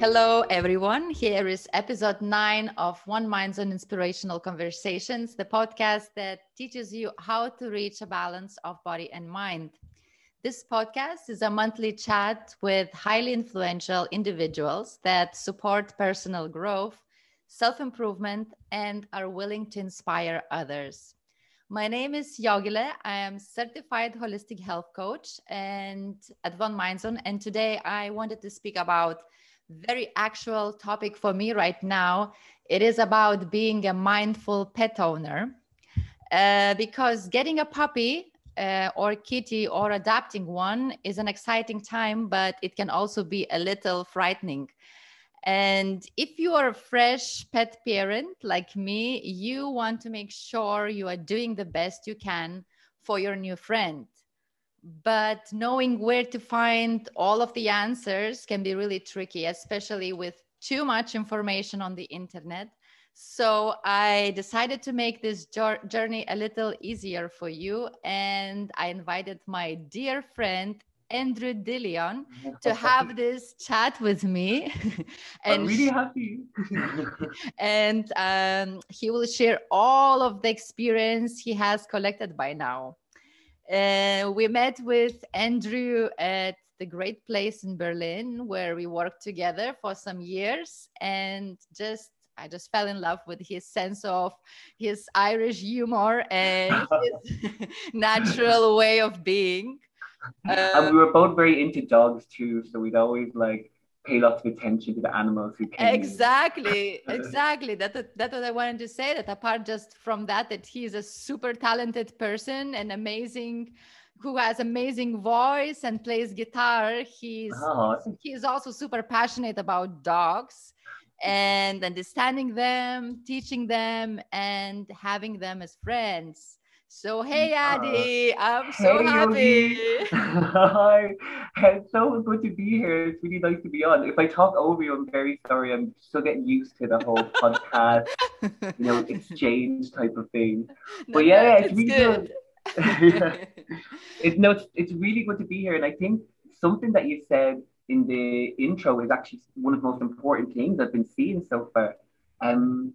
Hello, everyone. Here is episode nine of One Minds on Inspirational Conversations, the podcast that teaches you how to reach a balance of body and mind. This podcast is a monthly chat with highly influential individuals that support personal growth, self improvement, and are willing to inspire others. My name is Yogile. I am certified holistic health coach and at One Minds on. And today I wanted to speak about very actual topic for me right now. It is about being a mindful pet owner. Uh, because getting a puppy uh, or kitty or adopting one is an exciting time, but it can also be a little frightening. And if you are a fresh pet parent like me, you want to make sure you are doing the best you can for your new friend but knowing where to find all of the answers can be really tricky, especially with too much information on the internet. So I decided to make this journey a little easier for you. And I invited my dear friend, Andrew Dillion, to have this chat with me. and I'm really happy. and um, he will share all of the experience he has collected by now. Uh, we met with Andrew at the great place in Berlin where we worked together for some years and just I just fell in love with his sense of his Irish humor and his natural way of being. Um, and we were both very into dogs too, so we'd always like pay lots of attention to the animals who came exactly exactly. That, that that's what i wanted to say that apart just from that that he's a super talented person and amazing who has amazing voice and plays guitar. He's oh. he's also super passionate about dogs and understanding them teaching them and having them as friends so hey Adi, uh, I'm so hey, happy. Hi, it's so good to be here. It's really nice to be on. If I talk over you, I'm very sorry. I'm still getting used to the whole podcast, you know, exchange type of thing. No, but yeah, it's, it's really good. good. it's no, it's, it's really good to be here, and I think something that you said in the intro is actually one of the most important things I've been seeing so far. Um,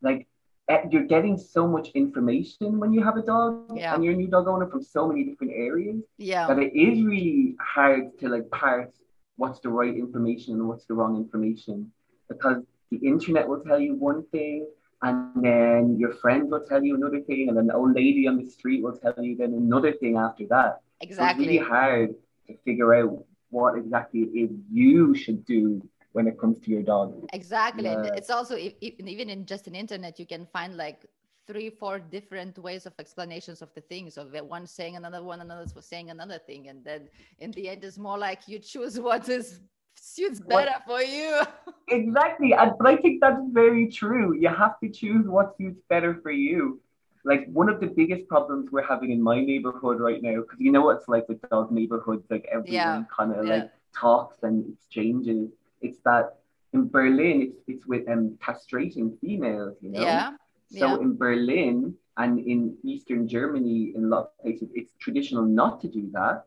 like Uh, you're getting so much information when you have a dog yeah. and you're a new dog owner from so many different areas yeah. that it is really hard to like parse what's the right information and what's the wrong information because the internet will tell you one thing and then your friends will tell you another thing and then the old lady on the street will tell you then another thing after that. Exactly so it's really hard to figure out what exactly it is you should do when it comes to your dog. Exactly. Yeah. it's also even in just an internet, you can find like three, four different ways of explanations of the things. Of one saying another one, another saying another thing, and then in the end, it's more like you choose what is suits better what? for you. exactly, and but I think that's very true. You have to choose what suits better for you. Like one of the biggest problems we're having in my neighborhood right now, because you know what it's like with dog neighborhoods, like everyone yeah. kind of yeah. like talks and exchanges it's that in Berlin, it's it's with um castrating females, you know. Yeah. So yeah. in Berlin and in Eastern Germany, in a lot of places, it's traditional not to do that.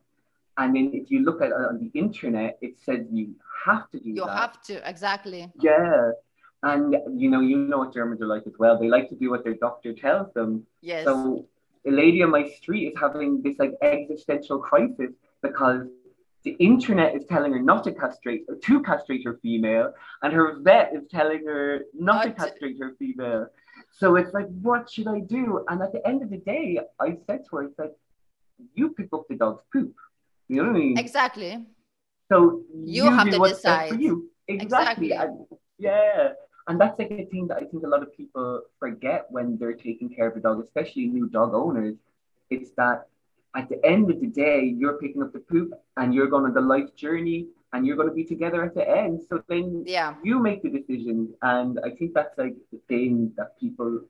And then if you look at it on the internet, it says you have to do you that. You have to, exactly. Yeah. And you know, you know what Germans are like as well. They like to do what their doctor tells them. Yes. So a lady on my street is having this like existential crisis because the internet is telling her not to castrate or to castrate her female, and her vet is telling her not, to castrate her female. So it's like, what should I do? And at the end of the day, I said to her, I said, you pick up the dog's poop. You know what I mean? Exactly. So you, you have to decide. For you. Exactly. exactly. And, yeah. And that's like a thing that I think a lot of people forget when they're taking care of a dog, especially new dog owners. It's that at the end of the day, you're picking up the poop and you're going on the life journey and you're going to be together at the end. So then yeah. you make the decision. And I think that's like the thing that people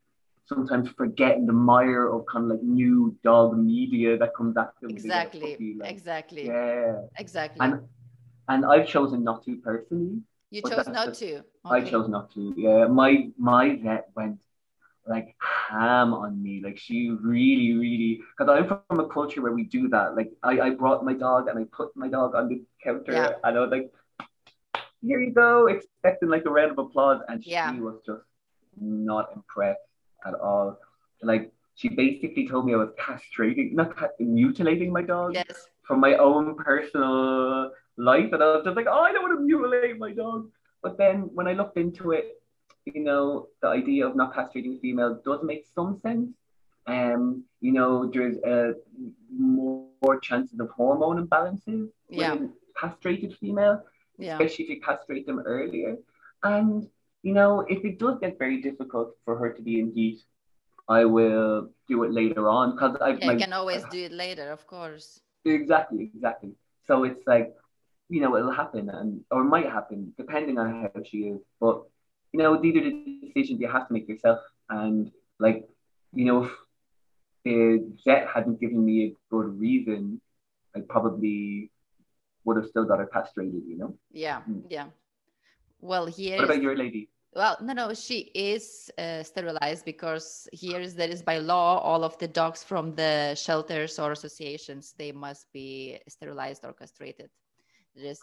sometimes forget in the mire of kind of like new dog media that comes after exactly like, exactly yeah exactly and and i've chosen not to personally you chose not to okay. i chose not to yeah my my vet went like ham on me. Like she really, really, because I'm from a culture where we do that. Like I, I brought my dog and I put my dog on the counter yeah. and I was like, here you go, expecting like a round of applause. And Yeah. she was just not impressed at all. Like, she basically told me I was castrating, not mutilating my dog Yes. from my own personal life. And I was just like, oh, I don't want to mutilate my dog. But then when I looked into it, you know, the idea of not castrating females does make some sense. Um, you know, there's a more chances of hormone imbalances Yeah. with castrated female, Yeah. especially if you castrate them earlier. And you know, if it does get very difficult for her to be in heat, I will do it later on because I Yeah, you can always do it later, of course. Exactly, exactly. So it's like, you know, it'll happen and or it might happen depending on how she is. But you know, these are the decisions you have to make yourself. And like, you know, if the vet hadn't given me a good reason, I probably would have still got her castrated, you know. Yeah, Mm. yeah. Well, here What about your lady? well, no, no, she is uh, sterilized because here is there is by law all of the dogs from the shelters or associations they must be sterilized or castrated.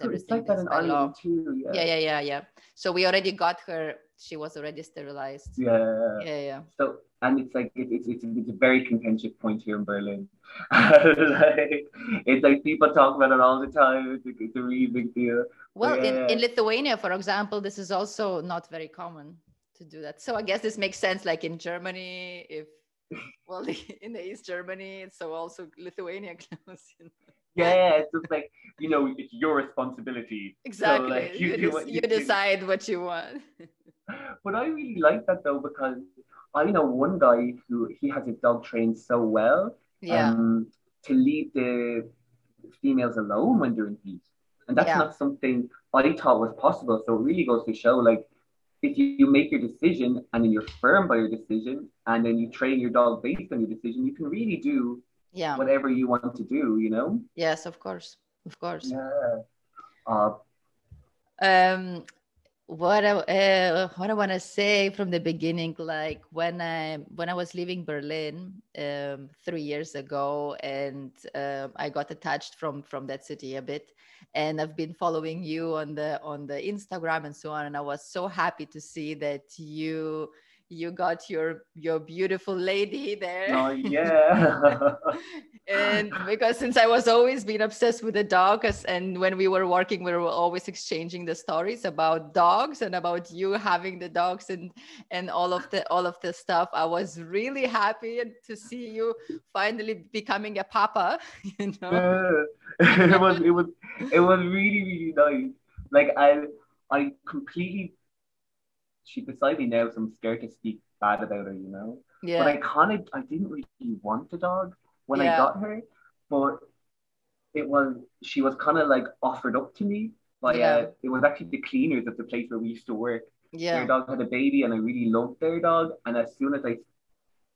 Everything that is in. Ireland too, yeah. Yeah, yeah, yeah, yeah. So we already got her. She was already sterilized. Yeah. Yeah, yeah. So and it's like it, it's, it's it's a very contentious point here in Berlin. like, it's like people talk about it all the time. It's, a- it's a really big deal. Well, in, in Lithuania, for example, this is also not very common to do that. So I guess this makes sense. Like in Germany, if well, in the East Germany, so also Lithuania close. You know? Yeah, it's just like you know, it's your responsibility. Exactly. like, you, you you you decide what you want. But I really like that though because I know one guy who he has his dog trained so well Yeah. um, to leave the females alone when they're in heat. And that's Yeah. not something I thought was possible. So it really goes to show like if you, you make your decision and then you're firm by your decision and then you train your dog based on your decision, you can really do yeah. whatever you want to do, you know? Yes, of course. Of course. Yeah. Uh, um what I, uh, what I want to say from the beginning, like when I when I was leaving Berlin um, three years ago, and um I got attached from from that city a bit, and I've been following you on the on the Instagram and so on, and I was so happy to see that you you got your your beautiful lady there. oh, yeah. and because since I was always been obsessed with the dog, and when we were working, we were always exchanging the stories about dogs and about you having the dogs and and all of the all of the stuff. I was really happy to see you finally becoming a papa. You know, Yeah. it was it was it was really really nice. Like I I completely she's beside me now, so I'm scared to speak bad about her, you know. Yeah. But I kind of I didn't really want the dog when Yeah. I got her, but it was she was kind of like offered up to me by Yeah. uh, it was actually the cleaners at the place where we used to work. Yeah. Their dog had a baby, and I really loved their dog. And as soon as I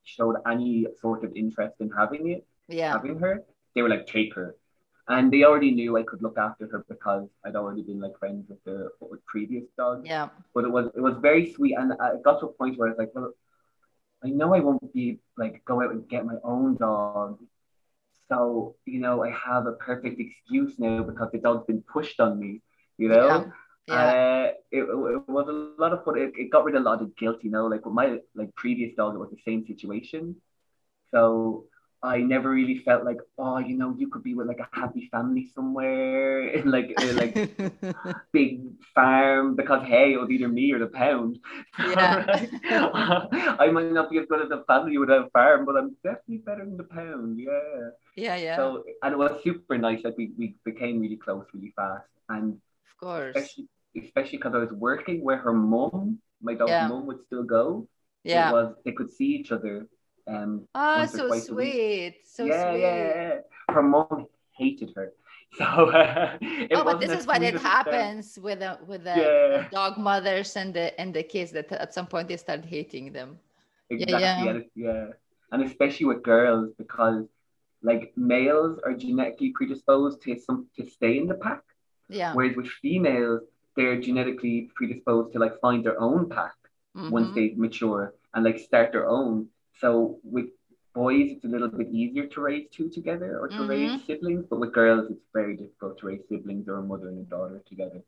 showed any sort of interest in having it yeah, having her, they were like, take her. And they already knew I could look after her because I'd already been like friends with the with previous dog. yeah, But it was it was very sweet, and I got to a point where I was like, well, I know I won't be like go out and get my own dog. So you know, I have a perfect excuse now because the dog's been pushed on me. You know, yeah, yeah, uh, it, it was a lot of fun. It, it got rid of a lot of guilt, you know. Like with my like previous dog, it was the same situation. So I never really felt like, oh, you know, you could be with like a happy family somewhere like a, like big farm because hey, it was either me or the pound. Yeah. I might not be as good as a family without a farm, but I'm definitely better than the pound. Yeah. yeah, yeah. So and it was super nice. Like we, we became really close really fast, and of course. especially especially because I was working where her mom, my dog's Yeah. mum, would still go. Yeah. It was they could see each other. Um, once or so twice a week. sweet. So yeah, sweet. yeah, yeah. Her mom hated her. So uh, it oh, but this is what it happens with the with the Yeah. dog mothers and the and the kids that at some point they start hating them. Exactly. yeah. And yeah. And especially with girls because like males are genetically predisposed to some to stay in the pack, Yeah. whereas with females they're genetically predisposed to like find their own pack once Mhm. they mature and like start their own. So with boys, it's a little bit easier to raise two together or to Mhm. raise siblings, but with girls, it's very difficult to raise siblings or a mother and a daughter together.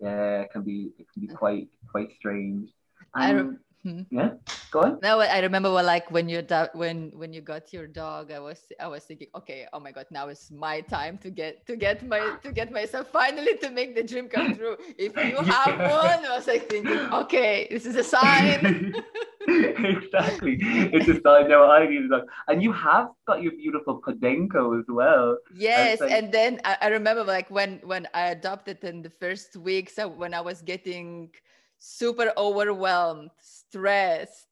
yeah, it can be it can be quite quite strange. I And, rem- Hmm. yeah, go on. No, I remember when, like when you do- when when you got your dog, I was I was thinking, okay, oh my god, now is my time to get to get my to get myself finally to make the dream come true. If you have one, I was like thinking, okay, this is a sign. exactly. It's just I know I need dog. And you have got your beautiful Podenco as well. yes, like- and then I, I remember like when when I adopted in the first weeks, uh, when I was getting super overwhelmed, stressed,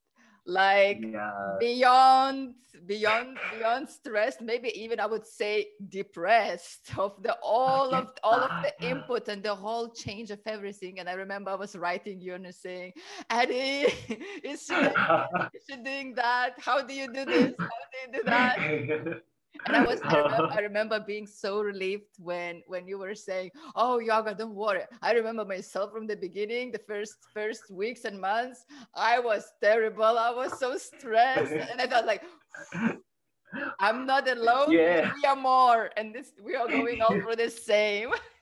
like Yeah. beyond beyond beyond stressed maybe even i would say depressed of the all of all of the uh-huh. input and the whole change of everything. And i remember i was writing you and saying addie is she, is she doing that? How do you do this? How do you do that and I was I remember, I remember being so relieved when when you were saying, "Oh, yoga, don't worry." I remember myself from the beginning, the first first weeks and months. I was terrible. I was so stressed, and I felt like I'm not alone. Yeah. We are more, and this we are going all through the same.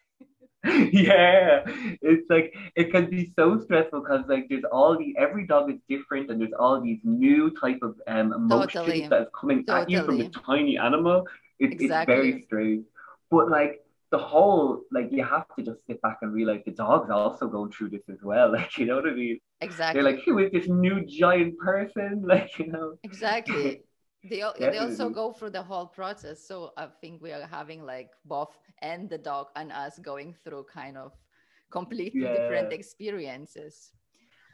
yeah. It's like it can be so stressful because like there's all the every dog is different and there's all these new type of um emotions Totally. that is coming at you from the tiny animal. It, it's very strange. But like the whole like you have to just sit back and realize the dog's also going through this as well like you know what i mean? Exactly. they're like who is this new giant person? Like you know? Exactly they, they also go through the whole process. So i think we are having like both and the dog and us going through kind of completely different experiences.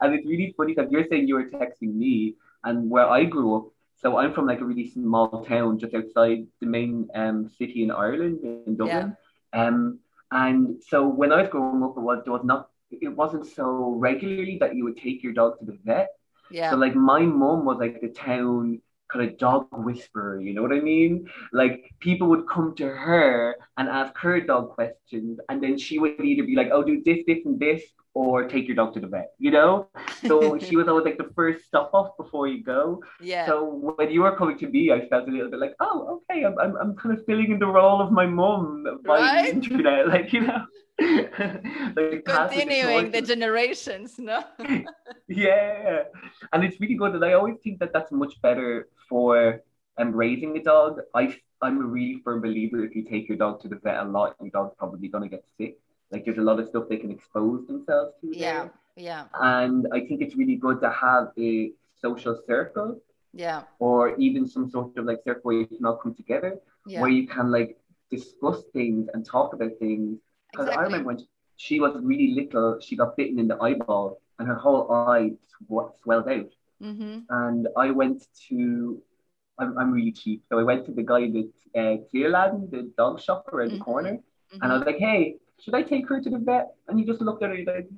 And it's really funny because you're saying you were texting me, and where I grew up, so I'm from like a really small town just outside the main um, city in Ireland, in Dublin. Um, and so when I was growing up, it was, there was not, it wasn't so regularly that you would take your dog to the vet. yeah. So like my mom was like the town kind of dog whisperer, you know what I mean? Like people would come to her and ask her dog questions, and then she would either be like, "Oh, do this, this, and this," or take your dog to the vet, you know? So she was always like the first stop off before you go. yeah So when you were coming to me, I felt a little bit like, oh, okay, I'm, I'm, I'm kind of filling in the role of my mom by Right? the internet, like, you know? like, continuing the torch. generations no Yeah. And it's really good. And I always think that that's much better for um, raising a dog. I, I'm a really firm believer if you take your dog to the vet a lot, your dog's probably going to get sick. Like there's a lot of stuff they can expose themselves to. yeah there. yeah And I think it's really good to have a social circle yeah or even some sort of like circle where you can all come together yeah where you can like discuss things and talk about things. Because I remember when she was really little, she got bitten in the eyeball and her whole eye sw- swelled out. mm-hmm. And I went to, I'm, I'm really cheap, so I went to the guy that uh, Tierladen, the dog shop around the Mhm. corner, Mm-hmm. and I was like, hey, should I take her to the vet? And he just looked at her, like,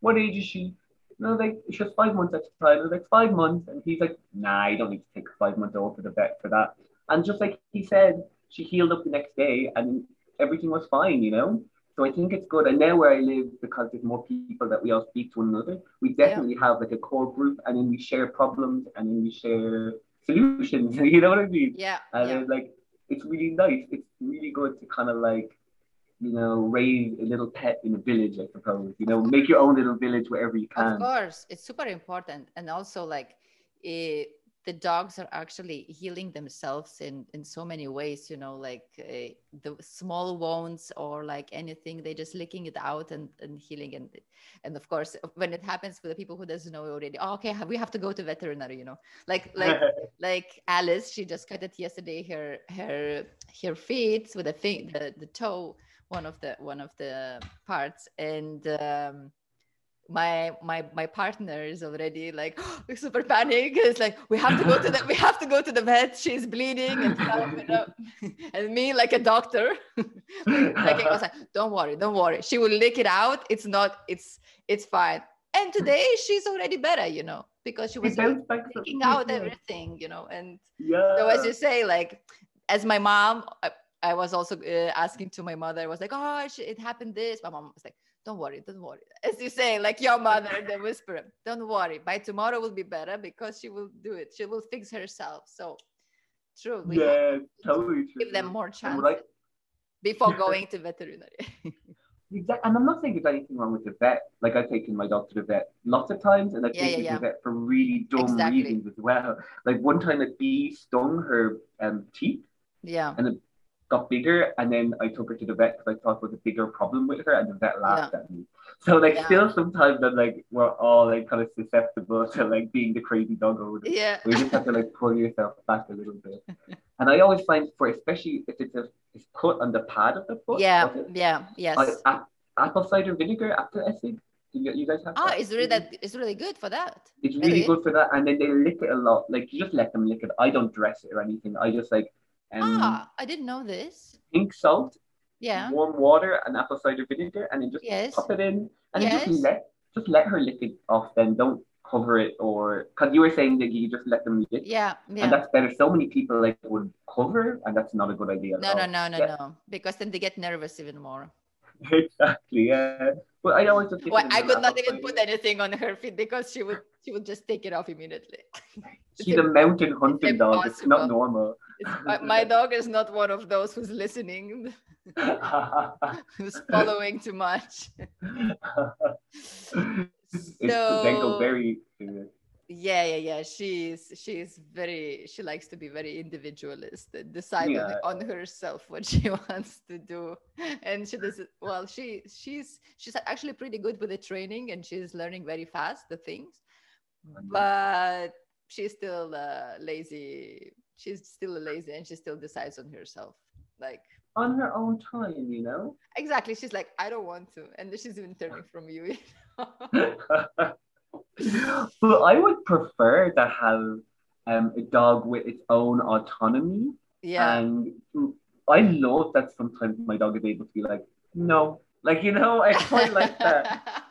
what age is she? And I was like, she's five months at the time. I was like, five months. And he's like, nah, you don't need to take a five month old to the vet for that. And just like he said, she healed up the next day and everything was fine, you know? So I think it's good. And now where I live, because there's more people that we all speak to one another, we definitely have like a core group and then we share problems and then we share solutions. You know what I mean? yeah And yeah it's like it's really nice. It's really good to kind of like, you know, raise a little pet in a village, I suppose. You know, make your own little village wherever you can. Of course, it's super important, and also like eh, the dogs are actually healing themselves in in so many ways. You know, like uh, the small wounds or like anything, they just licking it out and and healing. And and of course, when it happens for the people who doesn't know already, oh, okay, we have to go to veterinary. You know, like like like Alice, she just cut it yesterday her her her feet with the thing the, the toe one of the one of the parts. And um my my my partner is already like super panic it's like we have to go to the we have to go to the vet. She's bleeding and stuff you know. And me like a doctor. Like I was like don't worry don't worry. She will lick it out. It's not it's it's fine. And today she's already better you know because she was It bounced back so taking out everything you know. And Yeah. so as you say like as my mom I, was also uh, asking to my mother I was like oh it happened this my mom was like don't worry don't worry as you say like your mother the whisperer don't worry by tomorrow will be better because she will do it she will fix herself so true we yeah, to totally true. give them more chances what before going to veterinary Exactly. And I'm not saying there's anything wrong with the vet. Like I've taken my dog to the vet lots of times and I've Yeah, yeah, taken yeah. to the vet for really dumb Exactly. reasons as well. Like one time a bee stung her um, teeth Yeah. and it got bigger and then I took her to the vet because I thought it was a bigger problem with her and the vet laughed at me. So like Yeah. still sometimes I'm like we're all like kind of susceptible to like being the crazy dog owner. Yeah. We just have to like pull yourself back a little bit. And I always find for especially if it's a it's cut on the pad of the foot. Yeah. it? Yeah. Yes. Ap- apple cider vinegar after acid. Do you, you guys have Oh, that? it's really that it's really good for that. It's really really? good for that, and then they lick it a lot. Like you just let them lick it. I don't dress it or anything. I just like ah, I didn't know this. pink salt, Yeah. warm water, and apple cider vinegar, and then just Yes. pop it in, and then Yes. just let just let her lick it off. Then don't cover it or because you were saying that you just let them lick, Yeah. yeah. and that's better. So many people like would cover, and that's not a good idea. at No, no, no, no, Yeah. no. Because then they get nervous even more. exactly. Yeah, but I always just. Well, I could not even put anything on her feet because she would she would just take it off immediately. She's a mountain hunting dog. It's not normal. It's- my, my dog is not one of those who's listening, who's following too much. it's they go So- very. Yeah, yeah, yeah. She's she's very she likes to be very individualist and decide on- Yeah. on, herself what she wants to do. And she does well, she she's she's actually pretty good with the training and she's learning very fast the things, but she's still uh, lazy. She's still lazy and she still decides on herself. Like on her own time, you know. exactly, she's like, I don't want to, and she's even turning from you. you know? but I would prefer to have um, a dog with its own autonomy, yeah. and I love that sometimes my dog is able to be like, no, like you know, I quite like that.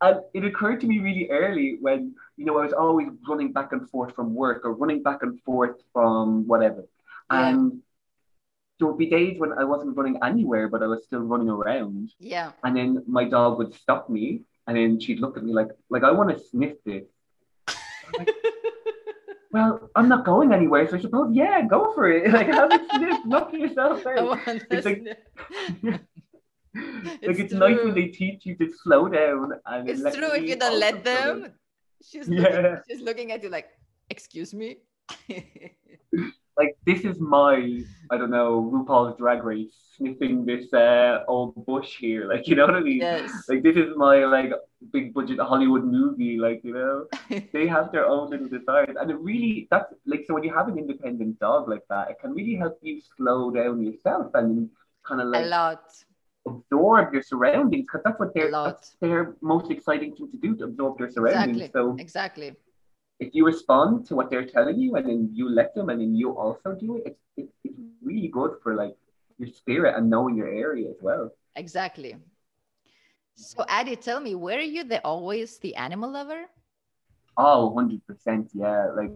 And it occurred to me really early when, you know, I was always running back and forth from work or running back and forth from whatever. Yeah. And there would be days when I wasn't running anywhere, but I was still running around. yeah. And then my dog would stop me and then she'd look at me like, like I want to sniff this. Like, well, I'm not going anywhere. So I suppose, yeah, go for it. Like, have a sniff, knock yourself want It's like- like It's it's nice when they teach you to slow down and It's true if you don't let them. She's Yeah. looking, she's looking at you like, excuse me. like this is my I don't know RuPaul's Drag Race sniffing this uh old bush here like you know what I mean yes. like this is my like big budget Hollywood movie like you know they have their own little desires and it really that's like so when you have an independent dog like that it can really help you slow down yourself and kind of like A lot. Absorb your surroundings because that's what they're that's their most exciting thing to do to absorb their surroundings Exactly. so Exactly. if you respond to what they're telling you and then you let them and then you also do it, it's, it's, it's really good for like your spirit and knowing your area as well. Exactly. So Addie, tell me, were you the always the animal lover? Oh, 100%. Yeah. Like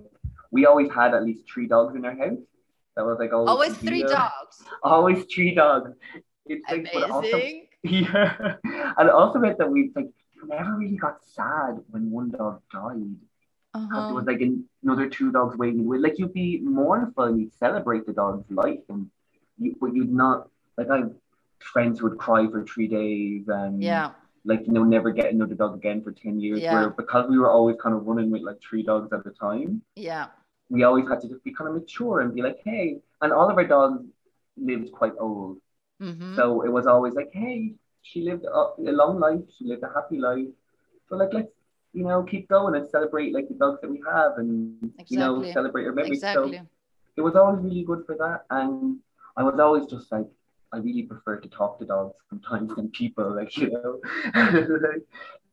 we always had at least three dogs in our house. That was like always, Always three dogs. Always three dogs. It's like, but also, Amazing. yeah. And also meant that we like never really got sad when one dog died. Because there Uh-huh. was like an- another two dogs waiting. With like you'd be mournful and you'd celebrate the dog's life, and you but you'd not like I friends would cry for three days and Yeah. like you know never get another dog again for ten years. Yeah. Where because we were always kind of running with like three dogs at a time, Yeah. we always had to just be kind of mature and be like, hey, and all of our dogs lived quite old, hmm so it was always like, hey, she lived a, long life, she lived a happy life, so like let's you know keep going and celebrate like the dogs that we have and you know celebrate our memories. Exactly. So it was always really good for that, and I was always just like. I really prefer to talk to dogs sometimes than people, like you know.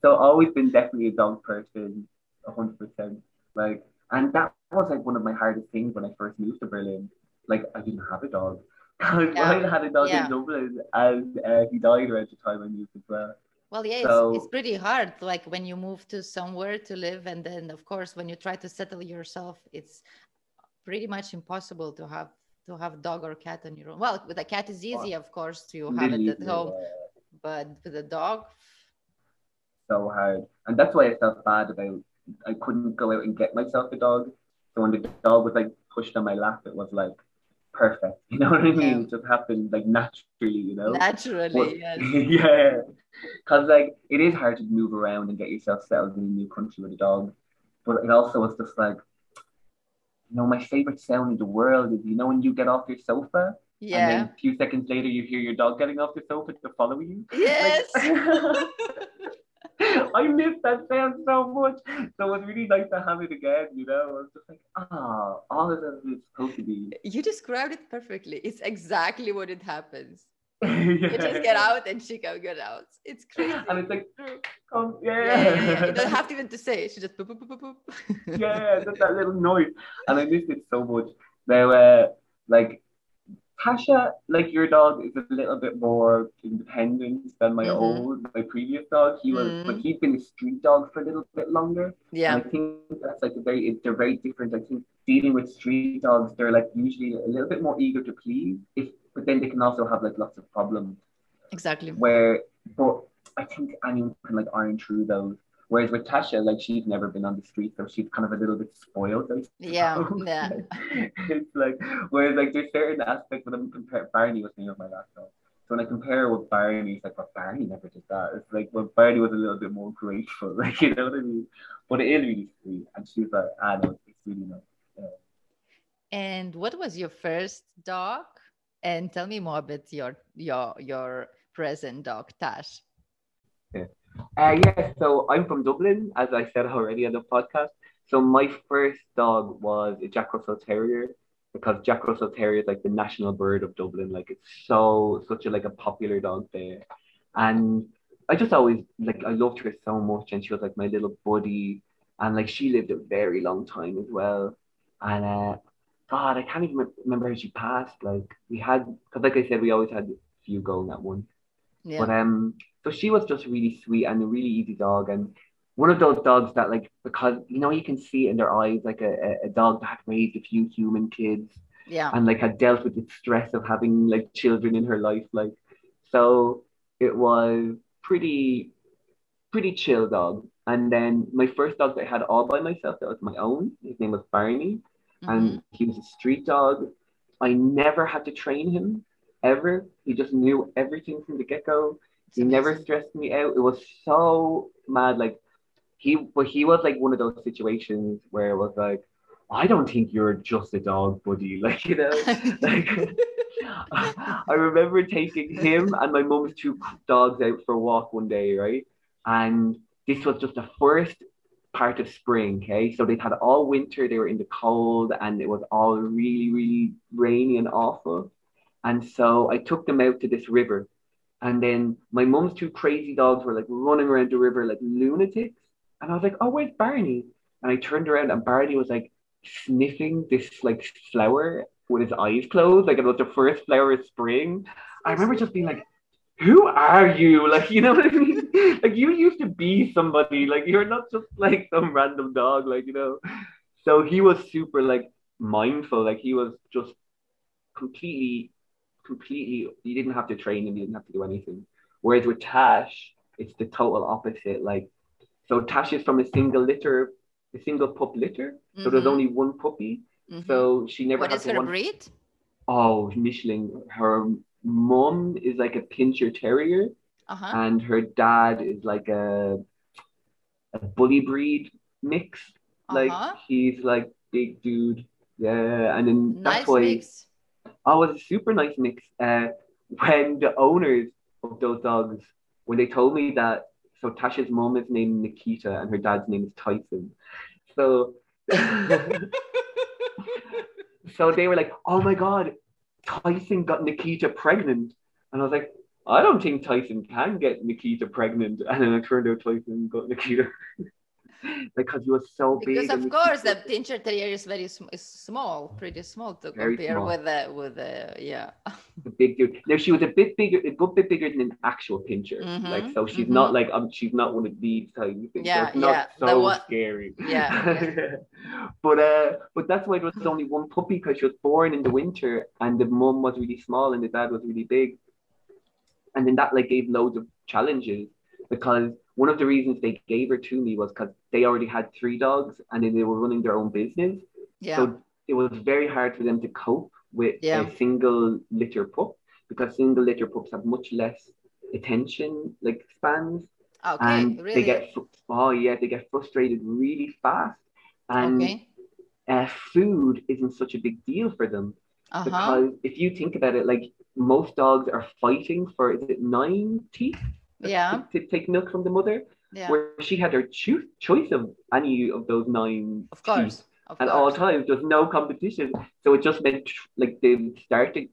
so I've always been definitely a dog person, hundred percent. Like, and that was like one of my hardest things when I first moved to Berlin. Like, I didn't have a dog. Yeah. I had a dog Yeah. in Dublin, and uh, he died around the time I moved as well. Well, yeah, So- it's, it's pretty hard. Like when you move to somewhere to live, and then of course when you try to settle yourself, it's pretty much impossible to have to have dog or cat on your own. Well, with a cat is easy, of course, to have it at home, uh, but with a dog, so hard. And that's why I felt bad about I couldn't go out and get myself a dog. So when the dog was like pushed on my lap, it was like perfect. You know what I mean? Yeah. It just happened like naturally, you know? Naturally, But- yes. yeah. Because like it is hard to move around and get yourself settled in a new country with a dog. But it also was just like, you know, my favorite sound in the world is, you know, when you get off your sofa and Yeah. then a few seconds later you hear your dog getting off the sofa to follow you. Yes. Like- I miss that sound so much. So it was really nice to have it again, you know. I was just like, ah, all of this is supposed to be. you described it perfectly. It's exactly what it happens. yeah. You just get out and she can get out. It's crazy. And it's like, come, yeah, yeah, yeah, yeah. You don't have to even to say. it. She just boop, boop, boop, boop, boop. yeah, just that little noise. And I missed it so much. Now, uh, like, Tasha, like your dog, is a little bit more independent than my Mhm. old, my previous dog. He was, Mhm. but he'd been a street dog for a little bit longer. yeah. I think that's like a very, they're very different. I think dealing with street dogs, they're like usually a little bit more eager to please, if, but then they can also have like lots of problems Exactly. where, but I think anyone can like iron through those. Whereas with Tasha, like she's never been on the street, so she's kind of a little bit spoiled. I Yeah. Yeah. it's like, whereas like there's certain aspects when I'm compare Barney was the name of my last dog. So when I compare with Barney, it's like, well, Barney never did that. It's like, well, Barney was a little bit more grateful, like, you know what I mean? But it is really sweet. And she's like, ah, no, it's really nice. And what was your first dog? And tell me more about your your your present dog, Tash. Uh, yeah, so I'm from Dublin, as I said already on the podcast. So my first dog was a Jack Russell Terrier because Jack Russell Terrier is like the national bird of Dublin. Like it's so such a like a popular dog there, and I just always like I loved her so much, and she was like my little buddy, and like she lived a very long time as well, and uh, God, I can't even remember how she passed. Like we had, because like I said, we always had a few going at once. Yeah. But um, so she was just really sweet and a really easy dog, and one of those dogs that like because you know you can see in their eyes like a, a, dog that had raised a few human kids yeah. and like had dealt with the stress of having like children in her life, like so it was pretty pretty chill dog. And then my first dog that I had all by myself that was my own, his name was Barney Mhm. and he was a street dog. I never had to train him ever. He just knew everything from the get go. He never stressed me out. It was so mad. Like he, but he was like one of those situations where it was like, I don't think you're just a dog, buddy. Like you know, like I remember taking him and my mum's two dogs out for a walk one day, right? And this was just the first part of spring, okay? So they'd had all winter, they were in the cold, and it was all really, really rainy and awful. And so I took them out to this river. And then my mum's two crazy dogs were like running around the river like lunatics. And I was like, oh, where's Barney? And I turned around and Barney was like sniffing this like flower with his eyes closed, like it was the first flower of spring. I remember just being like, who are you? Like, you know what I mean? like you used to be somebody, like you're not just like some random dog, like, you know. So he was super like mindful, like he was just completely, completely you didn't have to train him, you didn't have to do anything. Whereas with Tash, it's the total opposite. Like so Tash is from a single litter, a single pup litter. So there's Mhm. only one puppy. Mhm. So she never what has is her one. breed? Oh, Mischling. Her mom is like a pinscher terrier, Uh-huh. and her dad is like a a bully breed mix. Like Uh-huh. he's like big dude. Yeah, and then that's why mix. It was a super nice mix. Uh, when the owners of those dogs, when they told me that, so Tasha's mom is named Nikita and her dad's name is Tyson. So, so they were like, oh my God, Tyson got Nikita pregnant. And I was like, I don't think Tyson can get Nikita pregnant. And then it turned out Tyson got Nikita. because you were so big. Because of course the pinscher Terrier is very sm- is small, pretty small to Very compare small. with the with the yeah. a big dude. Now she was a bit bigger, a good bit bigger than an actual pinscher. Mhm, Like so, she's mhm. not like um, she's not one of these tiny things. Yeah, so it's not yeah, the so one- scary. Yeah, but uh, but that's why there was only one puppy because she was born in the winter, and the mum was really small and the dad was really big, and then that like gave loads of challenges because one of the reasons they gave her to me was because they already had three dogs and then they were running their own business. Yeah. So it was very hard for them to cope with Yeah. a single litter pup because single litter pups have much less attention like spans Okay, and really? they get oh yeah they get frustrated really fast and okay. uh, food isn't such a big deal for them Uh-huh. because if you think about it like most dogs are fighting for is it nine teeth Yeah, to, take milk from the mother yeah. where she had her choo- choice of any of those nine Of course. Of at all course. times there's no competition so it just meant like they started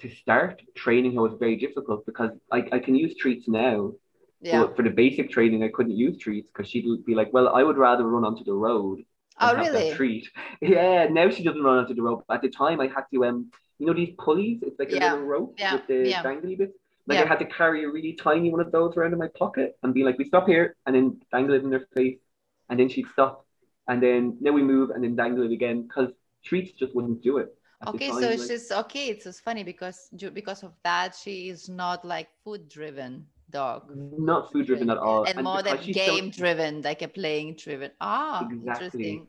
to start training her was very difficult because I, I can use treats now Yeah. but for the basic training I couldn't use treats because she'd be like well I would rather run onto the road Oh, really? treat yeah now she doesn't run onto the road at the time I had to um you know these pulleys it's like a little rope yeah, with the yeah. dangly bits like Yeah. I had to carry a really tiny one of those around in my pocket and be like we stop here and then dangle it in their face and then she'd stop and then now we move and then dangle it again because treats just wouldn't do it Okay, time, so like- she's okay. It's just funny because because of that, she is not like food driven dog. not food driven at all and more than she's so- game driven, like a playing driven. Ah, Exactly. interesting.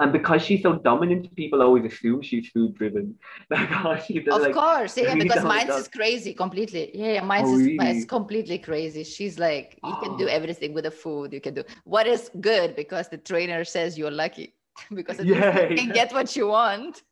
And because she's so dominant people always assume she's food driven like oh, she does Of like course, yeah, really because mine's is crazy completely. Yeah, yeah, mine's Oh, is really? mine's completely crazy. She's like, you can do everything with the food. You can do what is good because the trainer says you're lucky because you can get what you want.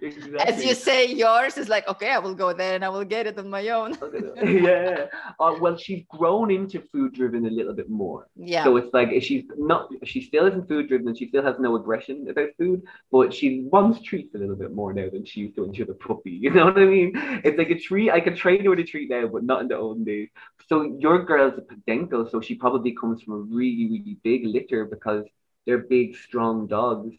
exactly. As you say, yours is like, okay, I will go there and I will get it on my own. yeah uh, well she's grown into food driven a little bit more Yeah. So it's like she's not, she still isn't food driven and she still has no aggression about food, but she wants treats a little bit more now than she used to when she was a puppy. You know what I mean? It's like a treat. I can train her with a treat now, but not in the old days. So your girl's a Podenco, so she probably comes from a really, really big litter because they're big, strong dogs.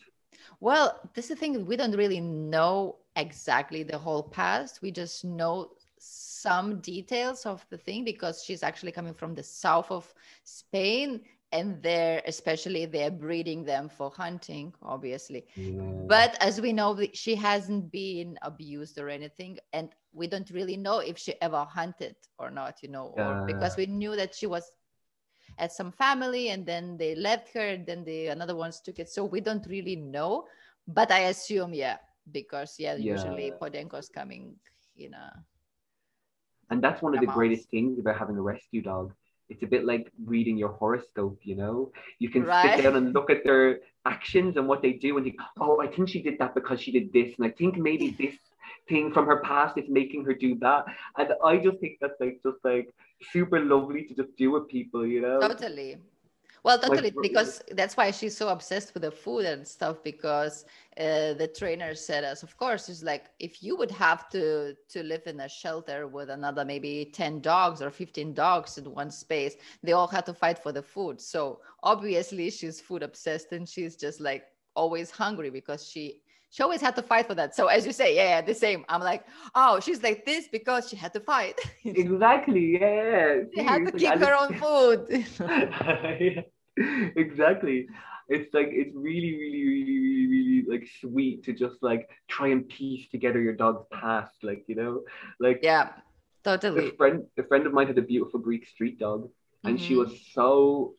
Well, this is the thing. We don't really know exactly the whole past. We just know some details of the thing because she's actually coming from the south of Spain, and they're especially they're breeding them for hunting, obviously. But as we know, she hasn't been abused or anything, and we don't really know if she ever hunted or not. You know, or because we knew that she was at some family and then they left her and then the another ones took it so we don't really know but i assume yeah because yeah, usually Yeah. podenco's coming you know And that's one of the greatest things about having a rescue dog. It's a bit like reading your horoscope, you know? You can Right. sit down and look at their actions and what they do and think, oh, I think she did that because she did this. And I think maybe this thing from her past is making her do that. And I just think that's like just like super lovely to just deal with people, you know? totally. Well totally for- because that's why she's so obsessed with the food and stuff because uh, the trainer said us of course it's like if you would have to to live in a shelter with another maybe 10 dogs or 15 dogs in one space they all had to fight for the food. So obviously she's food obsessed and she's just like always hungry because she she always had to fight for that so as you say yeah, yeah the same i'm like oh she's like this because she had to fight Exactly, yeah. she had to keep her own food exactly. It's like it's really, really, really, really, really like sweet to just like try and piece together your dog's past, like you know, like yeah a totally friend, a friend of mine had a beautiful Greek street dog, and she Mhm. was so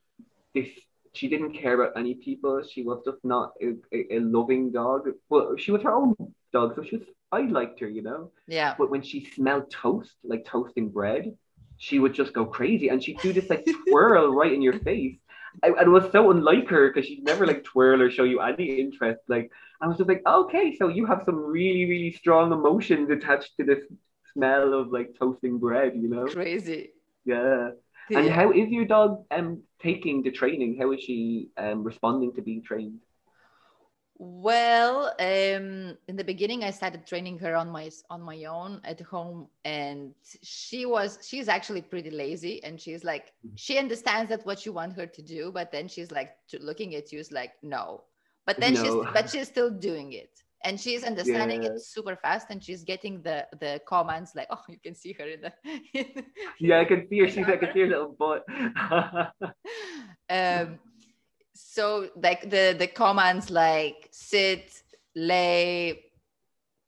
this. She didn't care about any people. She was just not a, a, a loving dog. Well, she was her own dog, so she was. I liked her, you know. yeah But when she smelled toast, like toasting bread, she would just go crazy and she'd do this like twirl right in your face. I, and it was so unlike her because she'd never like twirl or show you any interest. Like I was just like, okay, so you have some really, really strong emotions attached to this smell of like toasting bread, you know? crazy Yeah. And how is your dog um taking the training? How is she um responding to being trained? Well, um, in the beginning, I started training her on my on my own at home, and she was she's actually pretty lazy, and she's like Mhm. she understands that what you want her to do, but then she's like looking at you is like no, but then she's but she's still doing it, and she's understanding Yeah. it super fast, and she's getting the the commands like oh you can see her in the Yeah, I can see her. She's I can see her little butt. um so like the the commands like sit lay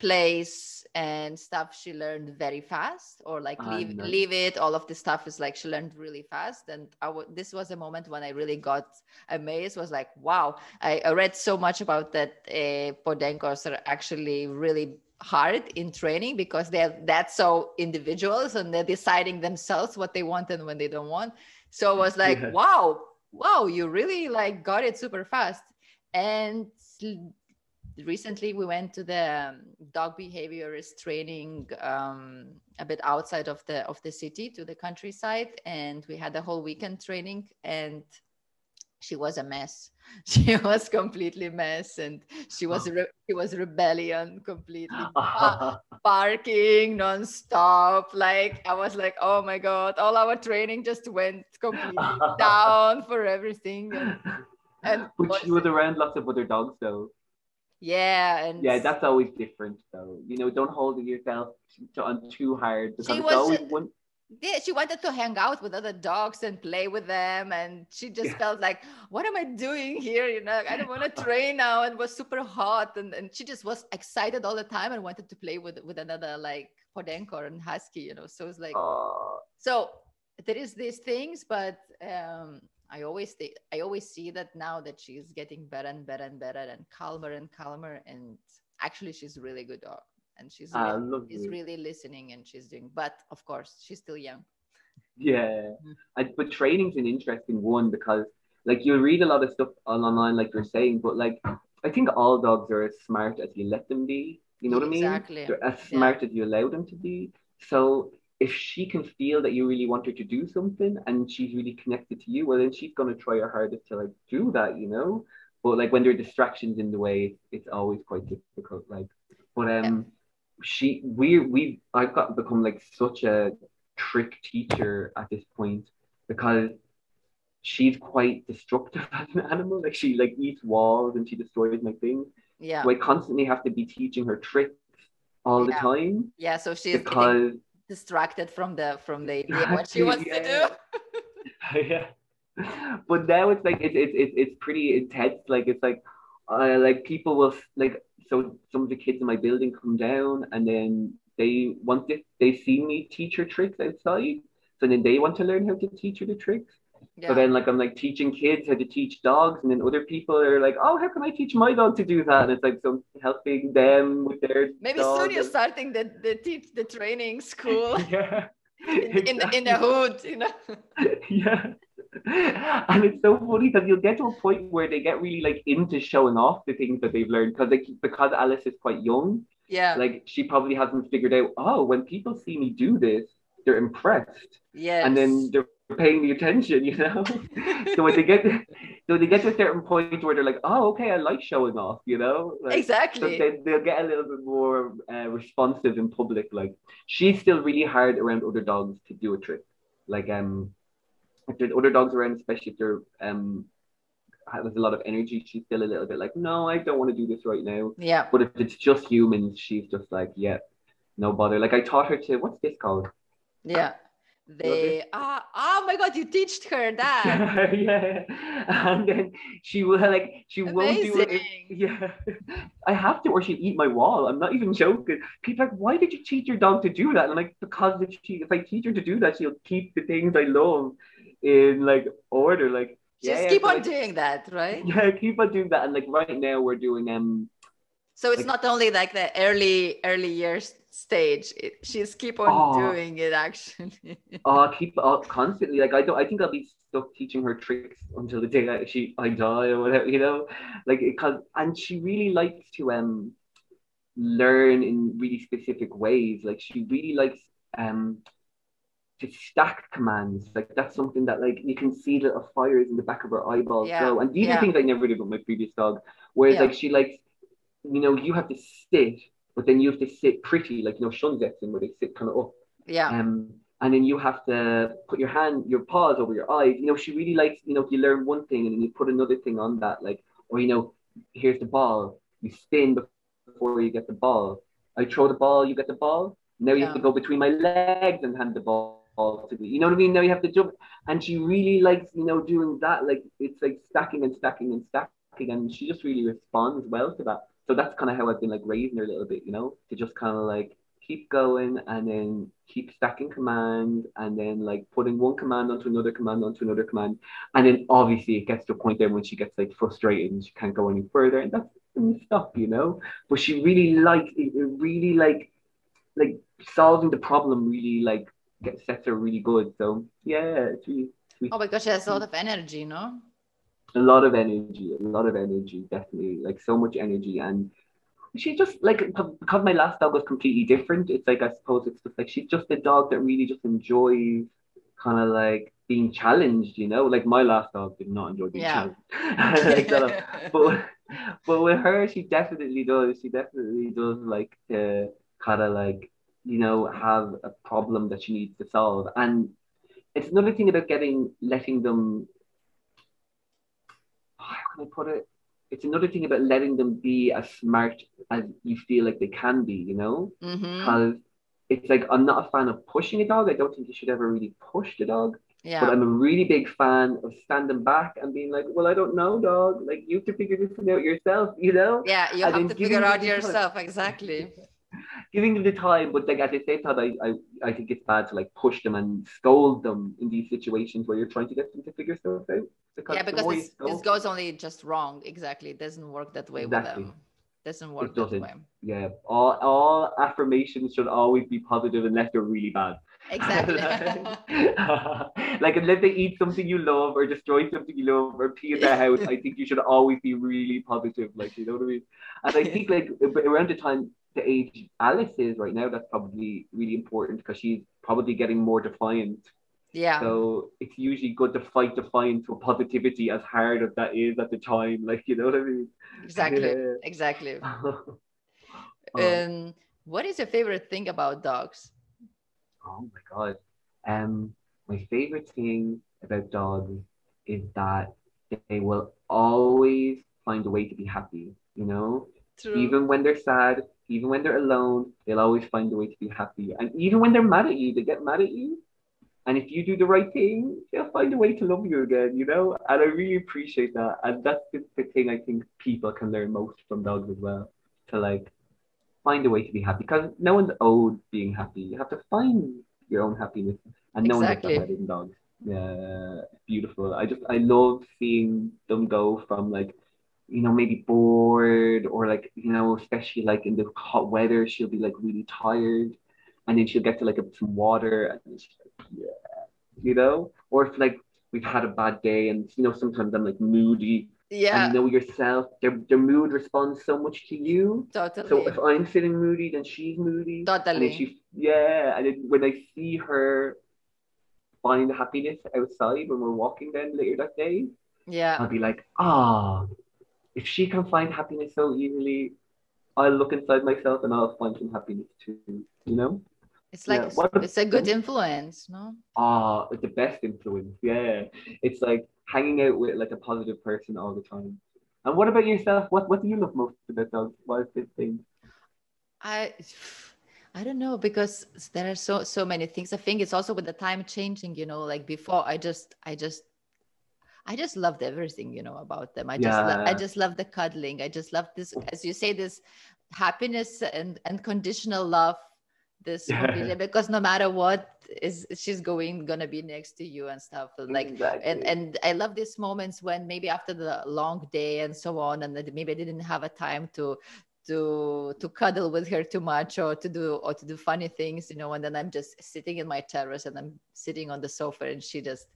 plays and stuff she learned very fast or like Ah, leave nice. leave it. All of the stuff is like she learned really fast. And I w- this was a moment when i really got amazed was like wow. I, I read so much about that uh, podencos are actually really hard in training because they're that so individuals and they're deciding themselves what they want and when they don't want. So it was like Yeah. wow wow you really like got it super fast. And recently we went to the um, dog behaviorist training um, a bit outside of the of the city to the countryside and we had a whole weekend training and she was a mess. She was completely mess and she was re- she was rebellion completely. Ba- barking non-stop. Like i was like oh my god. All our training just went completely down for everything and, and but she was around lots of other dogs though. Yeah and Yeah, that's always different though. You know, don't hold yourself to, on too hard because She it's was- always one. yeah, she wanted to hang out with other dogs and play with them. And she just Yeah. felt like, what am I doing here? You know, I don't want to train now. And was super hot. And, and she just was excited all the time and wanted to play with, with another like Podenco and Husky, you know. So it's like, Oh, so there is these things, but um, I always think, I always see that now that she's getting better and better and better and calmer and calmer. And actually, she's a really good dog. And she's I really, you. really listening and she's doing, but of course, she's still young. Yeah, Mm. I, but training's an interesting one because like you'll read a lot of stuff online, like you're saying, but like I think all dogs are as smart as you let them be. You know what I mean? Exactly. They're as Yeah. smart as you allow them to be. So if she can feel that you really want her to do something and she's really connected to you, well then she's gonna try her hardest to like do that, you know. But like when there are distractions in the way, it's always quite difficult. Like, but um, she we we I've got become like such a trick teacher at this point because she's quite destructive as an animal. Like she like eats walls and she destroys my things. Yeah. So I constantly have to be teaching her tricks all the time Yeah. So she's getting because distracted from the from the idea what she wants to Yeah. do. yeah. But now it's like it's it's it's it's pretty intense. Like it's like uh, like people will like so some of the kids in my building come down and then they want to they see me teach her tricks outside. So then they want to learn how to teach her the tricks. Yeah. So then like I'm like teaching kids how to teach dogs and then other people are like, Oh, how can I teach my dog to do that? And it's like so helping them with their Maybe soon you're and- starting the the teach the training school yeah. in, in, the, in the hood, you know. yeah. And it's so funny because you'll get to a point where they get really like into showing off the things that they've learned because like because Alice is quite young, Yeah. like she probably hasn't figured out, oh, when people see me do this, they're impressed. Yeah. And then they're paying the attention, you know? so when they get so they get to a certain point where they're like, oh, okay, I like showing off, you know? Like, so exactly. they, they'll get a little bit more uh, responsive in public. Like she's still really hard around other dogs to do a trick. Like um, if there's other dogs around, especially if they're um, has a lot of energy, she's still a little bit like, no, I don't want to do this right now. yeah. But if it's just humans, she's just like, yeah, no bother. Like I taught her to what's this called? Yeah. They ah oh my god, you teached her that. yeah, and then she will like she won't do it. Yeah, I have to, or she'll eat my wall. I'm not even joking. People are like, why did you teach your dog to do that? And I'm like, because if she, if I teach her to do that, she'll keep the things I love in like order. Like, Just yeah, keep so on I- doing that, right? Yeah, keep on doing that. And like right now, we're doing um. So it's Like- not only like the early early years stage. It, she's keep on Oh. doing it actually. Oh, keep up constantly. Like I don't. I think I'll be stuck teaching her tricks until the day that she I die or whatever. You know, like because and she really likes to um learn in really specific ways. Like she really likes um to stack commands. Like that's something that like you can see little fires in the back of her eyeballs Yeah. And these yeah. are things I never did with my previous dog. Whereas Yeah. like she likes, you know, you have to sit, but then you have to sit pretty, like you know, Shunzetsu where they sit kind of up. yeah. Um, and then you have to put your hand, your paws over your eyes. You know, she really likes, you know, if you learn one thing and then you put another thing on that, like, or you know, here's the ball. You spin before you get the ball. I throw the ball, you get the ball. Now you have to go between my legs and hand the ball to me. You know what I mean? Now you have to jump. And she really likes, you know, doing that. Like it's like stacking and stacking and stacking. And she just really responds well to that. So that's kind of how I've been like raising her a little bit, you know, to just kind of like keep going and then keep stacking commands and then like putting one command onto another command onto another command. And then obviously it gets to a point there when she gets like frustrated and she can't go any further. And that's stop, you know. But she really liked it, really like like solving the problem really like gets sets her really good. So yeah, it's really sweet. Oh, because she has a lot mm. of energy, no? A lot of energy, a lot of energy, definitely. Like so much energy and she just like because my last dog was completely different. It's like I suppose it's just like she's just a dog that really just enjoys kind of like being challenged, you know. Like my last dog did not enjoy being Yeah. challenged. like, but but with her, she definitely does. She definitely does like to kind of like you know have a problem that she needs to solve, and it's another thing about getting letting them. Can I put it? It's another thing about letting them be as smart as you feel like they can be. You know, Mm-hmm. because it's like I'm not a fan of pushing a dog. I don't think you should ever really push the dog. Yeah. But I'm a really big fan of standing back and being like, well, I don't know, dog. Like, you have to figure this out yourself, you know? Yeah, you and have to figure out yourself exactly. Giving them the time, but like at the same time, I, I, I think it's bad to like push them and scold them in these situations where you're trying to get them to figure stuff out. yeah, because more you this, this goes only just wrong. Exactly. It doesn't work that way Exactly. with them. Doesn't work It that doesn't. way. yeah, all, all affirmations should always be positive unless they're really bad. Exactly. like unless they eat something you love or destroy something you love or pee in the house, I think you should always be really positive. Like you know what I mean? And I think like around the time the age Alice is right now, that's probably really important because she's probably getting more defiant. yeah. So it's usually good to fight defiance with positivity as hard as that is at the time. Like you know what I mean? exactly. Yeah. Exactly. oh. Um, what is your favorite thing about dogs? Oh my god. Um, my favorite thing about dogs is that they will always find a way to be happy. You know, True. even when they're sad, even when they're alone, they'll always find a way to be happy. And even when they're mad at you, they get mad at you. And if you do the right thing, they'll find a way to love you again. You know, and I really appreciate that. And that's the, the thing I think people can learn most from dogs as well. To like find a way to be happy because no one's owed being happy. You have to find your own happiness, and no Exactly. one does that in dogs. Yeah, beautiful. I just I love seeing them go from like, you know, maybe bored or like you know, especially like in the hot weather, she'll be like really tired, and then she'll get to like some water, and like, yeah, you know, or if like we've had a bad day, and you know, sometimes I'm like moody, yeah. and you know yourself, their their mood responds so much to you. Totally. So if I'm feeling moody, then she's moody. And Totally. then she, yeah, and then when I see her find happiness outside when we're walking then later that day, yeah. I'll be like, ah, if she can find happiness so easily, I'll look inside myself and I'll find some happiness too. You know? It's like yeah, what- it's a good influence, no? Ah, it's the best influence. Yeah, it's like hanging out with like a positive person all the time. And what about yourself? What What do you love most about dogs? What is this thing? I I don't know because there are so so many things. I think it's also with the time changing, you know, like before I just I just I just loved everything, you know, about them. I just lo- I just love the cuddling. I just love this oh. as you say this happiness and and conditional love this Yeah. Because no matter what is she's going gonna be next to you and stuff like exactly. and and I love these moments when maybe after the long day and so on, and that maybe I didn't have a time to to to cuddle with her too much or to do or to do funny things, you know, and then I'm just sitting in my terrace and I'm sitting on the sofa and she just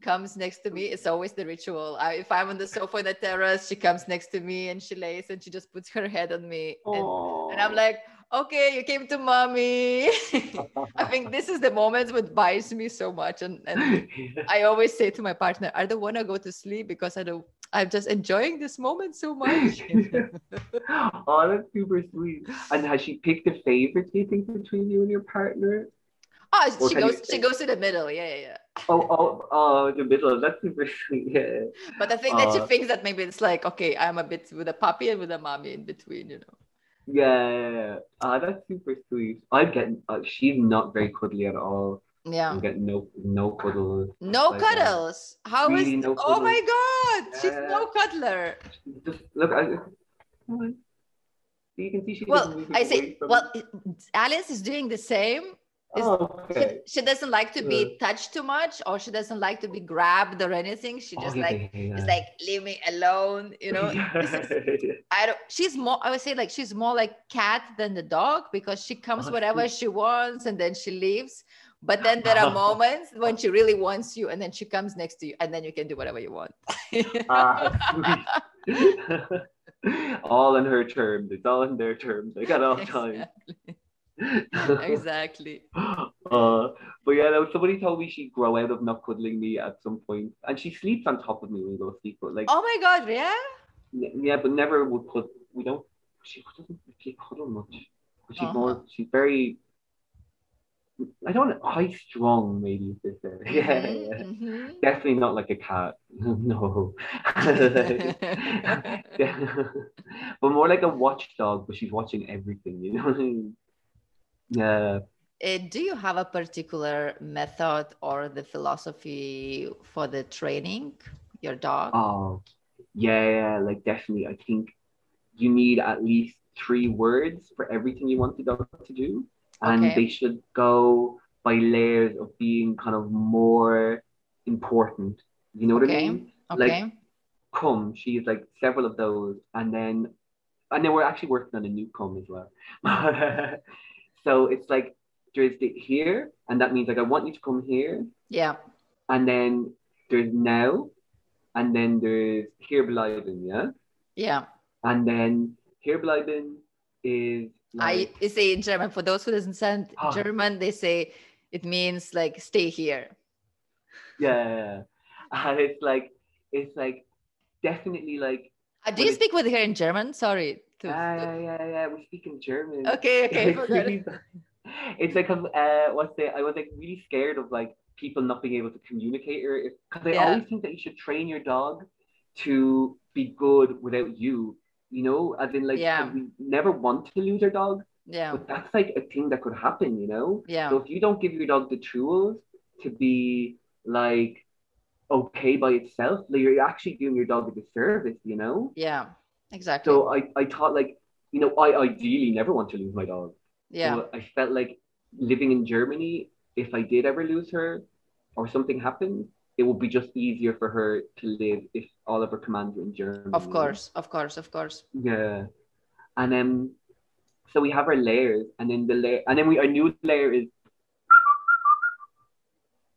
comes next to me. It's always the ritual. I, if I'm on the sofa in the terrace, she comes next to me and she lays and she just puts her head on me. And, and I'm like, okay, you came to mommy. I think this is the moment what buys me so much. And, and I always say to my partner, I don't want to go to sleep because I don't. I'm just enjoying this moment so much. oh, that's super sweet. And has she picked a favorite? Do you think between you and your partner? Oh, she goes. She goes to the middle. Yeah, yeah, yeah. Oh, oh, oh, the middle. That's super sweet. Yeah. But I think that she Uh, thinks that maybe it's like, okay, I'm a bit with a puppy and with a mommy in between, you know. Yeah. Ah, that's super sweet. I'm getting. Uh, she's not very cuddly at all. Yeah. I'm getting no no cuddles. No Like, uh, cuddles. How is? really no oh my cuddles. god, she's no cuddler. Just look. I, you can see she well i say well alice is doing the same is- Oh, okay. she, she doesn't like to be uh. touched too much or she doesn't like to be grabbed or anything she just Oh, like yeah, it's like leave me alone you know is- I don't. She's more. I would say like she's more like cat than the dog because she comes Oh, whenever she wants and then she leaves. But then there are moments when she really wants you and then she comes next to you and then you can do whatever you want. Ah, sweet. all in her terms. It's all in their terms. they got all exactly. uh, but yeah, no, somebody told me she'd grow out of not cuddling me at some point, and she sleeps on top of me when we go to sleep. But like, Oh my god, yeah. n- yeah, but never would put. We don't. She doesn't really cuddle much. But she's Uh-huh. more. She's very. I don't know, high strong, maybe. Is this there? Yeah. Mhm, Definitely not like a cat. no. but more like a watchdog, but she's watching everything, you know what I mean? Yeah. Uh, do you have a particular method or the philosophy for the training your dog? Oh, yeah, yeah, like definitely. I think you need at least three words for everything you want the dog to do. And Okay. they should go by layers of being kind of more important. You know what Okay. I mean? okay. like- Come, she's like several of those. And then, and then we're actually working on a new come as well. so it's like, there's the here, and that means like, I want you to come here. yeah. And then there's now, and then there's here bleiben, yeah? Yeah. And then here bleiben is like, I say in German for those who doesn't sound Ah. German, they say it means like stay here. yeah. And it's like, it's like definitely like, Uh, do you speak with her in German? Sorry. yeah, yeah, yeah, we speak in German. Okay, okay. It's really- it's like uh, what's the? I was like really scared of like people not being able to communicate or if because I Yeah. always think that you should train your dog to be good without you. You know, as in like Yeah. we never want to lose our dog, Yeah. but that's like a thing that could happen. You know, Yeah. so if you don't give your dog the tools to be like okay by itself, like you're actually doing your dog a disservice. You know. Yeah. Exactly. So I I thought like you know I ideally never want to lose my dog. yeah. But I felt like living in Germany, if I did ever lose her or something happened, it would be just easier for her to live if all of her commands were in German. Of course. Of course. Of course. Yeah. And then so we have our layers and then the layer and then we our new layer is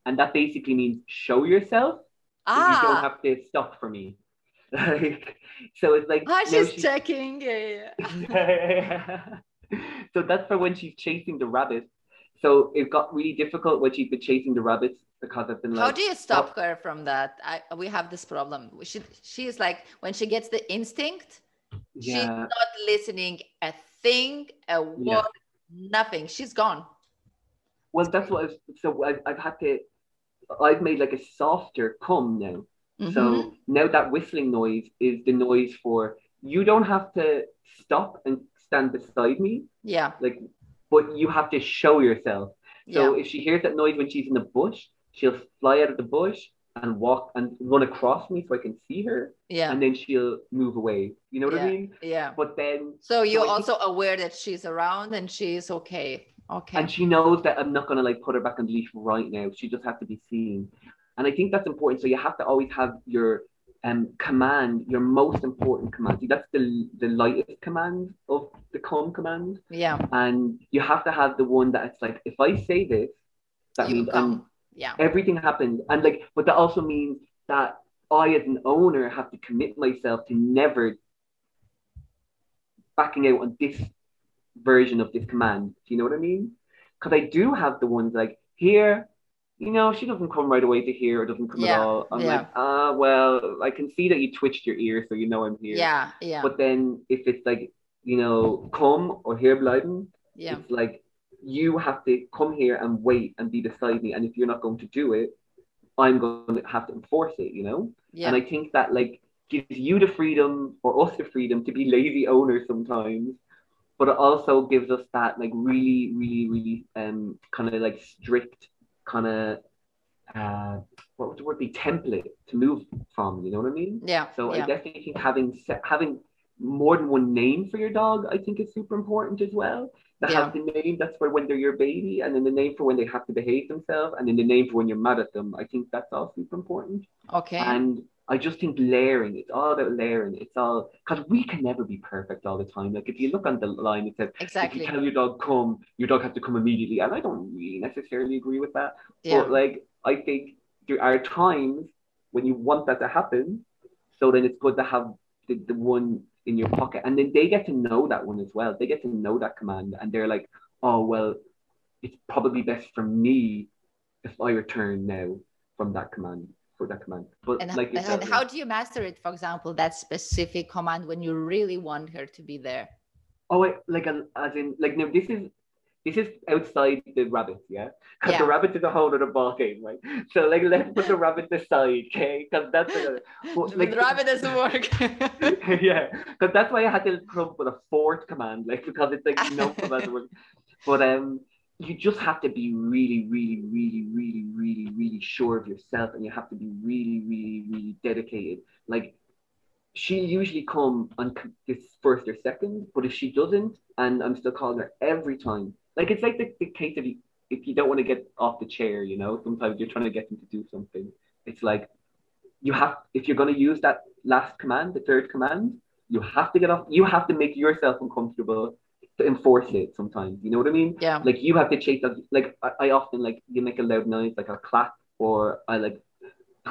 and that basically means show yourself. but You don't Ah. have to stop for me. Like so it's like now she's she's- checking. Yeah, yeah. so that's for when she's chasing the rabbits So it got really difficult when she's been chasing the rabbits because I've been like, How do you stop oh. her from that? I, we have this problem. She, she is like, when she gets the instinct, she's not listening a thing, a word, nothing. She's gone. well, that's what I've, so I've, I've had to, I've made like a softer come now. Mhm. So now that whistling noise is the noise for you don't have to stop and stand beside me, yeah, like, but you have to show yourself. So yeah, if she hears that noise when she's in the bush, she'll fly out of the bush and walk and run across me so I can see her, yeah, and then she'll move away. You know what I mean? yeah. But then, So you're think- also aware that she's around and she's okay. Okay. and she knows that I'm not gonna like put her back on the leash right now. She just has to be seen, and I think that's important. So you have to always have your um command, your most important command. See, that's the the lightest command of the come command, yeah. and you have to have the one that it's like if I say this, that You means I'm. Yeah. everything happens and like but that also means that i as an owner have to commit myself to never backing out on this version of this command do you know what i mean because i do have the ones like here you know she doesn't come right away to here or doesn't come Yeah, at all i'm yeah. like ah well i can see that you twitched your ear so you know i'm here Yeah. Yeah. but then if it's like you know come or here bleiben Yeah. it's like you have to come here and wait and be beside me. And if you're not going to do it, I'm going to have to enforce it, you know? Yeah. And I think that like gives you the freedom or us the freedom to be lazy owners sometimes. But it also gives us that like really, really, really um kind of like strict kind of uh what would the word be template to move from, you know what I mean? Yeah. So I definitely think having having more than one name for your dog, I think is super important as well. They Yeah. have the name that's for when they're your baby, and then the name for when they have to behave themselves, and then the name for when you're mad at them. I think that's all super important. Okay. And I just think layering, it's all about layering. It's all because we can never be perfect all the time. Like if you look on the line, it says exactly. if you tell your dog come, your dog has to come immediately. And I don't really necessarily agree with that. Yeah. But like I think there are times when you want that to happen. So then it's good to have the, the one in your pocket. And then they get to know that one as well. They get to know that command and they're like, oh well, it's probably best for me if I return now from that command command. But And, like and said, how do you master it? For example, that specific command when you really want her to be there. Oh, wait, like as in like no, this is this is outside the rabbits, yeah. Because the Yeah. rabbit is a whole other ball game, right? So like let's put the rabbit aside, okay? Because that's a, Well, the rabbit doesn't work. yeah. Because that's why I had to come up with a fourth command, like because it's like no command work. But um, you just have to be really, really, really, really, really, really sure of yourself, and you have to be really, really, really dedicated. Like she'll usually come on this first or second, but if she doesn't, and I'm still calling her every time, like it's like the, the case of if you don't want to get off the chair, you know, sometimes you're trying to get them to do something. It's like you have if you're going to use that last command, the third command, you have to get off. You have to make yourself uncomfortable to enforce it. Sometimes, you know what I mean? yeah. Like you have to chase that. Like I, I often like you make a loud noise, like I'll clap, or I like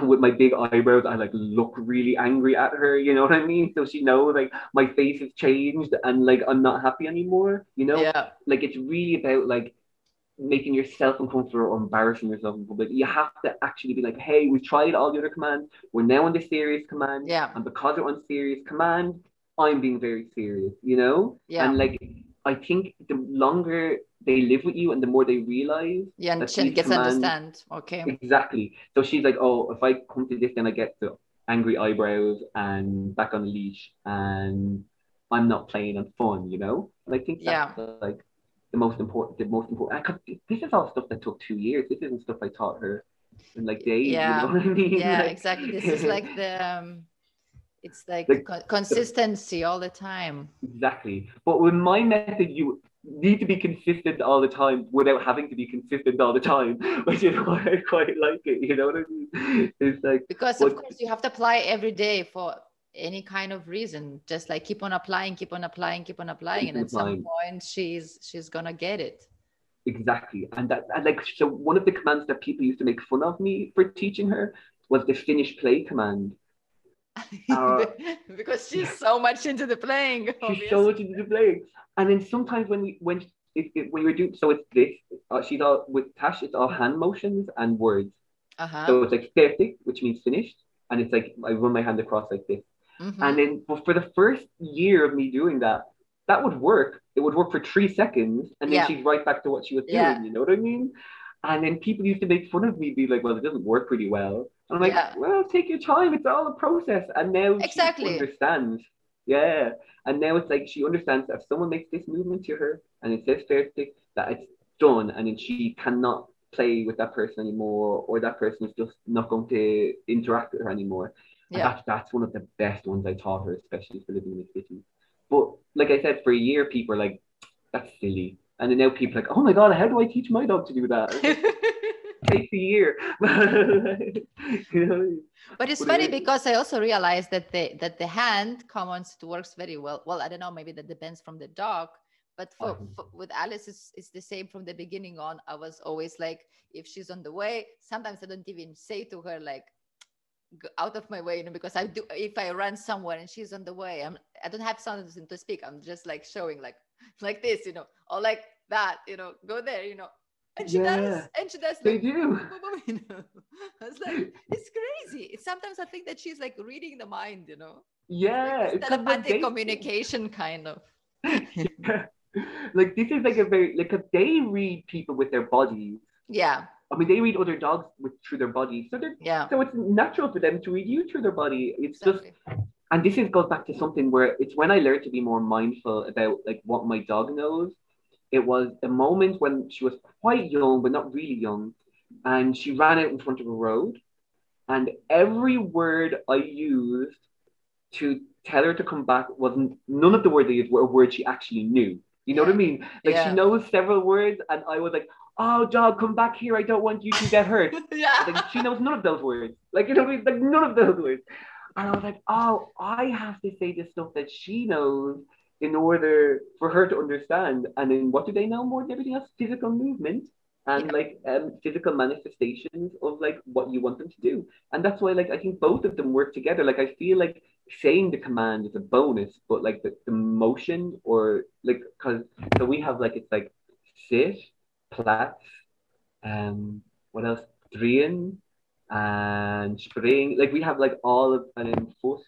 with my big eyebrows, I like look really angry at her. You know what I mean? So she knows like my face has changed and like I'm not happy anymore. You know? Yeah. Like it's really about like making yourself uncomfortable or embarrassing yourself in public. You have to actually be like, hey, we tried all the other commands. We're now on the serious command. Yeah. And because we're on serious command, I'm being very serious, you know? Yeah. And like I think the longer they live with you and the more they realize Yeah. And that she gets commands- understand. Okay. exactly. So she's like, Oh, if I come to this then I get the angry eyebrows and back on the leash and I'm not playing on fun, you know? And I think that's like the most important the most important this is all stuff that took two years. This isn't stuff I taught her in like days. Yeah. You know I mean? Yeah. Like- Exactly. This is like the. Um, it's like co- consistency all the time. Exactly. But with my method, you need to be consistent all the time without having to be consistent all the time, which is why I quite like it. You know what I mean? It's like, because of course you have to apply every day for any kind of reason just like keep on applying keep on applying keep on applying Keep and at some point she's she's gonna get it exactly. And that, and like, so one of the commands that people used to make fun of me for teaching her was the finish play command. Uh, because she's so much into the playing She's obviously. so much into the playing. And then sometimes when we, when, if, if, when we do, so it's this, uh, she's all, with Tash, it's all hand motions and words. uh-huh So it's like fertig, which means finished. And it's like, I run my hand across like this. Mhm. And then but for the first year of me doing that, that would work. It would work for three seconds, and then Yeah. she's right back to what she was doing. Yeah. You know what I mean? And then people used to make fun of me, be like, "Well, it doesn't work pretty well." And I'm like, Yeah. "Well, take your time. It's all a process." And now Exactly. she understands. Yeah. And now it's like she understands that if someone makes this movement to her and it says fertig, that it's done, and then she cannot play with that person anymore, or that person is just not going to interact with her anymore. Yeah That's, that's one of the best ones I taught her, especially for living in the city. But like I said, for a year, people are like, that's silly. And then now people are like, oh my God, how do I teach my dog to do that? Takes a year. you know? but it's funny because i also realized that the that the hand commands it works very well well i don't know maybe that depends from the dog but for, Mhm. for with alice it's, it's the same from the beginning on i was always like if she's on the way sometimes i don't even say to her like go out of my way you know because i do if i run somewhere and she's on the way i'm i don't have something to speak i'm just like showing like like this you know or like that you know go there you know and she does and she does They like, do. you know i was like it's crazy sometimes i think that she's like reading the mind you know Yeah. Like it's telepathic communication kind of Yeah. Like this is like a very like if they read people with their bodies. yeah I mean, they read other dogs with through their bodies, so they're yeah so it's natural for them to read you through their body. It's just and this is goes back to something where it's when I learned to be more mindful about like what my dog knows. It was a moment when she was quite young, but not really young, and she ran out in front of a road, and every word I used to tell her to come back wasn't none of the words they used were words she actually knew. You know what I mean? Like Yeah. she knows several words, and I was like, "Oh, dog, come back here! I don't want you to get hurt." yeah. like she knows none of those words. Like you know, what I mean? like none of those words. And I was like, oh, I have to say the stuff that she knows in order for her to understand. And then what do they know more than everything else? Physical movement and Yeah. like um, physical manifestations of like what you want them to do. And that's why like I think both of them work together. Like I feel like saying the command is a bonus, but like the, the motion or like because so we have like it's like sit, Platz, um, what else? Drehen and spring. Like we have like all of and then foot,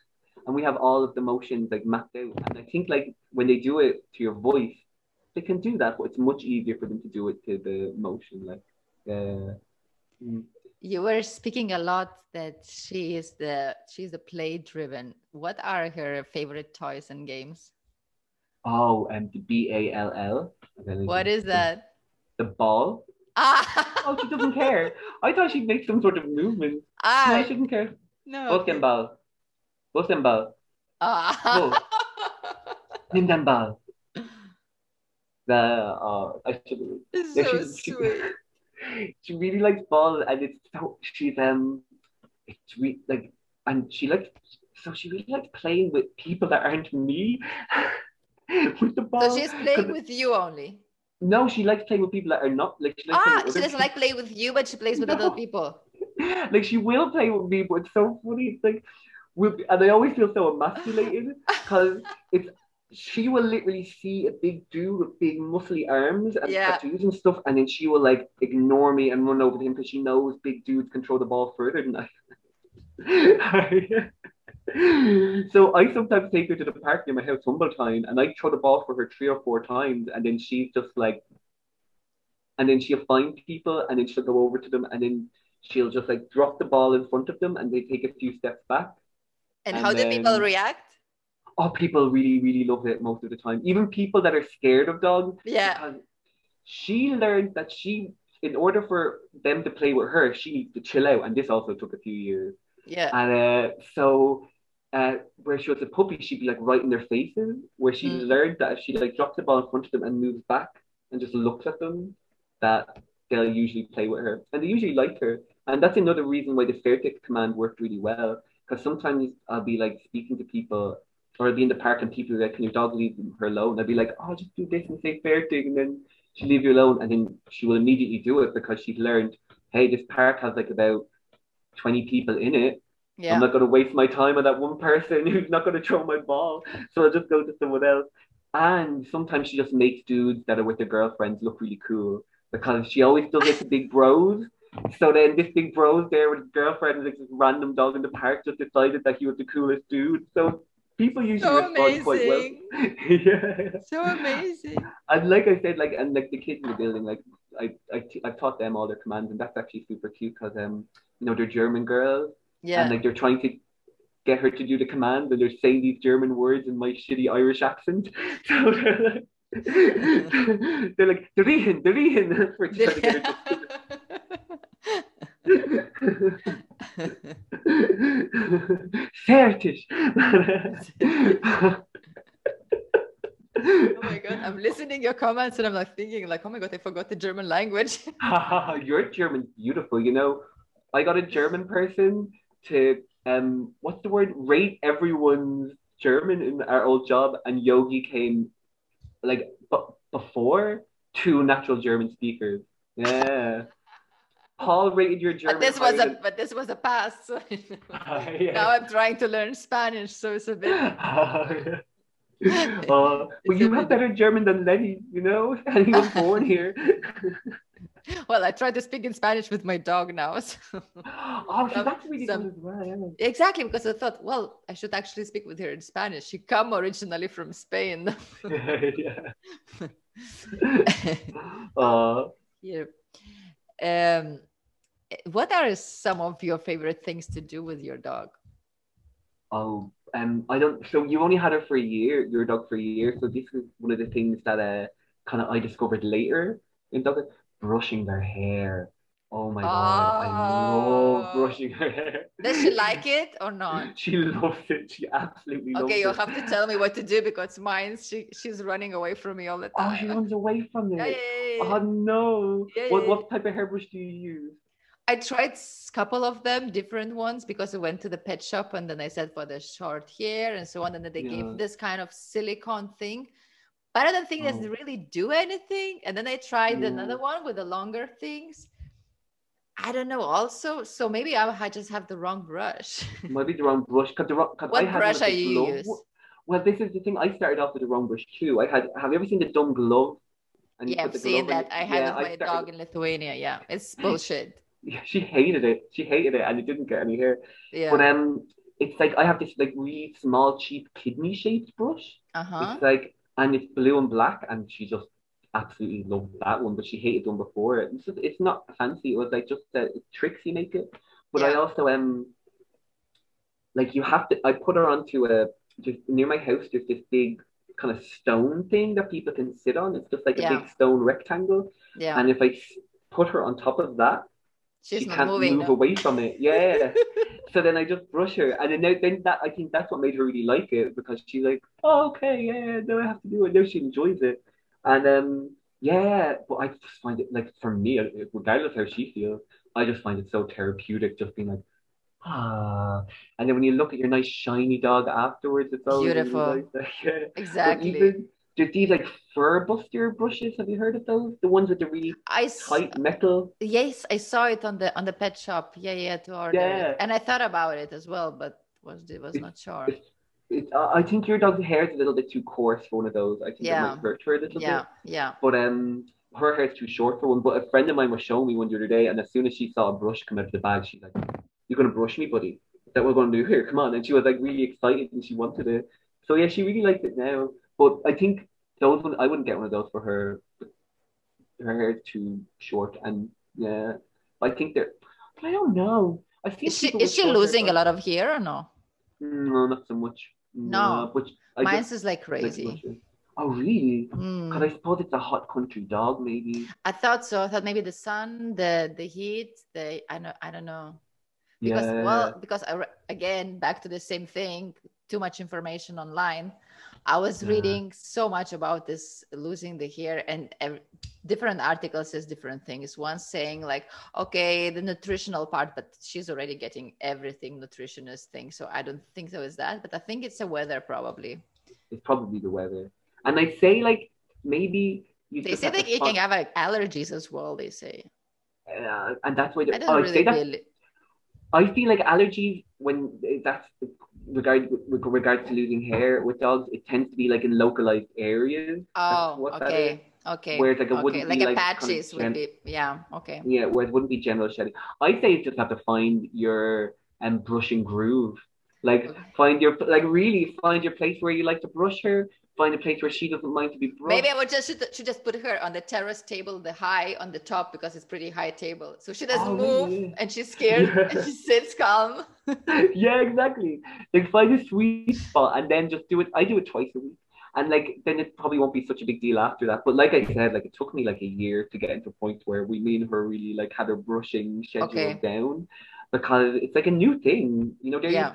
and we have all of the motions like mapped out. And I think like when they do it to your voice, they can do that, but it's much easier for them to do it to the motion. Like, uh, mm. You were speaking a lot that she is the she's the play driven. What are her favorite toys and games? oh, and the B A L L. What is that? The ball. Ah, Oh, she doesn't care. I thought she'd make some sort of movement. No, ah she didn't care. no. Bus ball. Ball. Ah. Nimm den ball. The uh, I should. Yeah, so she's- she- sweet. she really likes ball and it's so she's um it's re- like and she likes so she really likes playing with people that aren't me with the ball. So she's playing with you only. no, she likes playing with people that are not like she likes Ah, she doesn't like play with you, but she plays with other No. people. people. like she will play with me, but it's so funny. It's like we'll be, and I always feel so emasculated because it's she will literally see a big dude with big muscly arms and Yeah. tattoos and stuff, and then she will like ignore me and run over to him because she knows big dudes can throw the ball further than I. so I sometimes take her to the park near my house, Humboldt and I throw the ball for her three or four times, and then she's just like, and then she'll find people, and then she'll go over to them, and then she'll just like drop the ball in front of them, and they take a few steps back. And, And how do people react? Oh, people really, really love it most of the time. Even people that are scared of dogs, Yeah. she learned that she, in order for them to play with her, she needs to chill out, and this also took a few years. Yeah. And uh, so, uh, where she was a puppy, she'd be like right in their faces. Where she Mm. learned that if she like drops the ball in front of them and moves back and just looks at them, that they'll usually play with her, and they usually like her. And that's another reason why the fair command worked really well. Because sometimes I'll be like speaking to people, or I'll be in the park and people are like, "Can your dog leave her alone?" I'll be like, "Oh, just do this and say fertig," and then she'll leave you alone, and then she will immediately do it because she's learned, "Hey, this park has like about." 20 people in it Yeah. I'm not going to waste my time on that one person who's not going to throw my ball. So I'll just go to someone else. And sometimes she just makes dudes that are with their girlfriends look really cool because she always does it to big bros. So then this big bro's there with his girlfriend, and like this random dog in the park, just decided that he was the coolest dude. So people usually So respond quite well. yeah. So amazing. And like I said, like and like the kids in the building, like I I t- I've taught them all their commands, and that's actually super cute because um you know they're German girls Yeah. and like they're trying to get her to do the command and they're saying these German words in my shitty Irish accent. So they're like they're like Dorian, Dorian for trying to get Fertig. Oh my god, I'm listening your comments and I'm like thinking like, oh my god, I forgot the German language. Your German's beautiful, you know. I got a German person to um what's the word? Rate everyone's German in our old job and Yogi came like b- before two natural German speakers. Yeah. Paul rated your German. but this was a but this was a pass. Than- Yeah. now I'm trying to learn Spanish, so it's a bit uh, well, you have better German than Lenny, you know, and he was born here. well, I try to speak in Spanish with my dog now. So. oh, Some- that's really some- well. Yeah. Exactly, because I thought, well, I should actually speak with her in Spanish. She come originally from Spain. yeah. uh, Here. Um, what are some of your favorite things to do with your dog? oh, um, I don't. So you only had her for a year, your dog for a year. So this was one of the things that uh, kind of I discovered later in dog brushing their hair. Oh my god, I love Oh. brushing her hair. Does she like it or not? She loves it. She absolutely loves Okay, you'll have to tell me what to do because mine, she she's running away from me all the time. Oh, she runs away from it. Yeah, yeah, yeah, yeah. Oh no. What what type of hairbrush do you use? I tried a couple of them, different ones, because I went to the pet shop and then I said for the short hair and so on. And then they gave this kind of silicone thing. But I don't think it Oh. really do anything. And then I tried Yeah. another one with the longer things. I don't know. Also, so maybe I, just have the wrong brush. maybe the wrong brush. Cause the wrong, cause What I brush are you glove- use? Well, this is the thing. I started off with the wrong brush too. I had. Have you ever seen the dumb glove? And yeah, I've seen that. I had Yeah, with my started- dog in Lithuania. Yeah, it's bullshit. Yeah, she hated it. She hated it, and it didn't get any hair. Yeah. But um, it's like I have this like really small, cheap kidney shaped brush. Uh huh. It's like, and it's blue and black, and she just absolutely loved that one, but she hated the one before. It's just, it's not fancy. It was like just the tricks you make it. But I also um, like you have to. I put her onto a just near my house. There's this big kind of stone thing that people can sit on. It's just like a Yeah. big stone rectangle, Yeah. and if I put her on top of that, She's she not can't moving. move away from it. Yeah. so then I just brush her, and then then that I think that's what made her really like it because she's like, oh, okay, yeah, now I have to do it. Now she enjoys it, and um, yeah. But I just find it like for me, regardless how she feels, I just find it so therapeutic, just being like. Ah, and then when you look at your nice shiny dog afterwards, it's always really Beautiful. Like, yeah. Exactly. even there's these like fur buster brushes. Have you heard of those? The ones with the really I s- tight metal. yes, I saw it on the on the pet shop. Yeah, yeah, to order Yeah. it, and I thought about it as well, but was was It's- not sure. it's- It, uh, I think your dog's hair is a little bit too coarse for one of those. I think Yeah. it might hurt her a little Yeah, bit. yeah. But um, her hair's too short for one. But a friend of mine was showing me one the other day, and as soon as she saw a brush come out of the bag, she's like, "You're gonna brush me, buddy? That what we're gonna do here? Come on!" And she was like really excited, and she wanted it. So yeah, she really likes it now. But I think those one, I wouldn't get one of those for her. Her hair's too short, and yeah, I think they're. I don't know. I see Is she is she short hair, losing a lot of hair or no? No, not so much. No. I Mine's just is like crazy. Oh, really? Mm. Because I suppose it's a hot country dog, maybe. I thought so. I thought maybe the sun, the the heat, the I know I don't know. Because yeah. well, because I again back to the same thing. Too much information online. I was Yeah. reading so much about this losing the hair, and ev- different articles says different things. One saying like, okay, the nutritional part, but she's already getting everything nutritionist thing, so I don't think so is that. But I think it's the weather probably. it's probably the weather. And I say like maybe you They say that you can have like, allergies as well. They say. uh, and that's why I don't oh, I really say that feel. I feel like allergies when that's regard with regards to losing hair with dogs, it tends to be like in localized areas. Oh, what that okay, okay. Whereas, like, it okay. wouldn't like be, a like, kind of patches gen- would be, yeah, okay. Yeah, where it wouldn't be general shedding. I say you just have to find your um brushing groove. Like Okay. find your like really find your place where you like to brush her. Find a place where she doesn't mind to be brushed. Maybe I would just should, should just put her on the terrace table, the high on the top because it's pretty high table, so she doesn't Oh, move yeah. and she's scared Yeah. and she sits calm. yeah, exactly. Like find a sweet spot and then just do it. I do it twice a week. And like then it probably won't be such a big deal after that. But like I said, like it took me like a year to get into a point where we me and her really like had her brushing schedule Okay. down because it's like a new thing. You know, they're Yeah.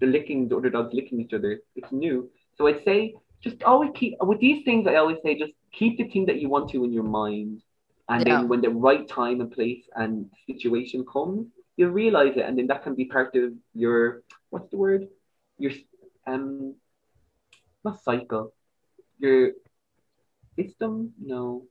the licking the other dogs licking each other. It's new. So I'd say just always keep with these things I always say just keep the thing that you want to in your mind. And Yeah. then when the right time and place and situation comes, you'll realize it and then that can be part of your what's the word? Your um not cycle. Your system? No.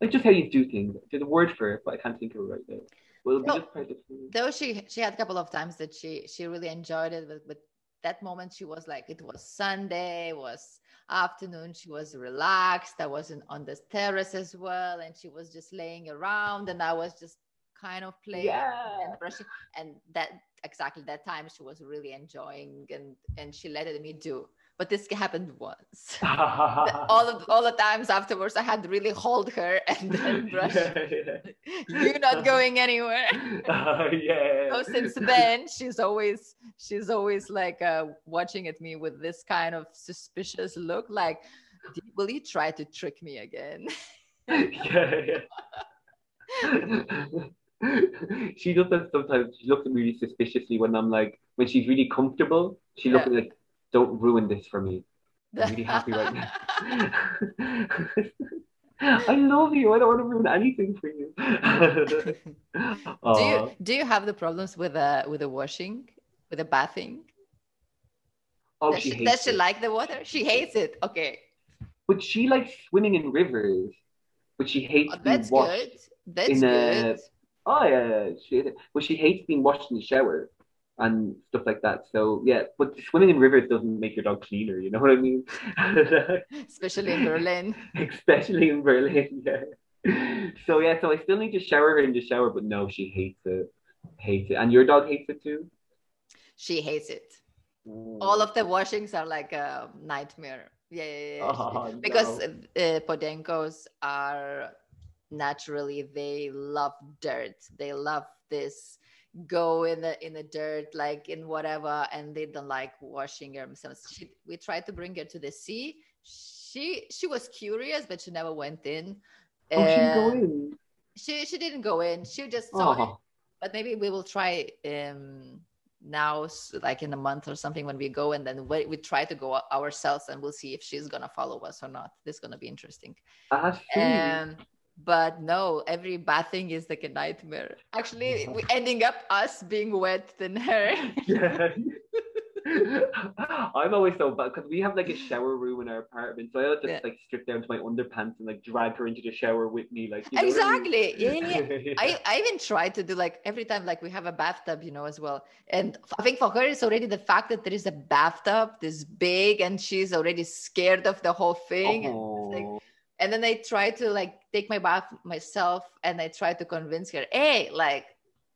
Like just how you do things. There's a word for it, but I can't think of it right now. Well, it'll No. just part of Though she she had a couple of times that she she really enjoyed it, but, but that moment she was like it was Sunday, it was afternoon, she was relaxed. I wasn't on the terrace as well, and she was just laying around, and I was just kind of playing Yeah. and brushing, and that exactly that time she was really enjoying, and and she let me do. But this happened once. All of all the times afterwards, I had to really hold her and then brush. yeah, You're not going anywhere. Uh, yeah. so since then she's always she's always like uh, watching at me with this kind of suspicious look like will you try to trick me again yeah, yeah. she does that sometimes. She looks at me really suspiciously when I'm like, when she's really comfortable. She looks Yeah. at me like, "Don't ruin this for me." I'm really happy right now. I love you. I don't want to ruin anything for you. do you do you have the problems with the with the washing, with the bathing? oh, does she she, does she like the water? She hates it. Okay, But she likes swimming in rivers. But she hates Oh, being that's washed. good. That's in a- good. Oh yeah, yeah, she but she hates being washed in the shower and stuff like that. So yeah, but swimming in rivers doesn't make your dog cleaner. You know what I mean? Especially in Berlin. Especially in Berlin. Yeah. So yeah, so I still need to shower her in the shower, but no, she hates it. Hates it. And your dog hates it too. She hates it. All of the washings are like a nightmare. Yeah, yeah, yeah. Oh, because no. uh, Podencos are naturally they love dirt. They love this go in the in the dirt like in whatever and they don't like washing themselves. She, we tried to bring her to the sea. She she was curious but she never went in. Oh, she didn't go Uh, in. She she didn't go in. She just saw it Oh, but maybe we will try um now like in a month or something when we go and then we, we try to go ourselves and we'll see if she's gonna follow us or not this is gonna be interesting I see. um but no every bathing is like a nightmare actually we ending up us being wet than her Yeah. I'm always so bad because we have like a shower room in our apartment, so I'll just Yeah. like strip down to my underpants and like drag her into the shower with me, like you know what I mean? exactly yeah, yeah, yeah. I, I even try to do like every time like we have a bathtub you know as well and i think for her it's already the fact that there is a bathtub this big and she's already scared of the whole thing Oh. And then I try to like take my bath myself and I try to convince her, hey, like,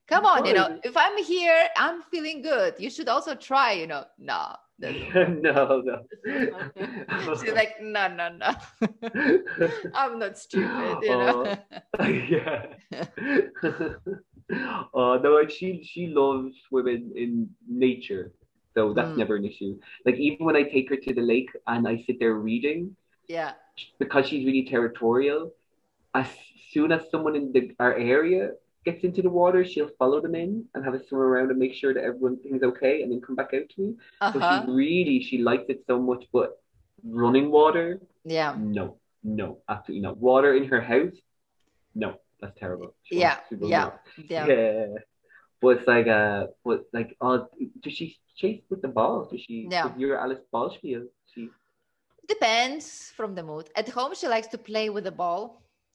come on, you know, if I'm here, I'm feeling good. You should also try, you know. No. no, no. She's like, no, no, no. I'm not stupid, you know. yeah. Oh no, she she loves swimming in nature, so that's Mm. never an issue. Like even when I take her to the lake and I sit there reading, yeah. Because she's really territorial, as soon as someone in the our area gets into the water, she'll follow them in and have a swim around and make sure that everything's okay, and then come back out to me. So Uh-huh. she really she likes it so much, but running water, Yeah. no, no, absolutely not. Water in her house, no, that's terrible. She Yeah, won't- she will yeah. Yeah. yeah. But it's like uh, but like uh, does she chase with the ball? Does she? Yeah. Does your Alice Ballspiel? Depends from the mood. At home, she likes to play with the ball.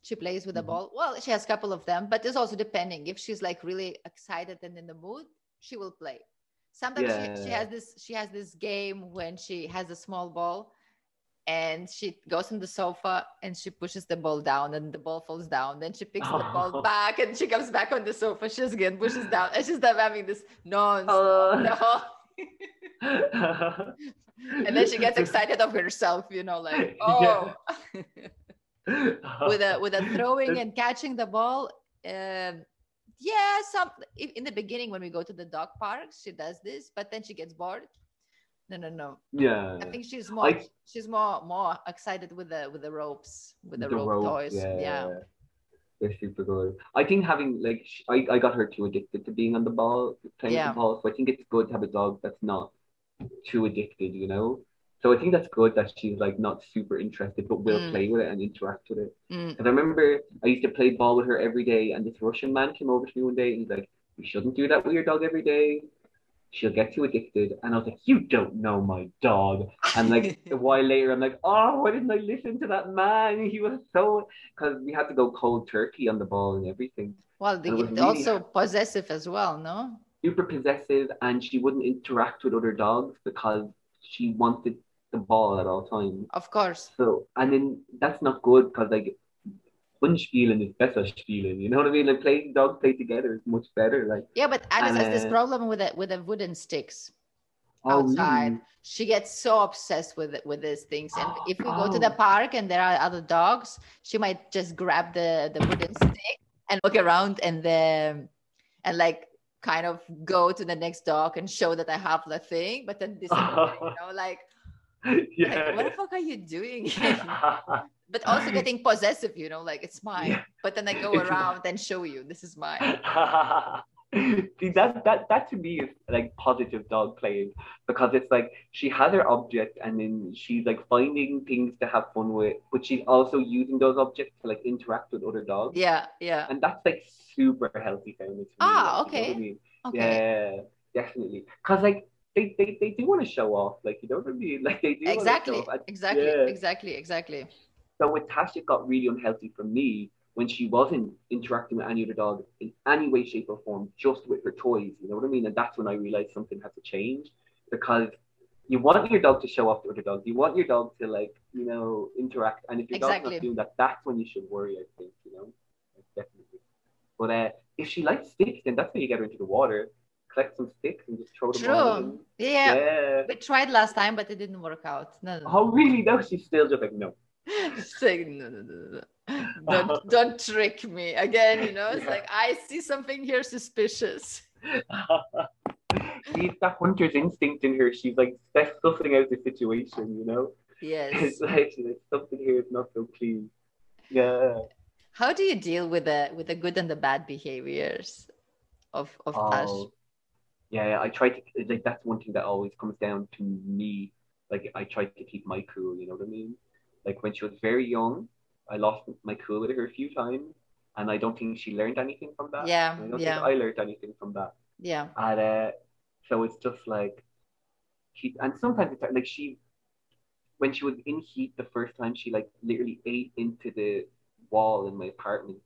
She plays with the Mhm. ball. Well, she has a couple of them, but it's also depending. If she's like really excited and in the mood, she will play. Sometimes she, she has this she has this game when she has a small ball and she goes on the sofa and she pushes the ball down and the ball falls down. Then she picks the ball Oh. back and she comes back on the sofa. She's again pushes down. And she's having this non Uh. and then she gets excited of herself, you know, like, Yeah. oh, with a with a throwing and catching the ball. Um, yeah, some in the beginning when we go to the dog parks, she does this, but then she gets bored. No, no, no. yeah. I think she's more I- she's more more excited with the with the ropes, with the, The rope, rope, toys. Yeah. They're super good. I think having like I, I got her too addicted to being on the ball, playing Yeah. with the ball. So I think it's good to have a dog that's not too addicted, you know. So I think that's good that she's like not super interested, but will Mm. play with it and interact with it. Mm. I remember I used to play ball with her every day, and this Russian man came over to me one day and he's like, "You shouldn't do that with your dog every day. She'll get too addicted." And I was like, "You don't know my dog." And like a while later, I'm like, "Oh, why didn't I listen to that man? He was so." Because we had to go cold turkey on the ball and everything. Well, was get really- also possessive as well, no? Super possessive, and she wouldn't interact with other dogs because she wanted the ball at all times. Of course. So, and then that's not good because like Wunschspielen is besser spielen. You know what I mean? Like playing dogs play together is much better. Like Yeah, but Alice has this problem with it with the wooden sticks. oh, outside. She gets so obsessed with it, with these things, and if we go to the Oh. park and there are other dogs, she might just grab the the wooden stick and look around and then and like kind of go to the next dog and show that I have the thing, but then disappear, you know, like yeah. Like, what the fuck are you doing? but also getting possessive, you know, like it's mine. Yeah. But then I go around and show you this is mine. See that that that to me is like positive dog playing because it's like she has her object and then she's like finding things to have fun with, but she's also using those objects to like interact with other dogs. Yeah, yeah. And that's like super healthy family to me. Ah, like, you know I okay. mean? Okay. Yeah, definitely. Cause like they, they, they do want to show off, like you know what I mean? Like they do Exactly. show off. And Exactly. Yeah. Exactly. Exactly. so with Tasha it got really unhealthy for me when she wasn't interacting with any other dog in any way, shape, or form, just with her toys. You know what I mean? And that's when I realized something had to change because you want your dog to show off to other dogs. You want your dog to like, you know, interact. And if your dog's Exactly. not doing that, that's when you should worry, I think, you know? Definitely. But uh, if she likes sticks, then that's when you get her into the water. Collect some sticks and just throw them. True. Yeah. Yeah. We tried last time, but it didn't work out. No, no. Oh, really? No, she's still just like, no. She's like, no, no, no, no, no. Don't, don't trick me again. You know, it's Yeah. like I see something here suspicious. She's that hunter's instinct in her. She's like sussing out the situation, you know? Yes. It's like, like something here is not so clean. Yeah. How do you deal with the with the good and the bad behaviors of of oh, Tash? Oh, yeah, I try to like that's one thing that always comes down to me. Like I try to keep my cool, you know what I mean? Like when she was very young, I lost my cool with her a few times, and I don't think she learned anything from that. Yeah, I don't yeah. think I learned anything from that. Yeah. And uh, so it's just like she and sometimes it's like she when she was in heat the first time she like literally ate into the wall in my apartment.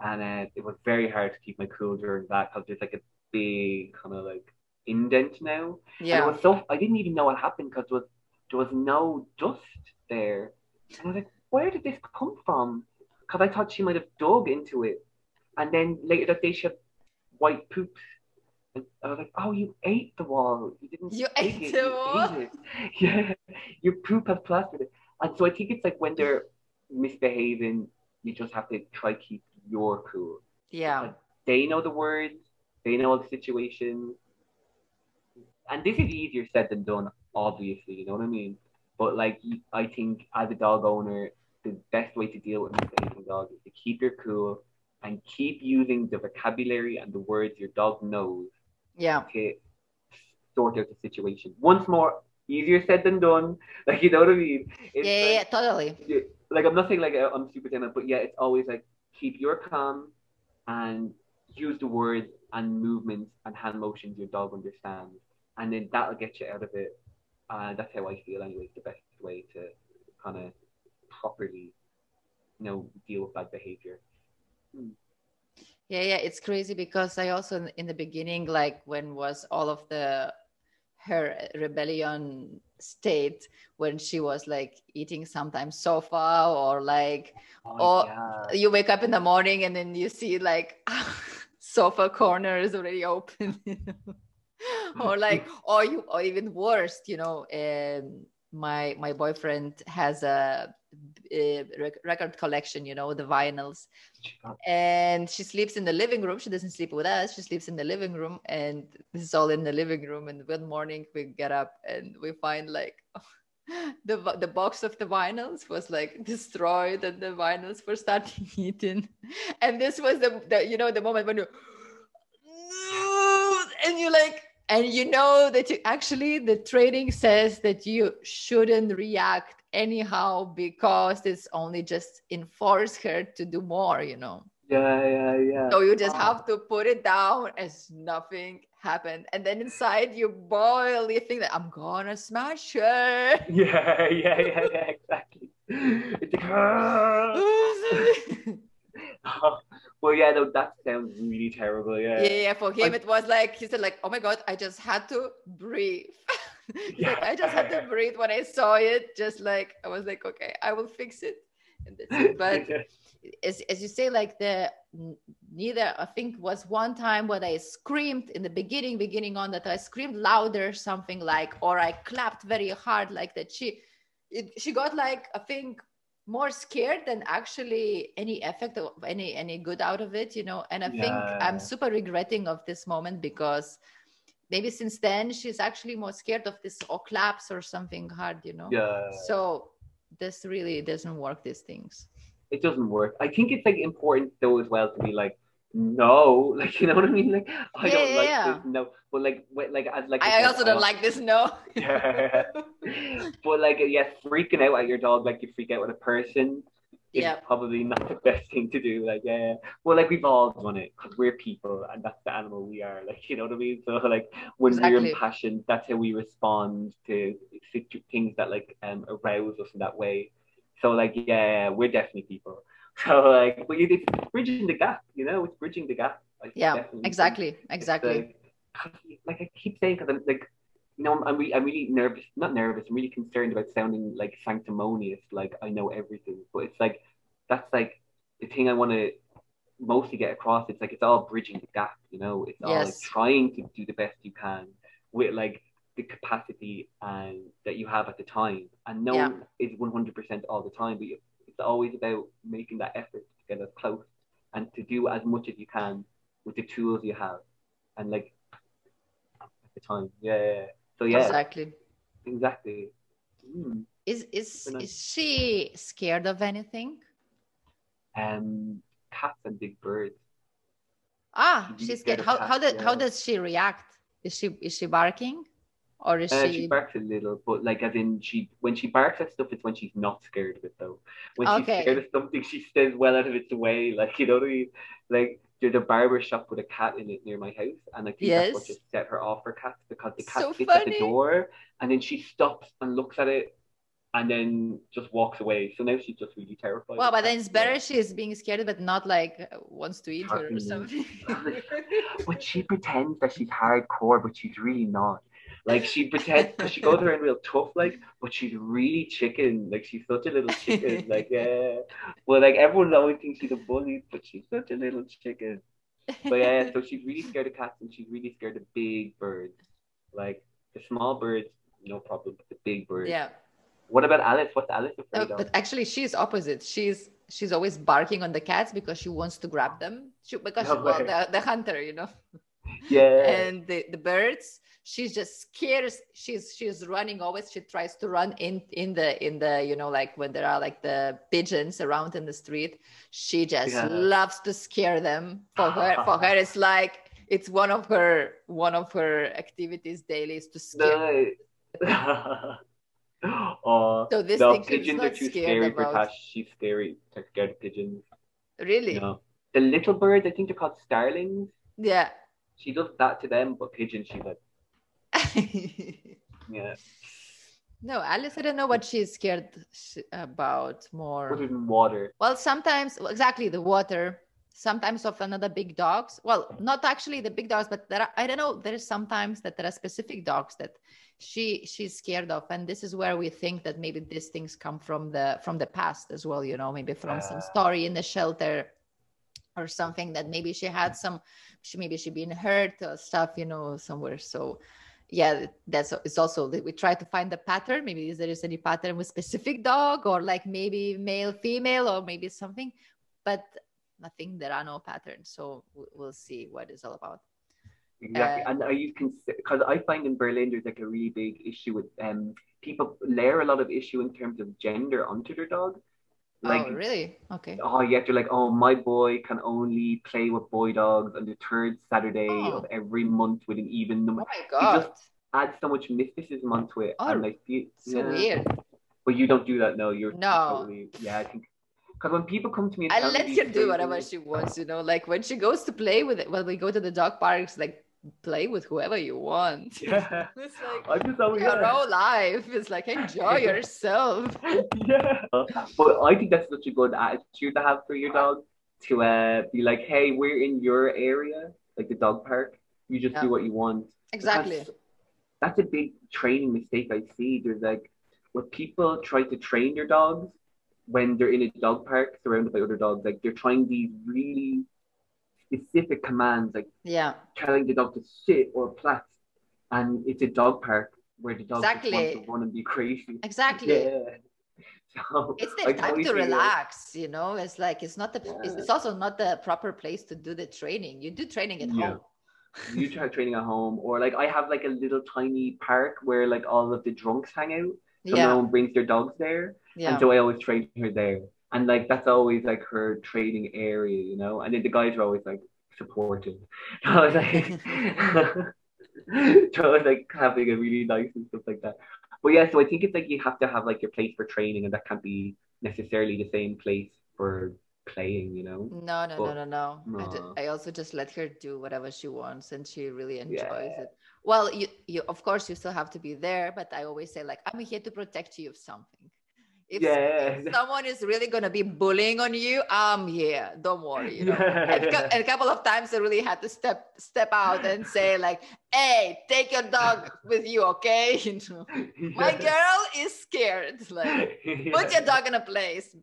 And uh, it was very hard to keep my cool during that because there's like a big kind of like indent now. And it Yeah. was so I didn't even know what happened because there was there was no dust there. And I was like, where did this come from? Because I thought she might have dug into it. And then later that day she had white poop. And I was like, oh, you ate the wall. You didn't You ate it. the you wall? ate it. Yeah, your poop has plastered it. And so I think it's like when they're misbehaving, you just have to try keep your cool. Yeah. They know the words, they know the situations. And this is easier said than done, obviously, you know what I mean? But like I think as a dog owner, the best way to deal with a misbehaving dog is to keep your cool and keep using the vocabulary and the words your dog knows Yeah. to sort out the situation. Once more, easier said than done. Like you know what I mean? Yeah, It's yeah, like, yeah, totally. like I'm not saying like I'm super tenant, but yeah, it's always like keep your calm and use the words and movements and hand motions your dog understands, and then that'll get you out of it. Uh, that's how I feel anyway. The best way to kind of properly, you know, deal with bad behavior. Yeah, yeah, it's crazy because I also in- in the beginning, like when was all of the her rebellion state when she was like eating sometimes sofa or like Oh, Oh, yeah. you wake up in the morning and then you see like sofa corner is already open you know? Or like or you or even worse you know um, my my boyfriend has a, a record collection you know the vinyls. And she sleeps in the living room. She doesn't sleep with us. She sleeps in the living room and this is all in the living room. And one morning we get up and we find like the the box of the vinyls was like destroyed and the vinyls were starting eating. And this was the, the you know the moment when you and you like and you know that you actually the training says that you shouldn't react anyhow because it's only just enforce her to do more you know Yeah, yeah, yeah. so you just Oh. have to put it down as nothing happened and then inside you boil you think that i'm gonna smash her Yeah, yeah, yeah, yeah, exactly. It's oh, "Ah." yeah, no, that sounds really terrible. Yeah, yeah, yeah. For him, Like- it was like he said, like, "Oh my god, I just had to breathe." He's like, Yeah. I just had to breathe when I saw it. Just like I was like, okay, I will fix it. It. But as, as you say, like the neither I think was one time when I screamed in the beginning, beginning on that I screamed louder, something like, or I clapped very hard, like that. She, it, she got like I think more scared than actually any effect of any any good out of it, you know. And I think I'm super regretting of this moment because maybe since then she's actually more scared of this or claps or something hard, you know. Yeah. So this really doesn't work. These things. It doesn't work. I think it's like important though as well to be like no, like you know what I mean. Like I Yeah, don't yeah, like yeah. this no, but like wh- like as like I also don't like this. No. Yeah. but like yeah, freaking out at your dog like you freak out with a person is Yeah. probably not the best thing to do. Like yeah, well like we've all done it because we're people and that's the animal we are. Like you know what I mean. So like when we're Exactly. impassioned, that's how we respond to things that like um arouse us in that way. So like yeah, we're definitely people. So like, but it's bridging the gap. You know, it's bridging the gap. I Yeah. definitely. Exactly. Exactly. Like, like I keep saying, because I'm like, you know, I'm really, I'm really nervous. Not nervous. I'm really concerned about sounding like sanctimonious, like I know everything. But it's like that's like the thing I want to mostly get across. It's like it's all bridging the gap. You know, it's all like trying to do the best you can with like the capacity and that you have at the time. And no Yeah. one is 100% all the time, but you- it's always about making that effort to get as close and to do as much as you can with the tools you have and like at the time. Yeah. yeah, yeah. So yeah, Exactly. exactly. Mm. Is is is she scared of anything? Um, cats and big birds. Ah, She's scared. How how does how does she react? Is she is she barking, or is Uh, she? she barks a little, but like as in she when she barks at stuff, it's when she's not scared of it though. When she's scared of something, she stays well out of its way. Like you know what I mean? Like there's a barber shop with a cat in it near my house, and I think that's what just set her off for cats because the cat So sits at the door, and then she stops and looks at it, and then just walks away. So now she's just really terrified. well, but then it's yeah. better she's being scared, but not like wants to eat her or something. But she pretends that she's hardcore, but she's really not. Like she pretends, cause she goes around real tough, like, but she's really chicken. Like she's such a little chicken. like yeah. Well, like everyone always thinks she's a bully, but she's such a little chicken. But yeah, so she's really scared of cats and she's really scared of big birds. Like the small birds, no problem, but the big birds. yeah. What about Alice? What's Alice afraid oh, of? but actually, she's opposite. She's she's always barking on the cats because she wants to grab them. She, because No well, the, the hunter, you know. yeah. and the, the birds she's just scared she's she's running always she tries to run in in the in the you know like when there are like the pigeons around in the street she just Yeah. loves to scare them for her for her it's like it's one of her one of her activities daily is to scare No. oh, So this she's pigeons are too scary for about. Tash. She's scary. They're scared of pigeons. really No. The little birds, I think they're called starlings. yeah She does that to them, but pigeons, she's like, yeah. no alice i don't know what she's scared about more Other than water. Well, sometimes well, exactly the water. Sometimes of another big dogs. Well, not actually the big dogs, but there are, I don't know. There is sometimes that there are specific dogs that she she's scared of, and this is where we think that maybe these things come from the from the past as well. You know, maybe from some Ah. story in the shelter or something that maybe she had some, she maybe she been hurt or stuff. You know, somewhere. So yeah that's it's also that we try to find the pattern maybe is there is any pattern with specific dog or like maybe male female or maybe something but i think there are no patterns so we- we'll see what it's all about Exactly. Uh, and are you because I find in Berlin there's like a really big issue with um people layer a lot of issue in terms of gender onto their dog. Oh, like oh really okay oh yeah, You're like, oh my boy can only play with boy dogs on the third Saturday Oh. of every month with an even number. oh my god just- Add so much mysticism onto it. Oh, and like you, so yeah. weird But you don't do that, no. You're No. totally yeah, I think because when people come to me and i let her do whatever she wants you know like when she goes to play with it when we go to the dog parks like play with whoever you want Yeah. it's like I just always your yeah. whole life it's like enjoy yourself yeah. But I think that's such a good attitude to have for your dog to uh, be like, hey, we're in your area, like the dog park. You just Yeah. do what you want. exactly Because That's a big training mistake I see. There's like when people try to train their dogs when they're in a dog park surrounded by other dogs, like they're trying these really specific commands, like yeah telling the dog to sit or Platz. And it's a dog park where the dog just wants Exactly. to run and be crazy. exactly Yeah. So it's I time to it. relax you know it's like it's not the it's, Yeah. it's also not the proper place to do the training you do training at Yeah. home you try training at home, or like I have like a little tiny park where like all of the drunks hang out. So yeah no one brings their dogs there, yeah and so I always train her there. And like that's always like her training area, you know. And then the guys are always like supportive. I was like, so I was like having a really nice and stuff like that. But yeah, so I think it's like you have to have like your place for training, and that can't be necessarily the same place for playing, you know. No, no, no, But- no, no. I, ju- Aw. I also just let her do whatever she wants, and she really enjoys Yeah. it. Well, you, you, of course, you still have to be there, but I always say like, I'm here to protect you of something. If, if Yeah. someone is really gonna be bullying on you, I'm here. Don't worry. You know. And a a couple of times I really had to step step out and say like, "Hey, take your dog with you, okay?" You know, my girl is scared. Like, put your dog in a place.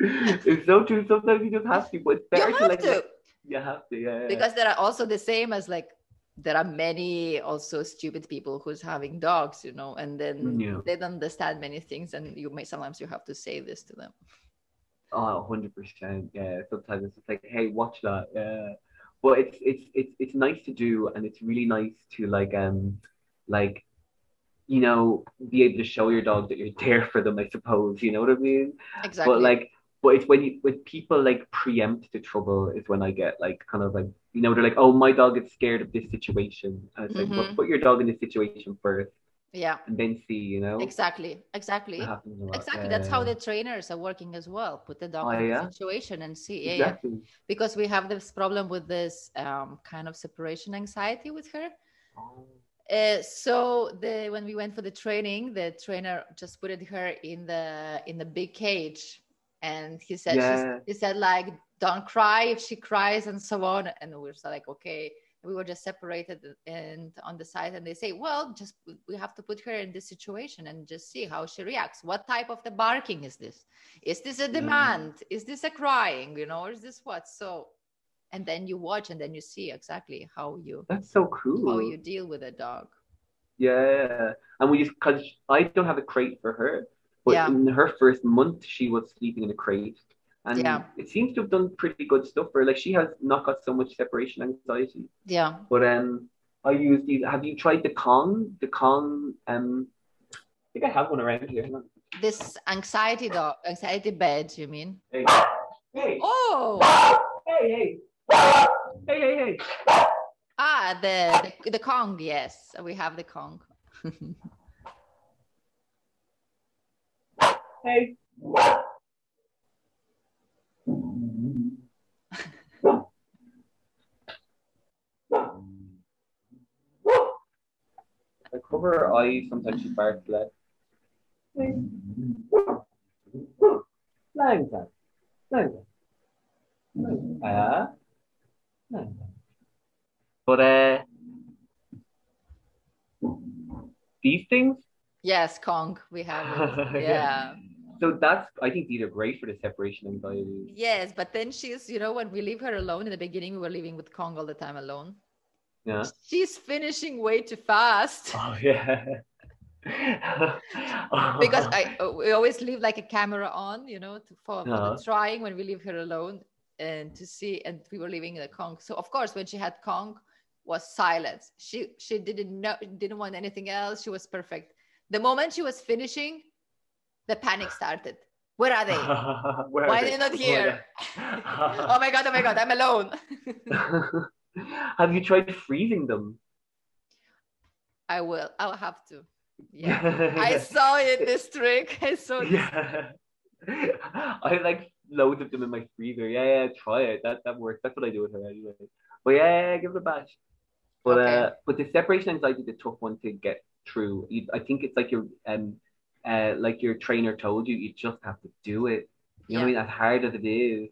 it's so true. Sometimes you just have to, but You better to have like to. you have to, yeah. because there are also the same as like there are many also stupid people who's having dogs you know and then Yeah. they don't understand many things and you may sometimes you have to say this to them Oh, 100%. Yeah. Sometimes it's just like, hey, watch that. Yeah. But it's it's it's it's nice to do and it's really nice to like um like you know be able to show your dog that you're there for them, I suppose. You know what I mean? exactly But like but it's when you when people like preempt the trouble is when I get like kind of like you know they're like, oh my dog is scared of this situation. And it's like, Mhm. but put your dog in this situation first yeah and then see, you know? exactly exactly That happens a lot. exactly that's how the trainers are working as well put the dog Oh, in yeah? the situation and see yeah, yeah Exactly. because we have this problem with this um, kind of separation anxiety with her Oh. Uh, so the when we went for the training, the trainer just put her in the in the big cage, and he said Yeah. he said like don't cry if she cries and so on, and we were like okay. We were just separated and on the side, and they say, well, just we have to put her in this situation and just see how she reacts. What type of the barking is this? Is this a mm-hmm. demand? Is this a crying? You know, or is this what? So, and then you watch and then you see exactly how you That's so cool. how you deal with a dog. Yeah, and we just because I don't have a crate for her, but Yeah. in her first month she was sleeping in a crate, and Yeah. it seems to have done pretty good stuff for her. Like she has not got so much separation anxiety. Yeah. But um, I use these. Have you tried the Kong? The Kong. Um, I think I have one around here. This anxiety dog, anxiety bed, you mean? Hey, hey, Oh, hey, hey, hey, hey, hey. ah, the, the the Kong. Yes, we have the Kong. Hey. I cover her eyes, sometimes she barks less. Lying down. Lying down. Lying down. Ah. Lying. But uh these things yes, Kong. We have it. Yeah. So that's I think these are great for the separation anxiety. Yes, but then she's, you know, when we leave her alone in the beginning, we were living with Kong all the time alone. Yeah. She's finishing way too fast. Oh yeah. because I we always leave like a camera on, you know, to, for, for Uh-huh. trying when we leave her alone and to see. And we were leaving the Kong. So of course, when she had Kong, was silence. She she didn't know didn't want anything else. She was perfect. The moment she was finishing, the panic started. Where are they? Where Why are they? they not Oh, here? oh my god! Oh my god! I'm alone. Have you tried freezing them? I will. I'll have to. Yeah. I saw it. This trick. I saw. This. Yeah. I like loads of them in my freezer. Yeah, yeah, try it. That that works. That's what I do with her anyway. But yeah, yeah, give it a bash. But Okay. uh, but the separation anxiety is a tough one to get through. You, I think it's like your um uh like your trainer told you, you just have to do it. You know what I mean? As hard as it is,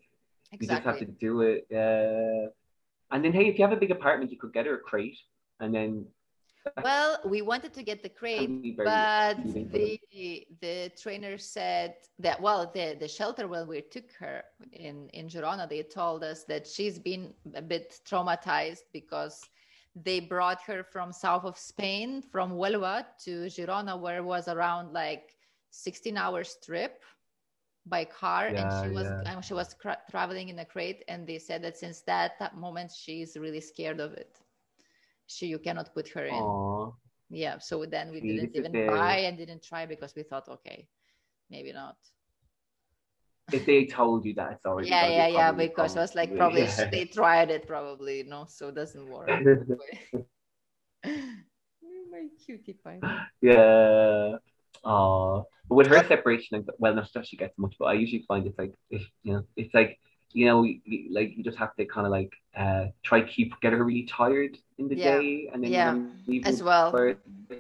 you just have to do it. Yeah. And then hey, if you have a big apartment, you could get her a crate, and then Well, we wanted to get the crate, but the the trainer said that well, the the shelter where we took her in in Girona, they told us that she's been a bit traumatized because they brought her from south of Spain, from Huelva to Girona, where it was around like 16 hours trip by car and she was yeah. um, she was cra- traveling in a crate and they said that since that, that moment is really scared of it she you cannot put her in Aw. yeah so then we didn't even buy and didn't try because we thought okay maybe not If they told you that, it's already. yeah yeah yeah because it was like probably Yeah. they tried it probably you know so it doesn't work my cutie pie Yeah. Oh, with her separation, well, not that she gets much, but I usually find it's like, if, you know, it's like, you know, like you just have to kind of like uh try keep get her really tired in the Yeah. day, and then Yeah, leave as well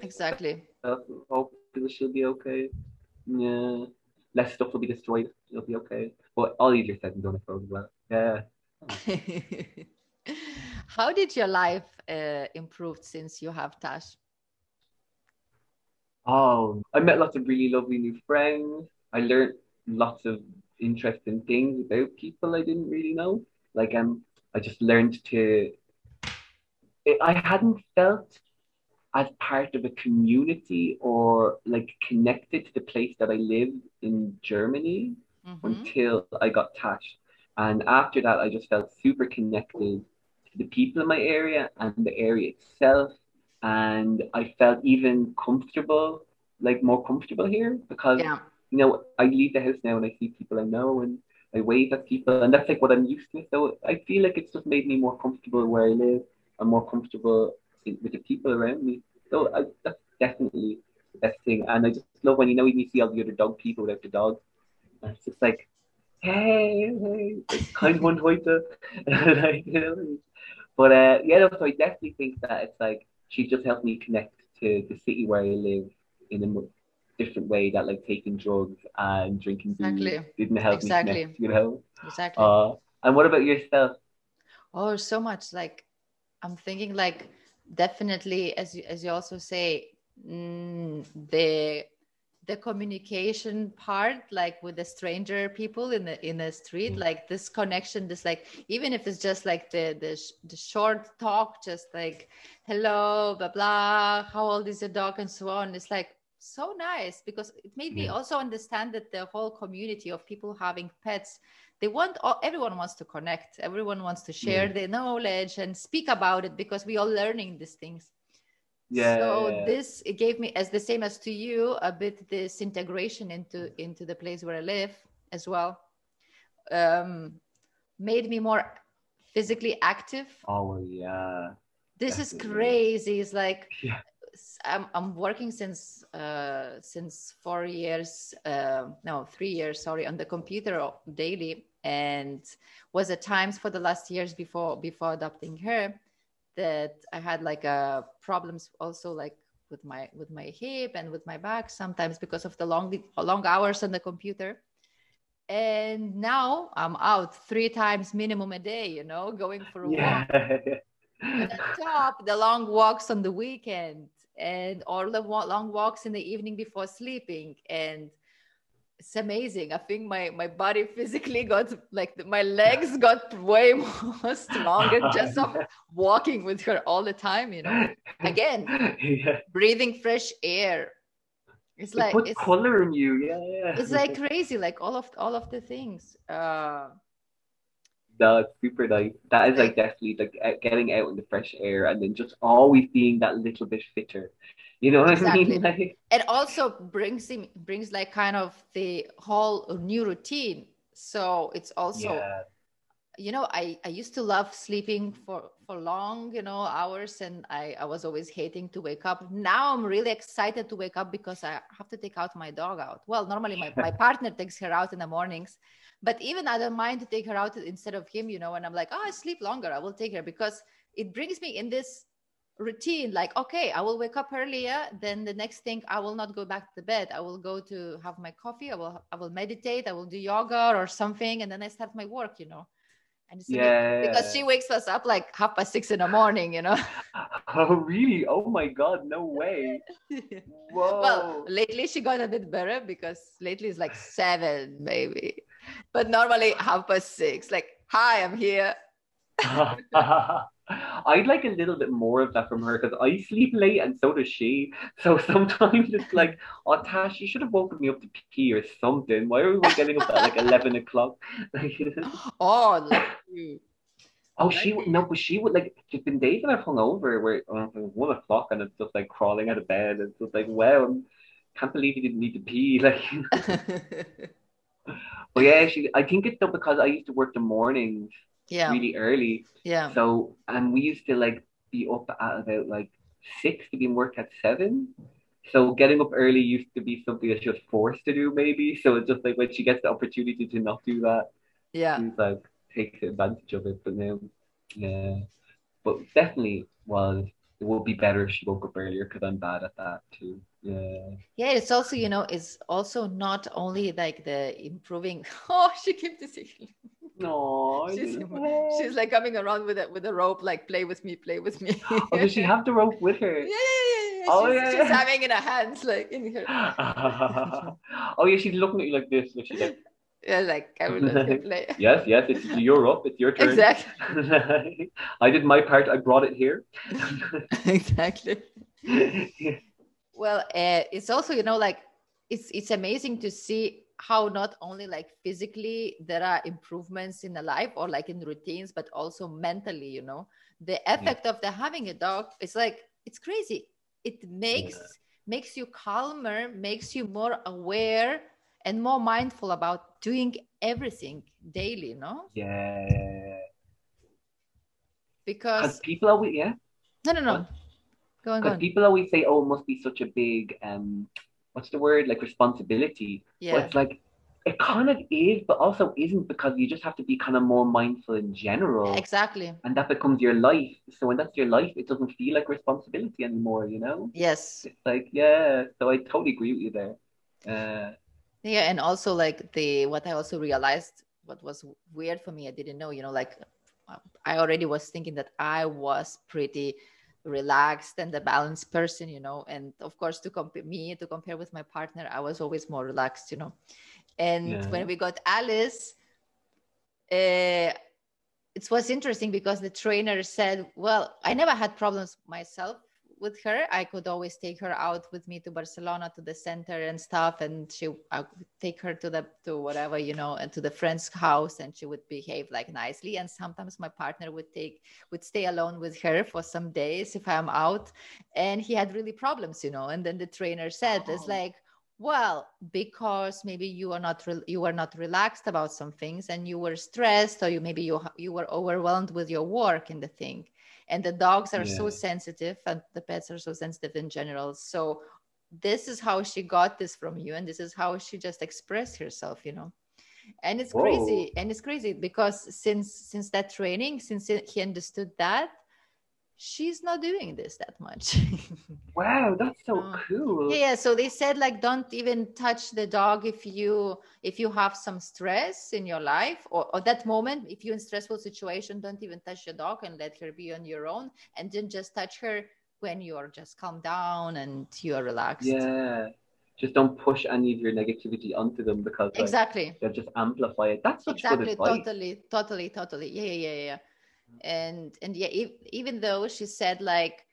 exactly Hopefully she'll be okay. Yeah, less stuff will be destroyed. She'll be okay. But all easier said than done, as Well, yeah. how did your life uh, improve since you have tash Oh, I met lots of really lovely new friends. I learned lots of interesting things about people I didn't really know. Like um, I just learned to. I- hadn't felt as part of a community or like connected to the place that I lived in Germany Mhm. until I got Tash. And after that, I just felt super connected to the people in my area and the area itself. And I felt even comfortable, like more comfortable here because, yeah you know, I leave the house now and I see people I know and I wave at people. And that's like what I'm used to. So I feel like it's just made me more comfortable where I live and more comfortable with the people around me. So I, that's definitely the best thing. And I just love when, you know, when you see all the other dog people without the dogs. And it's just like, hey, hey, it's kind of one heute. like, you know. But uh, yeah, so I definitely think that it's like she just helped me connect to the city where I live in a mo- different way that like taking drugs and drinking Exactly. didn't help Exactly. me connect, you know. exactly Uh, and what about yourself? Oh, so much. Like I'm thinking like definitely as you as you also say, mm, the the communication part, like with the stranger people in the in the street, Mm. like this connection, this like even if it's just like the the sh- the short talk, just like hello, blah blah, how old is your dog, and so on. It's like so nice because it made me Yeah. also understand that the whole community of people having pets they want all, everyone wants to connect everyone wants to share Yeah. their knowledge and speak about it because we are learning these things Yeah, so yeah. this it gave me as the same as to you a bit this integration into into the place where i live as well. Um made me more physically active. Oh yeah, this is crazy. It's like Yeah. I'm, I'm working since uh, since four years uh, no three years sorry on the computer daily. And was at times for the last years before before adopting her that I had like uh, problems also like with my with my hip and with my back sometimes because of the long long hours on the computer. And now I'm out three times minimum a day you know going for a walk. Yeah. and on top the long walks on the weekend and all the long walks in the evening before sleeping. And it's amazing i think my my body physically got like my legs got way more stronger just of walking with her all the time you know again yeah. breathing fresh air it's It like puts it's, color in you. Yeah, yeah. it's like crazy like all of all of the things uh No, it's super nice. That is like definitely like uh, getting out in the fresh air and then just always being that little bit fitter. You know what I Exactly. mean? Like, it also brings him brings like kind of the whole new routine. So it's also yeah, you know i i used to love sleeping for for long you know hours and i i was always hating to wake up. Now i'm really excited to wake up because i have to take out my dog out. Well normally my, my partner takes her out in the mornings but even i don't mind to take her out instead of him you know and i'm like oh i sleep longer. I will take her because it brings me in this routine like okay i will wake up earlier then the next thing i will not go back to bed i will go to have my coffee i will i will meditate i will do yoga or something and then i start my work you know and it's yeah. because she wakes us up like half past six in the morning you know Oh, really? Oh my God! No way! Whoa! well lately she got a bit better because lately it's like seven maybe but normally half past six like hi i'm here I'd like a little bit more of that from her because I sleep late and so does she. So sometimes it's like, oh Tash, you should have woken me up to pee or something. Why are we getting up at like eleven o'clock? oh, like you. Oh, she would no, but she would like. She's been days that I've hung over where uh, one o'clock and it's just like crawling out of bed. and It's just like, wow, can't believe you didn't need to pee. Like, but yeah, she. I think it's though because I used to work the mornings yeah, really early. yeah, So and we used to like be up at about like six to be in work at seven. So getting up early used to be something that she was forced to do, maybe. So it's just like when she gets the opportunity to not do that, yeah. she's like takes advantage of it. But now, yeah, but definitely was it would be better if she woke up earlier because I'm bad at that too. Yeah. Yeah, it's also, you know, it's also not only like the improving. Oh, she came to see. No, She's, she's like coming around with it with a rope, like play with me, play with me. Oh, does she have the rope with her? Yeah, yeah, yeah. yeah. Oh, she's, yeah, she's having it in her hands, like in her. oh yeah, she's looking at you like this. Like she's like, Yeah, like I will let you play. yes, yes, it's you're up. It's your turn. Exactly. I did my part. I brought it here. exactly. Well, uh, it's also, you know, like it's it's amazing to see how not only like physically there are improvements in the life or like in routines, but also mentally, you know, the effect of the having a dog is like it's crazy. It makes Yeah. makes you calmer, makes you more aware and more mindful about doing everything daily, no? yeah. Because people are always yeah. no, no, no. Go on, Because people always say, "Oh, it must be such a big um, what's the word? Like responsibility." But Yeah, it's like it kind of is, but also isn't because you just have to be kind of more mindful in general. exactly. and that becomes your life. So when that's your life, it doesn't feel like responsibility anymore, you know? Yes. It's like, yeah, so I totally agree with you there. Uh, Yeah, and also like the what I also realized what was weird for me, I didn't know, you know, like I already was thinking that I was pretty relaxed and a balanced person, you know, and of course to compare me to compare with my partner, I was always more relaxed, you know. And Yeah. when we got Alice, uh, it was interesting because the trainer said, "Well, I never had problems myself with her. I could always take her out with me to Barcelona to the center and stuff, and she I would take her to the to whatever you know, and to the friend's house, and she would behave like nicely. And sometimes my partner would take would stay alone with her for some days if I'm out, and he had really problems, you know. And then the trainer said, "It's Oh. like." Well, because maybe you are not re- you were not relaxed about some things, and you were stressed, or you maybe you you were overwhelmed with your work and the thing, and the dogs are so sensitive, and the pets are so sensitive in general. So this is how she got this from you, and this is how she just expressed herself, you know. And it's crazy, and it's crazy because since since that training, since he understood that, she's not doing this that much. wow, that's so Oh. cool. yeah, so they said like don't even touch the dog if you if you have some stress in your life or, or that moment if you're in stressful situation don't even touch your dog and let her be on your own and then just touch her when you're just calm down and you're relaxed Yeah. Just don't push any of your negativity onto them because like, exactly they'll just amplify it. That's such exactly good advice. totally totally totally yeah yeah yeah yeah and and yeah if, even though she said like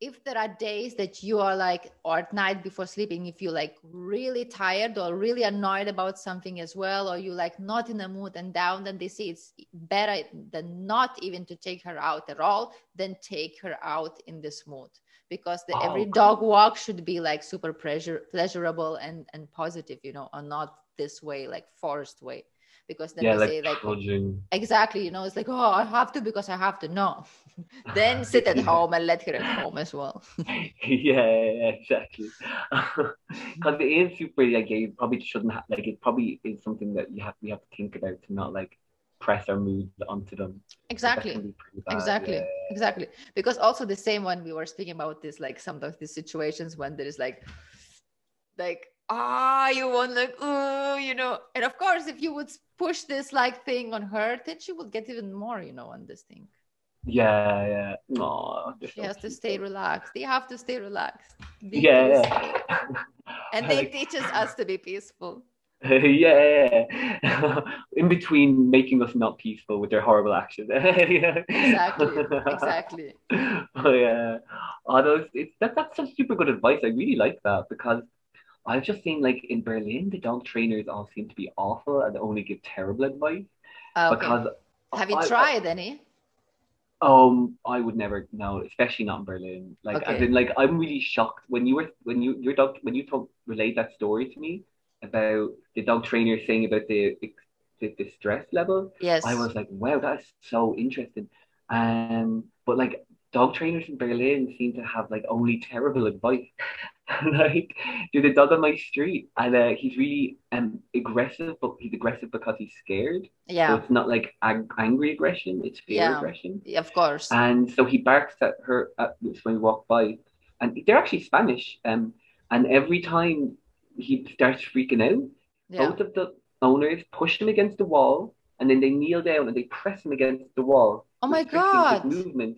if there are days that you are like or at night before sleeping if you're like really tired or really annoyed about something as well or you like not in the mood and down then they say it's better than not even to take her out at all than take her out in this mood. Because the, every dog walk should be like super pleasure pleasurable and and positive you know or not this way like forced way because then yeah, they like, say like trudging. exactly you know it's like oh i have to because i have to no then sit at home and let her at home as well yeah, yeah, exactly. Because it is super. Like, yeah, you probably shouldn't have. Like, it probably is something that you have we have to think about to not like press our moods onto them. Exactly can be pretty bad, exactly yeah. exactly because also the same when we were speaking about this like some of these situations when there is like like ah you want like oh you know and of course if you would push this like thing on her then she would get even more you know on this thing Yeah, yeah. No, she has to stay relaxed they have to stay relaxed Yeah, yeah. and they teaches us to be peaceful yeah, in between making us not peaceful with their horrible actions. exactly, exactly. Oh yeah, oh, those, it's, that, that's such super good advice. I really like that because I've just seen like in Berlin, the dog trainers all seem to be awful and only give terrible advice. Okay. Because Have you I- I- tried any? Um, I would never know, especially not in Berlin. Like as in like I'm really shocked when you were when you your dog when you told relayed that story to me about the dog trainer saying about the the, the stress level. Yes. I was like, wow, that is so interesting. Um, but like dog trainers in Berlin seem to have like only terrible advice. like there's a dog on my street and uh, he's really um aggressive, but he's aggressive because he's scared. Yeah, So it's not like ag- angry aggression, it's fear Yeah. aggression. Yeah, of course. And so he barks at her at, when we walk by, and they're actually Spanish. Um, and every time he starts freaking out, yeah. both of the owners push him against the wall, and then they kneel down and they press him against the wall. Oh my God. Movement.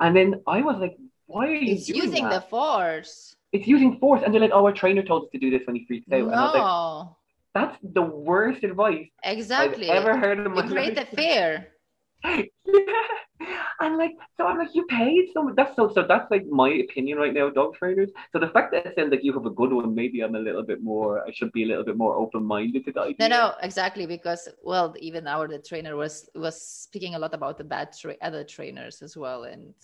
And then I was like, "Why are you It's using the force. It's using force." And they're like, "Oh, our trainer told us to do this when he freaked out." And I was like, No, "That's the worst advice exactly. I've ever heard in my You create the fear. yeah. And like, so I'm like, you paid so much. That's so, so that's like my opinion right now, dog trainers. So the fact that it sounds like you have a good one, maybe I'm a little bit more, I should be a little bit more open minded to the idea. No, no, exactly. Because well, even our the trainer was was speaking a lot about the bad tra- other trainers as well, and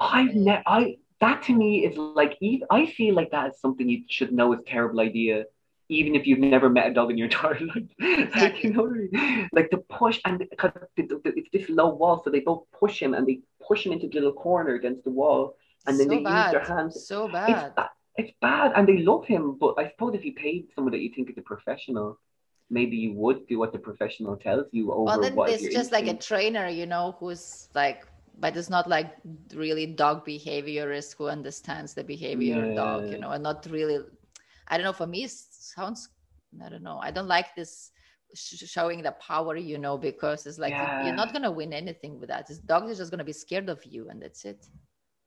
I've ne- I, that to me is like, I feel like that is something you should know is terrible idea. Even if you've never met a dog in your entire life, like, Exactly. you know, what I mean? like to push and because it's this low wall, so they both push him and they push him into the little corner against the wall, and then so they use their hands so bad. ba- it's bad and they love him but i suppose if you paid someone that you think is a professional maybe you would do what the professional tells you over Well, then what your just like a trainer, you know, who's like, but it's not like really dog behaviorist who understands the behavior of dog, you know, and not really. I don't know. For me, sounds. I don't know. I don't like this sh- showing the power, you know, because it's like Yeah. you're not gonna win anything with that. This dog is just gonna be scared of you, and that's it.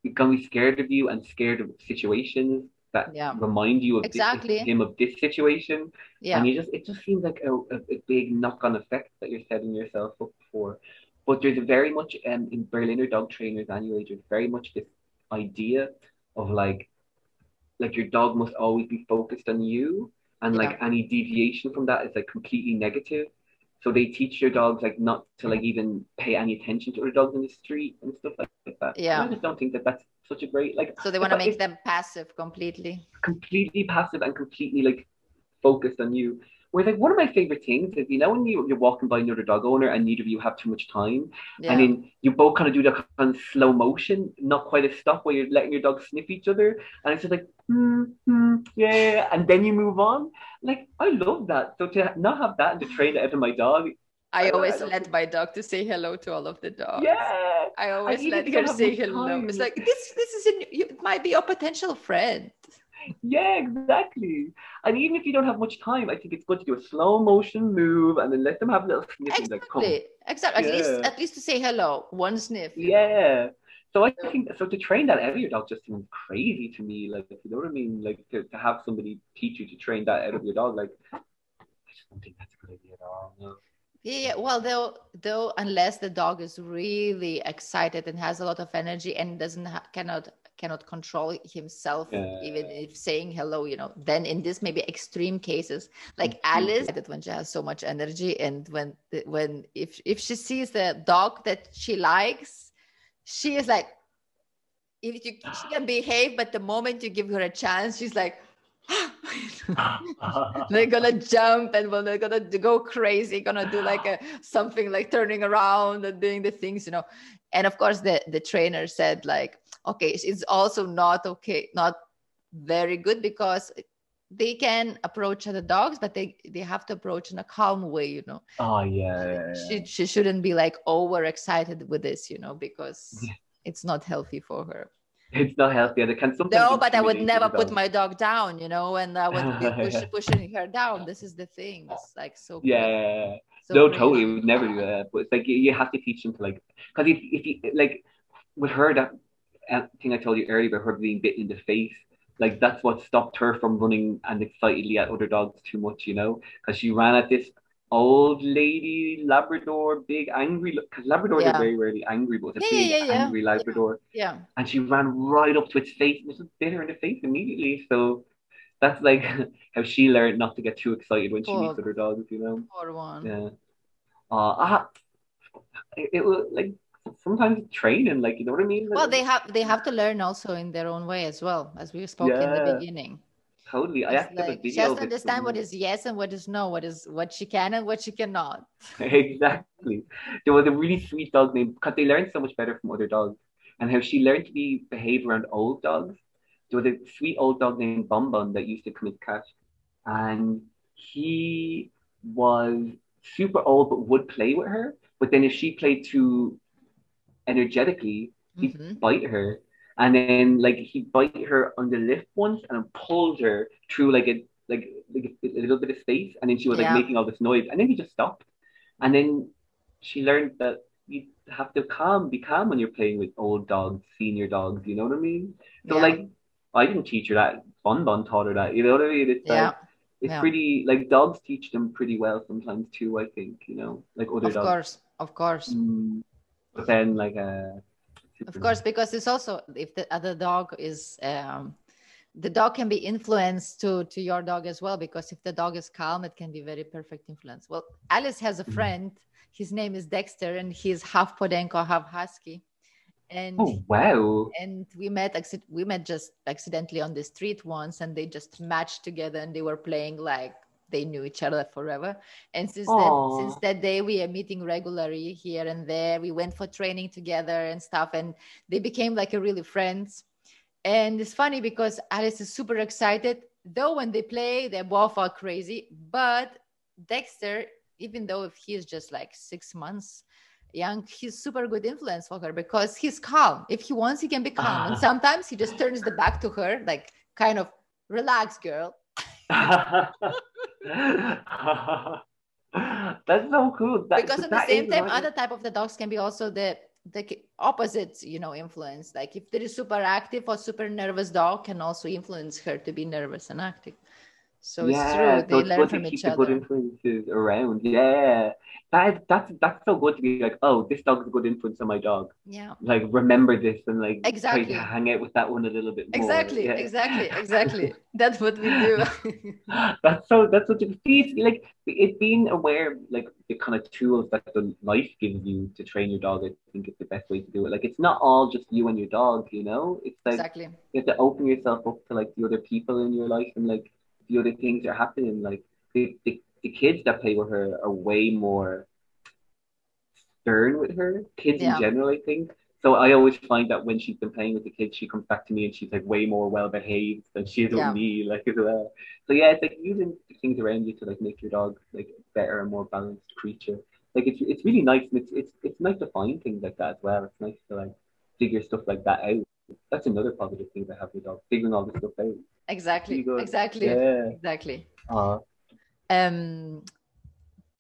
You're gonna be scared of you and scared of situations that Yeah. remind you of Exactly. him of this situation Yeah. and you just it just seems like a, a, a big knock-on effect that you're setting yourself up for but there's a very much um, in berliner dog trainers anyway there's very much this idea of like like your dog must always be focused on you and like any deviation from that is like completely negative so they teach your dogs like not to like even pay any attention to other dogs in the street and stuff like, that Yeah. And i just don't think that that's such a great like So they want to make them passive completely. completely passive and completely like focused on you. Whereas like one of my favorite things is you know when you, you're walking by another dog owner and neither of you have too much time Yeah. and then you both kind of do that kind of slow motion, not quite a stop where you're letting your dog sniff each other and it's just like hmm, hmm, yeah, and then you move on. Like I love that. So to not have that and to train it out of my dog, I I- I always let think- my dog to say hello to all of the dogs. yeah. I always even let her say hello. time. It's like this. This is a, you, it might be your potential friend. Yeah, exactly. And even if you don't have much time, I think it's good to do a slow motion move and then let them have a little sniff and like come. Exactly. Exactly. At least, at least to say hello, one sniff. Yeah. So I think so to train that out of your dog just seems crazy to me. Like you know what I mean? Like to, to have somebody teach you to train that out of your dog, like I just don't think that's a good idea at all. No. Yeah. Well, though, though, unless the dog is really excited and has a lot of energy and doesn't ha- cannot cannot control himself, Yeah. even if saying hello, you know, then in this maybe extreme cases, like Mhm. Alice, that when she has so much energy and when when if if she sees the dog that she likes, she is like, if you she can behave, but the moment you give her a chance, she's like. they're gonna jump and well, they're gonna go crazy gonna do like a something like turning around and doing the things you know and of course the the trainer said like okay it's also not okay not very good because they can approach other dogs but they they have to approach in a calm way you know oh yeah. yeah, yeah. she, she shouldn't be like overexcited with this you know because Yeah. it's not healthy for her It's not healthy. and It can sometimes no, but I would never put my dog down, you know, and I would be push, pushing her down. This is the thing. It's like so. crazy, Yeah. so no, crazy. totally. We would never do that. But it's like you, you have to teach them to like, because if if you like with her that thing I told you earlier about her being bitten in the face, like that's what stopped her from running and excitedly at other dogs too much, you know, because she ran at this old lady Labrador, big angry because Labradors Yeah. are very rarely angry, but it's a Yeah, big yeah, yeah, angry Labrador, Yeah. and she ran right up to its face and just bit her in the face immediately. So that's like how she learned not to get too excited when she meets other dogs, you know. Poor one. Yeah. Uh, I, it, it was like sometimes training, like you know what I mean. Well, they have they have to learn also in their own way as well, as we spoke in the beginning. totally. I It's actually have like she has to understand what is yes and what is no, what is what she can and what she cannot. exactly. There was a really sweet dog named because they learned so much better from other dogs, and how she learned to be behave around old dogs. There was a sweet old dog named Bum Bum that used to come and catch, and he was super old but would play with her. But then if she played too energetically, he'd Mhm. bite her. And then like he bite her on the lip once and pulled her through like a like, like a, little bit of space and then she was like Yeah. making all this noise and then he just stopped. And then she learned that you have to calm, be calm when you're playing with old dogs, senior dogs, you know what I mean? So Yeah. like I didn't teach her that. Bon Bon taught her that, you know what I mean? It's Yeah. like it's Yeah. pretty like dogs teach them pretty well sometimes too, I think, you know, like other Of dogs. course, of course. Mm, then like uh Of course, because it's also if the other dog is um, the dog can be influenced to to your dog as well because if the dog is calm, it can be very perfect influence. Well, Alice has a Mhm. friend. His name is Dexter, and he's half Podenco, half Husky, and Oh wow. and we met we met just accidentally on the street once, and they just matched together, and they were playing like they knew each other forever. And since that since that day, we are meeting regularly here and there. We went for training together and stuff, and they became like a really friends. And it's funny because Alice is super excited. Though when they play, they both are crazy. But Dexter, even though if he is just like six months young, he's super good influence for her because he's calm. If he wants, he can be calm. And Ah. sometimes he just turns the back to her, like kind of relax, girl. That's so cool. That, because at the same time other type of the dogs can be also the the opposite you know influence like if there is super active or super nervous dog can also influence her to be nervous and active so it's true so they it's learn good from to keep each the good influences around. Yeah, that that's that's so good to be like, oh, this dog's a good influence on my dog. yeah Like remember this and like Exactly. try to hang out with that one a little bit more. exactly Yeah. exactly exactly that's what we do that's so that's such a see, it's like it's being aware like the kind of tools that the life gives you to train your dog. I think it's the best way to do it. Like it's not all just you and your dog, you know. It's like exactly you have to open yourself up to like the other people in your life and like the other things that are happening. Like the, the, the kids that play with her are way more stern with her. Kids Yeah. in general, I think. So I always find that when she's been playing with the kids, she comes back to me and she's like way more well behaved than she is Yeah. with me, like as well. So yeah, it's like using the things around you to like make your dog like a better and more balanced creature. Like it's it's really nice and it's it's it's nice to find things like that as well. It's nice to like figure stuff like that out. That's another positive thing having a dog, figuring all this stuff out. exactly exactly Yeah. exactly Uh, um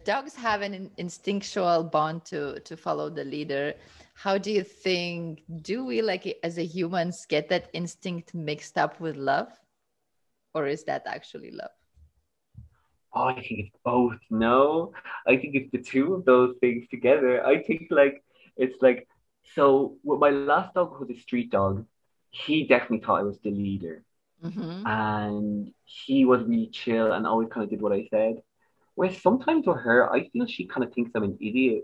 dogs have an instinctual bond to to follow the leader how do you think do we like as a humans get that instinct mixed up with love or is that actually love oh, I think it's both. No, I think it's the two of those things together. I think like it's like so. With my last dog who was a street dog, he definitely thought I was the leader, hmm and he was really chill and always kind of did what I said. Whereas sometimes with her, I feel she kind of thinks I'm an idiot,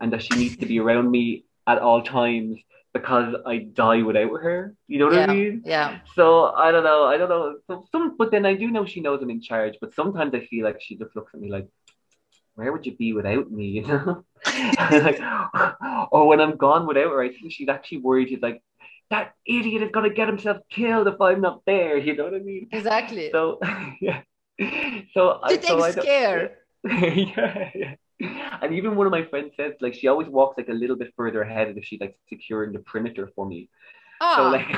and that she needs to be around me at all times because I die without her. You know what yeah I mean? yeah So I don't know. I don't know. So some, but then I do know she knows I'm in charge. But sometimes I feel like she just looks at me like, "Where would you be without me?" You know, like, or when I'm gone without her, I think she's actually worried. She's like, "That idiot is gonna get himself killed if I'm not there." You know what I mean? exactly So yeah. So I to so I take scare yeah, yeah. And even one of my friends says like she always walks like a little bit further ahead as if she's like securing the perimeter for me. So oh like,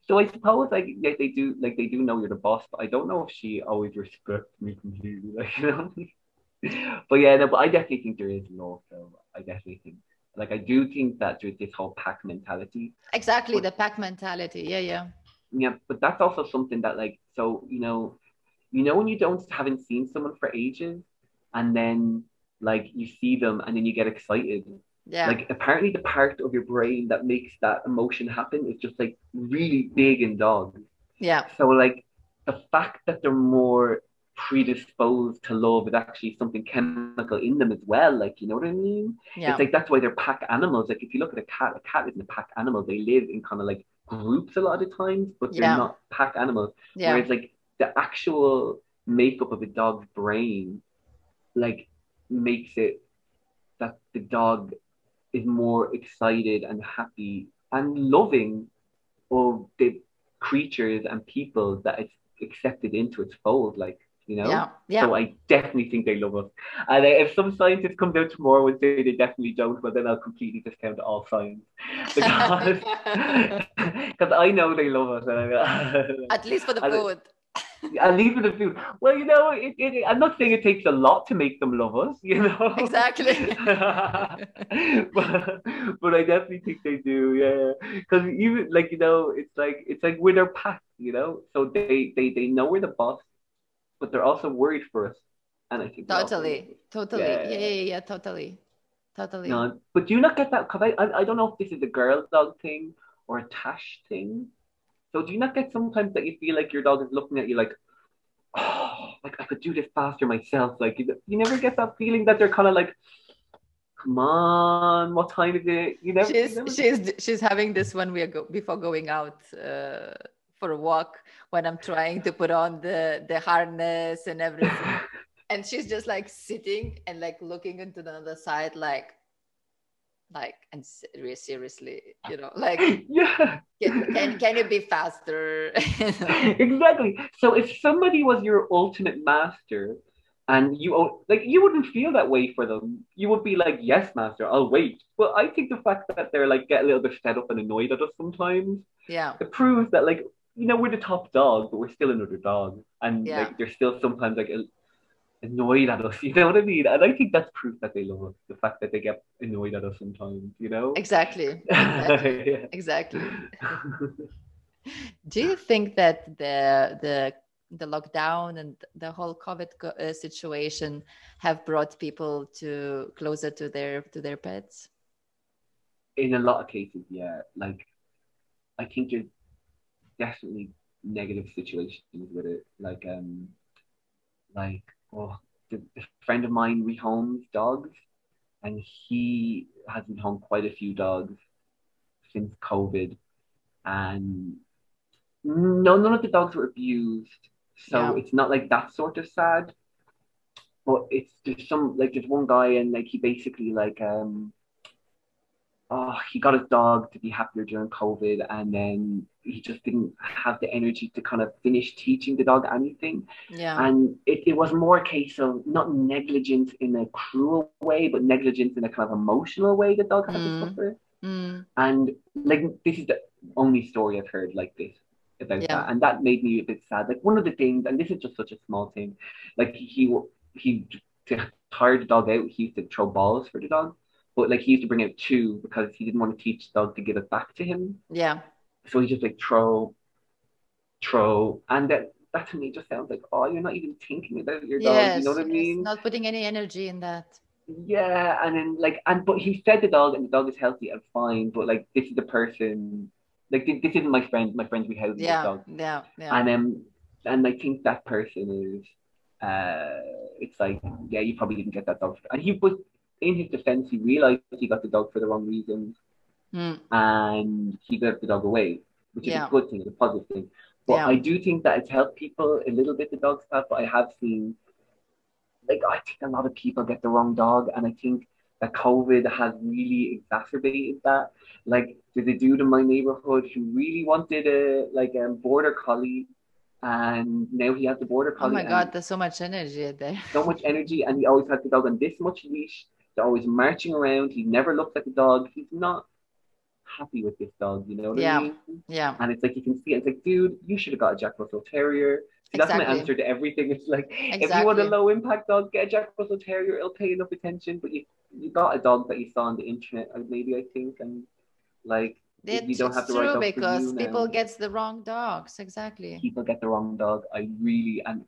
so I suppose like yeah, they do like they do know you're the boss, but I don't know if she always respects me completely, like you know. but yeah, no, but I definitely think there is love. So I definitely think like I do think that there's this whole pack mentality. exactly the pack mentality yeah yeah yeah, but that's also something that like so you know, you know when you don't haven't seen someone for ages, and then like you see them and then you get excited. Yeah. Like apparently the part of your brain that makes that emotion happen is just like really big in dogs. yeah. So like the fact that they're more predisposed to love is actually something chemical in them as well. Like you know what I mean? Yeah. It's like that's why they're pack animals. Like if you look at a cat, a cat isn't a pack animal. They live in kind of like groups a lot of times, but they're Yeah. not pack animals. yeah. Whereas like the actual makeup of a dog's brain, like makes it that the dog is more excited and happy and loving of the creatures and people that it's accepted into its fold. Like you know. Yeah. Yeah. So I definitely think they love us. And uh, if some scientists come down tomorrow and say they definitely don't, well then I'll completely discount all science because because I know they love us. At least for the And food. and leave it the food. Well, you know, it, it, I'm not saying it takes a lot to make them love us. You know. Exactly. but, but I definitely think they do, yeah. Because even like you know, it's like it's like we're their pack, you know. So they they they know we're the boss, but they're also worried for us, and I think Totally. Totally. Yeah. Yeah. Yeah. Yeah. yeah, Totally. Totally. No, but do you not get that? Because I, I I don't know if this is a girl dog thing or a Tash thing. So do you not get sometimes that you feel like your dog is looking at you like, oh, like I could do this faster myself? Like you, you never get that feeling that they're kind of like, come on, what time is it? You never. you she's never- she's she's having this when we are go, before going out uh, for a walk when I'm trying to put on the the harness and everything, and she's just like sitting and like looking into the other side, like like and se- seriously, you know, like yeah. can can, can you be faster? Exactly. So if somebody was your ultimate master and you like you wouldn't feel that way for them. You would be like, yes, master, I'll wait. But I think the fact that they're like get a little bit fed up and annoyed at us sometimes, yeah, it proves that like, you know, we're the top dog, but we're still another dog. And Yeah. like they're still sometimes like a- annoyed at us. You know what I mean? And I think that's proof that they love us. The fact that they get annoyed at us sometimes, you know? exactly, exactly. Yeah. exactly. Do you think that the the the lockdown and the whole COVID uh, situation have brought people to closer to their to their pets? in a lot of cases, yeah. Like, I think there's definitely negative situations with it. Like, um, like oh, the, the friend of mine rehomes dogs, and he has rehomed quite a few dogs since COVID, and no, none of the dogs were abused, so Yeah. it's not like that sort of sad. But it's there's some like there's one guy and like he basically like um oh, he got his dog to be happier during COVID, and then he just didn't have the energy to kind of finish teaching the dog anything. Yeah, And it, it was more a case of not negligence in a cruel way, but negligence in a kind of emotional way the dog had Mm. to suffer. Mm, And like this is the only story I've heard like this about Yeah. that, and that made me a bit sad. Like one of the things, and this is just such a small thing, like he he to tire the dog out, he used to throw balls for the dog, but like he used to bring out two because he didn't want to teach the dog to give it back to him. yeah, So he just like throw, throw, and that that to me just sounds like oh you're not even thinking about your dog. yes, you know what I mean? Not putting any energy in that. Yeah, and then like and but he fed the dog and the dog is healthy and fine, but like this is the person like this, this isn't my friend, my friend's rehousing this Yeah, dog. yeah, yeah. And um and I think that person is uh it's like, yeah, you probably didn't get that dog. And he was in his defense, he realized he got the dog for the wrong reasons Mm, and he gave the dog away, which is Yeah. a good thing, a positive thing. But Yeah. I do think that it's helped people a little bit, the dog's path, but I have seen, like, I think a lot of people get the wrong dog, and I think that COVID has really exacerbated that. Like, there's a dude in my neighborhood who really wanted a, like, a border collie, and now he has the border collie. oh my God, there's so much energy there. so much energy, and he always has the dog on this much leash. They're always marching around. He never looks at the dog. He's not happy with this dog. You know what Yeah. I mean? Yeah, And it's like you can see it. It's like, dude, you should have got a Jack Russell Terrier. See, that's my answer to everything. It's like if you want a low impact dog, get a Jack Russell Terrier. It'll pay enough attention. But you you got a dog that you saw on the internet, uh, maybe I think, and like It, you don't have the right dog because people now. gets the wrong dogs. Exactly. people get the wrong dog. I really and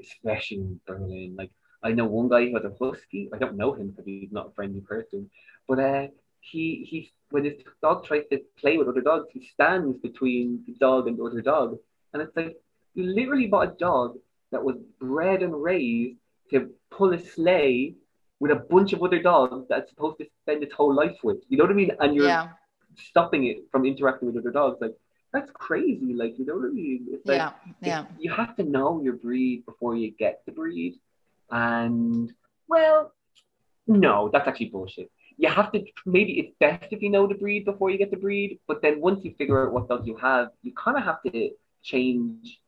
especially in Berlin. Like I know one guy who has a husky. I don't know him because he's not a friendly person. But uh he he when his dog tries to play with other dogs, he stands between the dog and the other dog. And it's like you literally bought a dog that was bred and raised to pull a sleigh with a bunch of other dogs that's supposed to spend its whole life with. You know what I mean? And you're Yeah. stopping it from interacting with other dogs. Like that's crazy. Like you know what I mean? It's like Yeah. Yeah. you have to know your breed before you get the breed. And well, no, that's actually bullshit. You have to maybe it's best if you know the breed before you get the breed, but then once you figure out what dog you have, you kind of have to change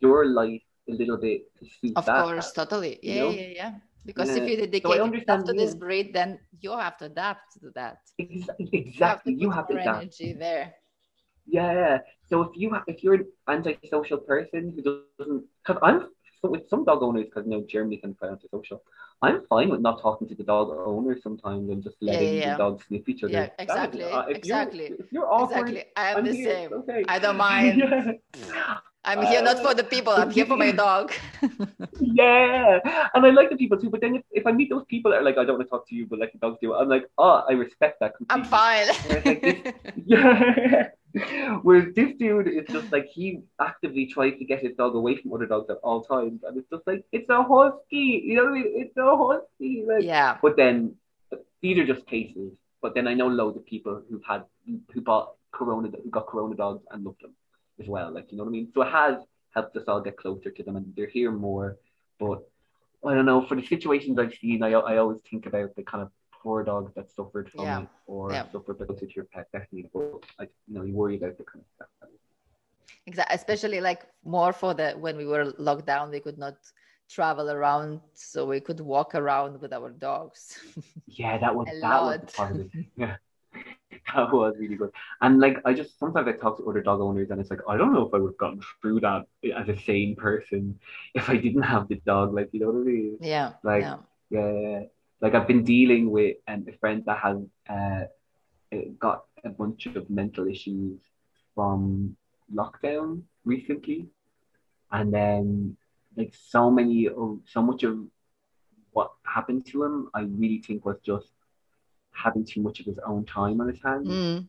your life a little bit to suit Of that. course, totally. you Yeah, know? yeah, yeah. Because Yeah. if uh, you So I dedicate yourself understand to this breed, then you have to adapt to that. Ex- You have Exactly, to you have to adapt. energy there. Yeah, yeah. So if you if you're an antisocial person who doesn't, because I'm so with some dog owners, because you know Germany can be antisocial. I'm fine with not talking to the dog owner sometimes and just letting yeah, yeah. the dogs sniff each other. Yeah, exactly, uh, if exactly, You're, if you're awkward, Exactly. I am I'm the here, same. Okay. I don't mind. I'm here not Uh, for the people. I'm here for my dog. yeah, and I like the people too. But then if, if I meet those people that are like, I don't want to talk to you, but like the dogs do, I'm like, oh, I respect that. I'm fine. Like, this- Yeah. Whereas this dude is just like he actively tries to get his dog away from other dogs at all times, and it's just like it's a husky, you know what I mean? It's a husky. Like, yeah. but then these are just cases. But then I know loads of people who've had who bought Corona who got Corona dogs and loved them as well. Like you know what I mean? So it has helped us all get closer to them, and they're here more. But I don't know. For the situations I've seen, I I always think about the kind of poor dogs that suffered from Yeah. it or Yeah. suffered because of your pet. Definitely, but like you know, you worry about the kind of stuff. Exactly. Especially like more for the when we were locked down, we could not travel around, so we could walk around with our dogs. Yeah, that was that was lot. positive. Yeah. That was really good. And like I just sometimes I talk to other dog owners and it's like I don't know if I would have gotten through that as a sane person if I didn't have the dog. Like you know what I mean? yeah. Like yeah. yeah. Like I've been dealing with um, a friend that has uh got a bunch of mental issues from lockdown recently. And then like so many so much of what happened to him I really think was just having too much of his own time on his hands Mm,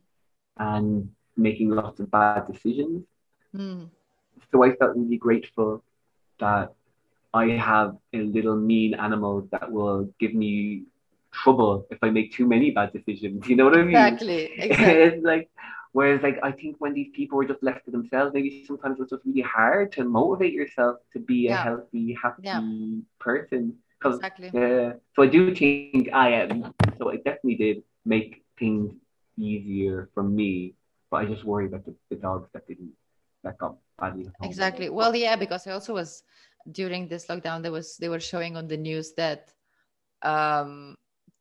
and making lots of bad decisions. mm. So I felt really grateful that I have a little mean animal that will give me trouble if I make too many bad decisions. You know what I mean? Exactly. Exactly. like whereas like I think when these people are just left to themselves, maybe sometimes it's just really hard to motivate yourself to be a healthy, happy Yeah. person. 'Cause Exactly. yeah. So I do think I am. So it definitely did make things easier for me. But I just worry about the, the dogs that didn't that got badly. Exactly. Well, yeah, because I also was during this lockdown. There was they were showing on the news that um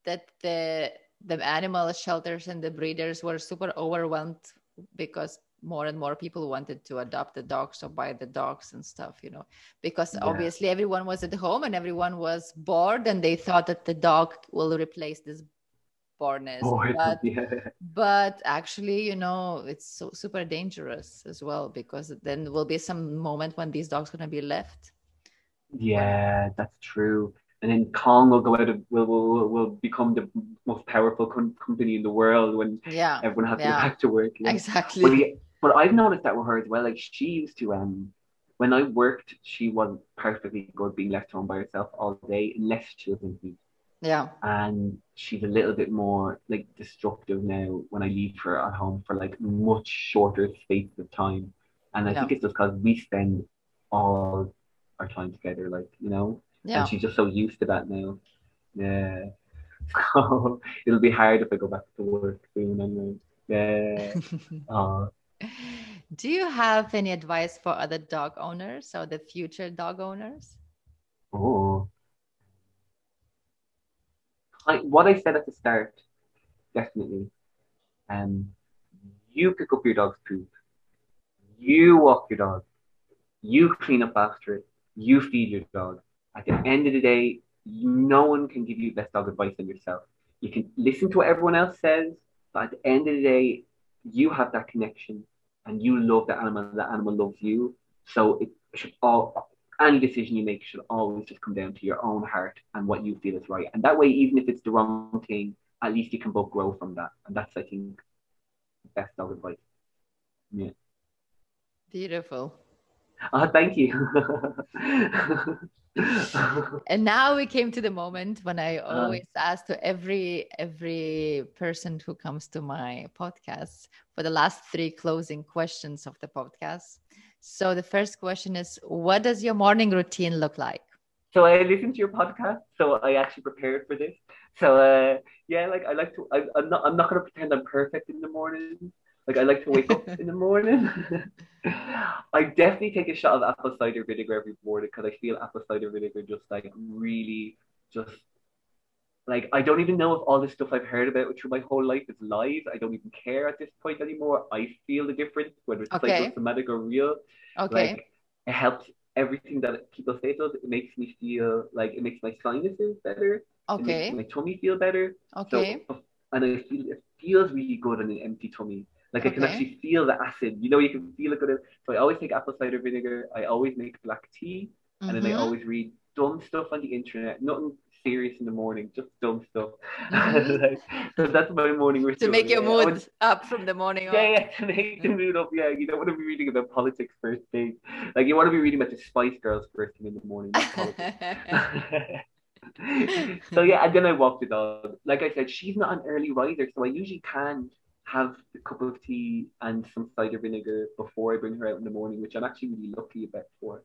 that the the animal shelters and the breeders were super overwhelmed because more and more people wanted to adopt the dogs or buy the dogs and stuff you know because Yeah. obviously everyone was at home and everyone was bored and they thought that the dog will replace this boredness Oh, but yeah. but actually you know it's so super dangerous as well because then will be some moment when these dogs are going to be left Yeah, that's true. And then Kong will go out of will will will become the most powerful com- company in the world when yeah everyone has to go back to work. yeah. Exactly yeah, but I've noticed that with her as well. Like she used to um when I worked, she wasn't perfectly good being left home by herself all day unless she was in heat. yeah And she's a little bit more like destructive now when I leave her at home for like much shorter spaces of time. And I Yeah. think it's just because we spend all our time together, like, you know? yeah And she's just so used to that now. Yeah. So it'll be hard if I go back to work soon anyway. Yeah. Uh, do you have any advice for other dog owners or the future dog owners oh. I, what I said at the start, definitely. Um, you pick up your dog's poop. You walk your dog. You clean up after it. You feed your dog. At the end of the day, no one can give you best dog advice than yourself. You can listen to what everyone else says, but at the end of the day, you have that connection and you love the animal, and the animal loves you. So it should all any decision you make should always just come down to your own heart and what you feel is right. And that way, even if it's the wrong thing, at least you can both grow from that. And that's, I think, the best dog advice. Yeah. Beautiful. Oh, thank you. and now we came to the moment when I uh. always ask to every every person who comes to my podcast for the last three closing questions of the podcast. So the first question is, what does your morning routine look like? So I listened to your podcast, so I actually prepared for this. So uh, yeah, like I like to. I, am not. I'm not gonna pretend I'm perfect in the morning. Like I like to wake up in the morning. I definitely take a shot of apple cider vinegar every morning because I feel apple cider vinegar just like really just like I don't even know if all this stuff I've heard about through my whole life is lies. I don't even care at this point anymore. I feel the difference whether it's okay. psychosomatic or real. Okay. Like it helps everything that people say does. It makes me feel like it makes my sinuses better. Okay. my tummy feel better. Okay. So, and I feel it feels really good on an empty tummy. Like okay. I can actually feel the acid. You know, you can feel it good. So I always take apple cider vinegar. I always make black tea, mm-hmm. and then I mm-hmm. always read dumb stuff on the internet. Nothing serious in the morning, just dumb stuff. Mm-hmm. so that's my morning ritual. To make your yeah. mood up from the morning on. Yeah, yeah, to make the mood up. Yeah, you don't want to be reading about politics first thing. Like you want to be reading about the Spice Girls first thing in the morning. so yeah, and then I walk the dog. Like I said, she's not an early riser, so I usually can have a cup of tea and some cider vinegar before I bring her out in the morning, which I'm actually really lucky about for.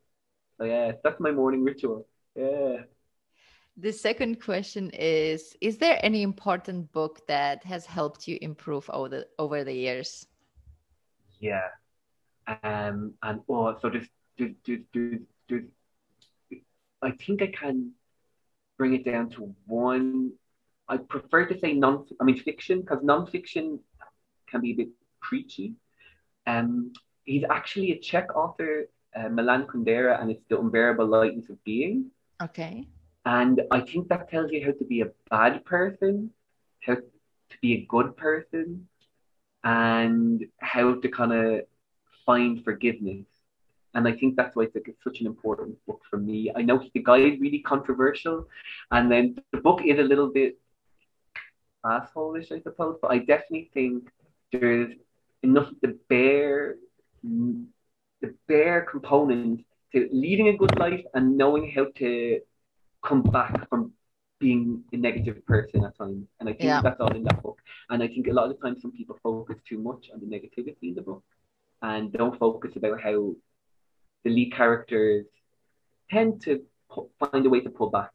So yeah, that's my morning ritual. Yeah. The second question is Is there any important book that has helped you improve over the, over the years? Yeah. Um, and oh, so there's, there's, there's, there's, I think I can bring it down to one. I prefer to say non, I mean fiction, because non-fiction can be a bit preachy. Um, he's actually a Czech author, uh, Milan Kundera, and it's The Unbearable Lightness of Being. Okay. And I think that tells you how to be a bad person, how to be a good person, and how to kind of find forgiveness. And I think that's why it's, like, it's such an important book for me. I know the guy is really controversial, and then the book is a little bit asshole-ish, I suppose, but I definitely think there's enough of the bare the bare component to leading a good life and knowing how to come back from being a negative person at times. And I think yeah. that's all in that book. And I think a lot of the times some people focus too much on the negativity in the book and don't focus about how the lead characters tend to find a way to pull back,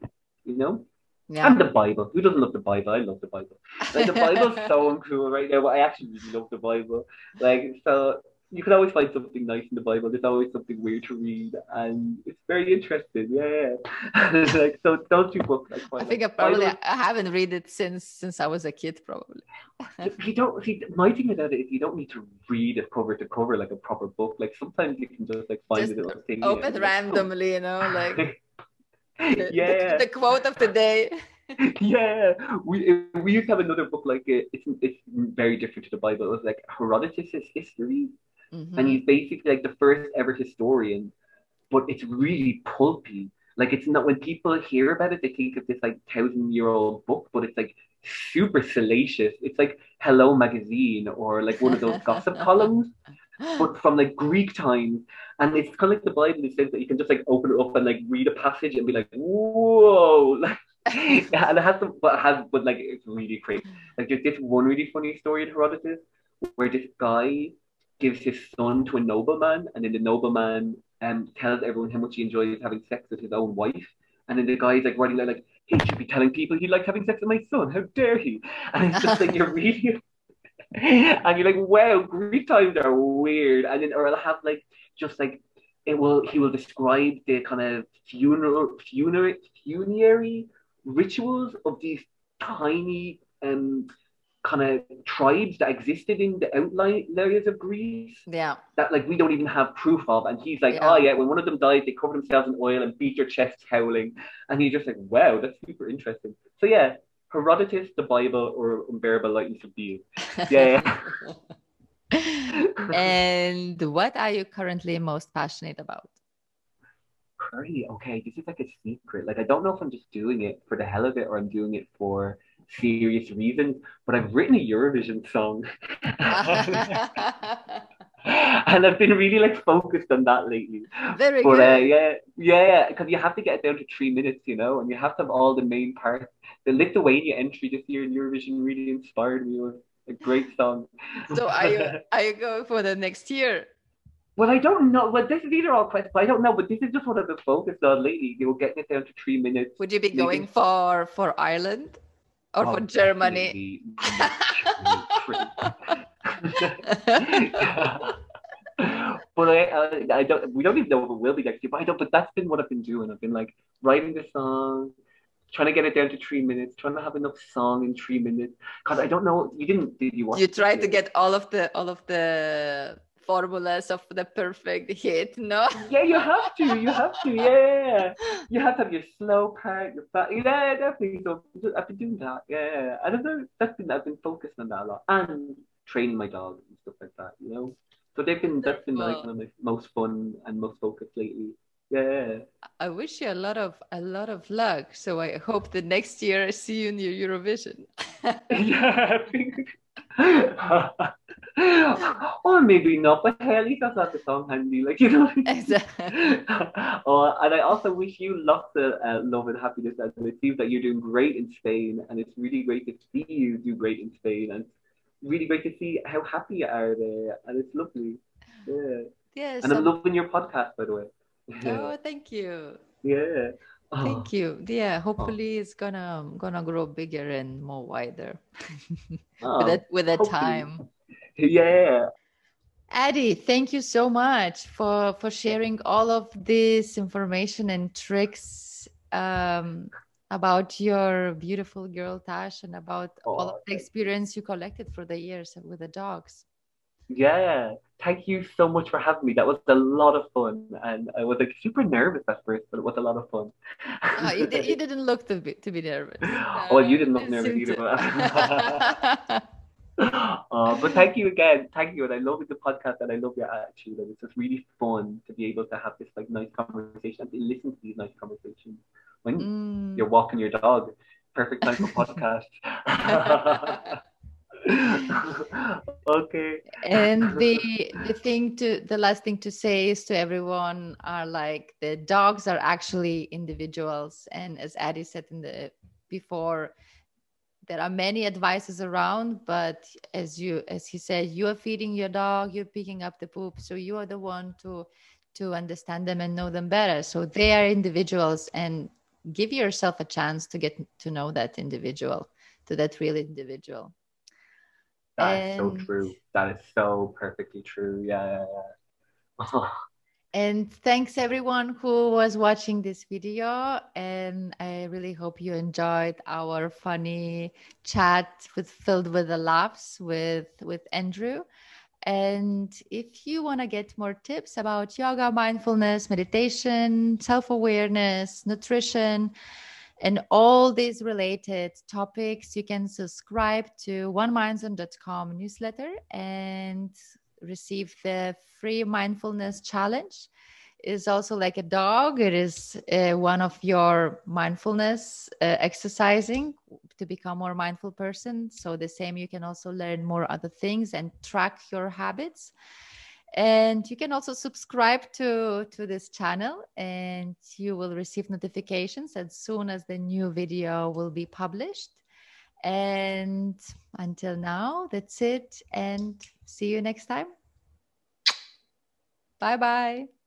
you know? Yeah. And the Bible. Who doesn't love the Bible? I love the Bible. Like the Bible's so cool right now. But I actually really love the Bible. Like so you can always find something nice in the Bible. There's always something weird to read, and it's very interesting. Yeah, like so those two books. I, I think I probably I haven't read it since since I was a kid, probably. you don't see my thing about it is you don't need to read it cover to cover like a proper book. Like sometimes you can just like find just a little thing. Open randomly, you know, like. The, yeah. The, the, quote of the day. yeah, we we used to have another book like it. It's it's very different to the Bible. It was like Herodotus' history, mm-hmm. and he's basically like the first ever historian, but it's really pulpy. Like it's not when people hear about it, they think of this like thousand year old book, but it's like super salacious. It's like Hello Magazine or like one of those gossip columns, but from like Greek times. And it's kind of like the Bible it says that you can just like open it up and like read a passage and be like, whoa, like, yeah, and it has some, but it has, but like it's really crazy. Like there's this one really funny story in Herodotus where this guy gives his son to a nobleman, and then the nobleman um tells everyone how much he enjoys having sex with his own wife, and then the guy's like writing like he should be telling people he likes having sex with my son. How dare he? And it's just like you're reading and you're like, wow, Greek times are weird. And then, or I'll have like, just like, it will, he will describe the kind of funeral, funerary, funerary rituals of these tiny, um, kind of tribes that existed in the outlying areas of Greece. Yeah. That like we don't even have proof of. And he's like, yeah. oh yeah, when one of them died, they covered themselves in oil and beat their chests howling. And he's just like, wow, that's super interesting. So yeah, Herodotus, the Bible, or Unbearable Lightness of Being. Yeah. and what are you currently most passionate about? Curry, okay, this is like a secret. Like I don't know if I'm just doing it for the hell of it or I'm doing it for serious reasons, but I've written a Eurovision song. and I've been really like focused on that lately. Very but, good. Uh, yeah, yeah, because you have to get it down to three minutes, you know, and you have to have all the main parts. The Lithuania entry this year in Eurovision really inspired me. It was a great song. So are you are you going for the next year? Well, I don't know. Well, this these are all questions. I don't know, but this is just what I've been focused on lately. You know, getting it down to three minutes. Would you be going for for Ireland or oh, for Germany? I, don't. We don't even know if it will be next year. But I don't. But that's been what I've been doing. I've been like writing the song, trying to get it down to three minutes, trying to have enough song in three minutes. Cause I don't know. You didn't? Did you watch? You tried to get all of the all of the formulas of the perfect hit, no? Yeah, you have to. You have to. Yeah, you have to have your slow part, your fast. Yeah, definitely. So I've been doing that. Yeah, I don't know. That's been I've been focusing on that a lot and training my dog and stuff like that. You know. So they've been that's been like one of my most fun and most focused lately. Yeah. I wish you a lot of a lot of luck. So I hope the next year I see you in your Eurovision. yeah. or maybe not, but hey, at least I've got the song handy, like you know. Exactly. oh, and I also wish you lots of uh, love and happiness. And it seems that you're doing great in Spain, and it's really great to see you do great in Spain, and really great to see how happy you are there, and it's lovely. Yeah. Yeah. And I'm loving your podcast, by the way. oh, thank you. Yeah. Oh. Thank you. Yeah, hopefully oh. it's gonna gonna grow bigger and more wider oh, with that with that time. Yeah. Addie, thank you so much for for sharing all of this information and tricks um, about your beautiful girl Tash and about oh, all of the experience you collected for the years with the dogs. Yeah, thank you so much for having me. That was a lot of fun, and I was like super nervous at first, but it was a lot of fun. oh, you, did, you didn't look to be to be nervous. No, well, you uh, didn't look nervous either. But... uh, but thank you again, thank you, and I love the podcast, and I love your attitude, and it's just really fun to be able to have this like nice conversation and to listen to these nice conversations when mm. you're walking your dog. Perfect time for podcast. okay. And the the thing to the last thing to say is to everyone are like the dogs are actually individuals, and as Addie said in the before, there are many advices around, but as you as he said, you are feeding your dog, you're picking up the poop, so you are the one to to understand them and know them better. So they are individuals, and give yourself a chance to get to know that individual, to that real individual. That and... is so true. That is so perfectly true. Yeah, yeah, yeah. and thanks everyone who was watching this video. And I really hope you enjoyed our funny chat with filled with the laughs with with Andrew. And if you want to get more tips about yoga, mindfulness, meditation, self awareness, nutrition, and all these related topics, you can subscribe to onemindZone.com newsletter and receive the free mindfulness challenge. Is also like a dog. It is uh, one of your mindfulness uh, exercising to become more mindful person. So the same, you can also learn more other things and track your habits and you can also subscribe to to this channel and you will receive notifications as soon as the new video will be published and until now that's it. And see you next time. Bye bye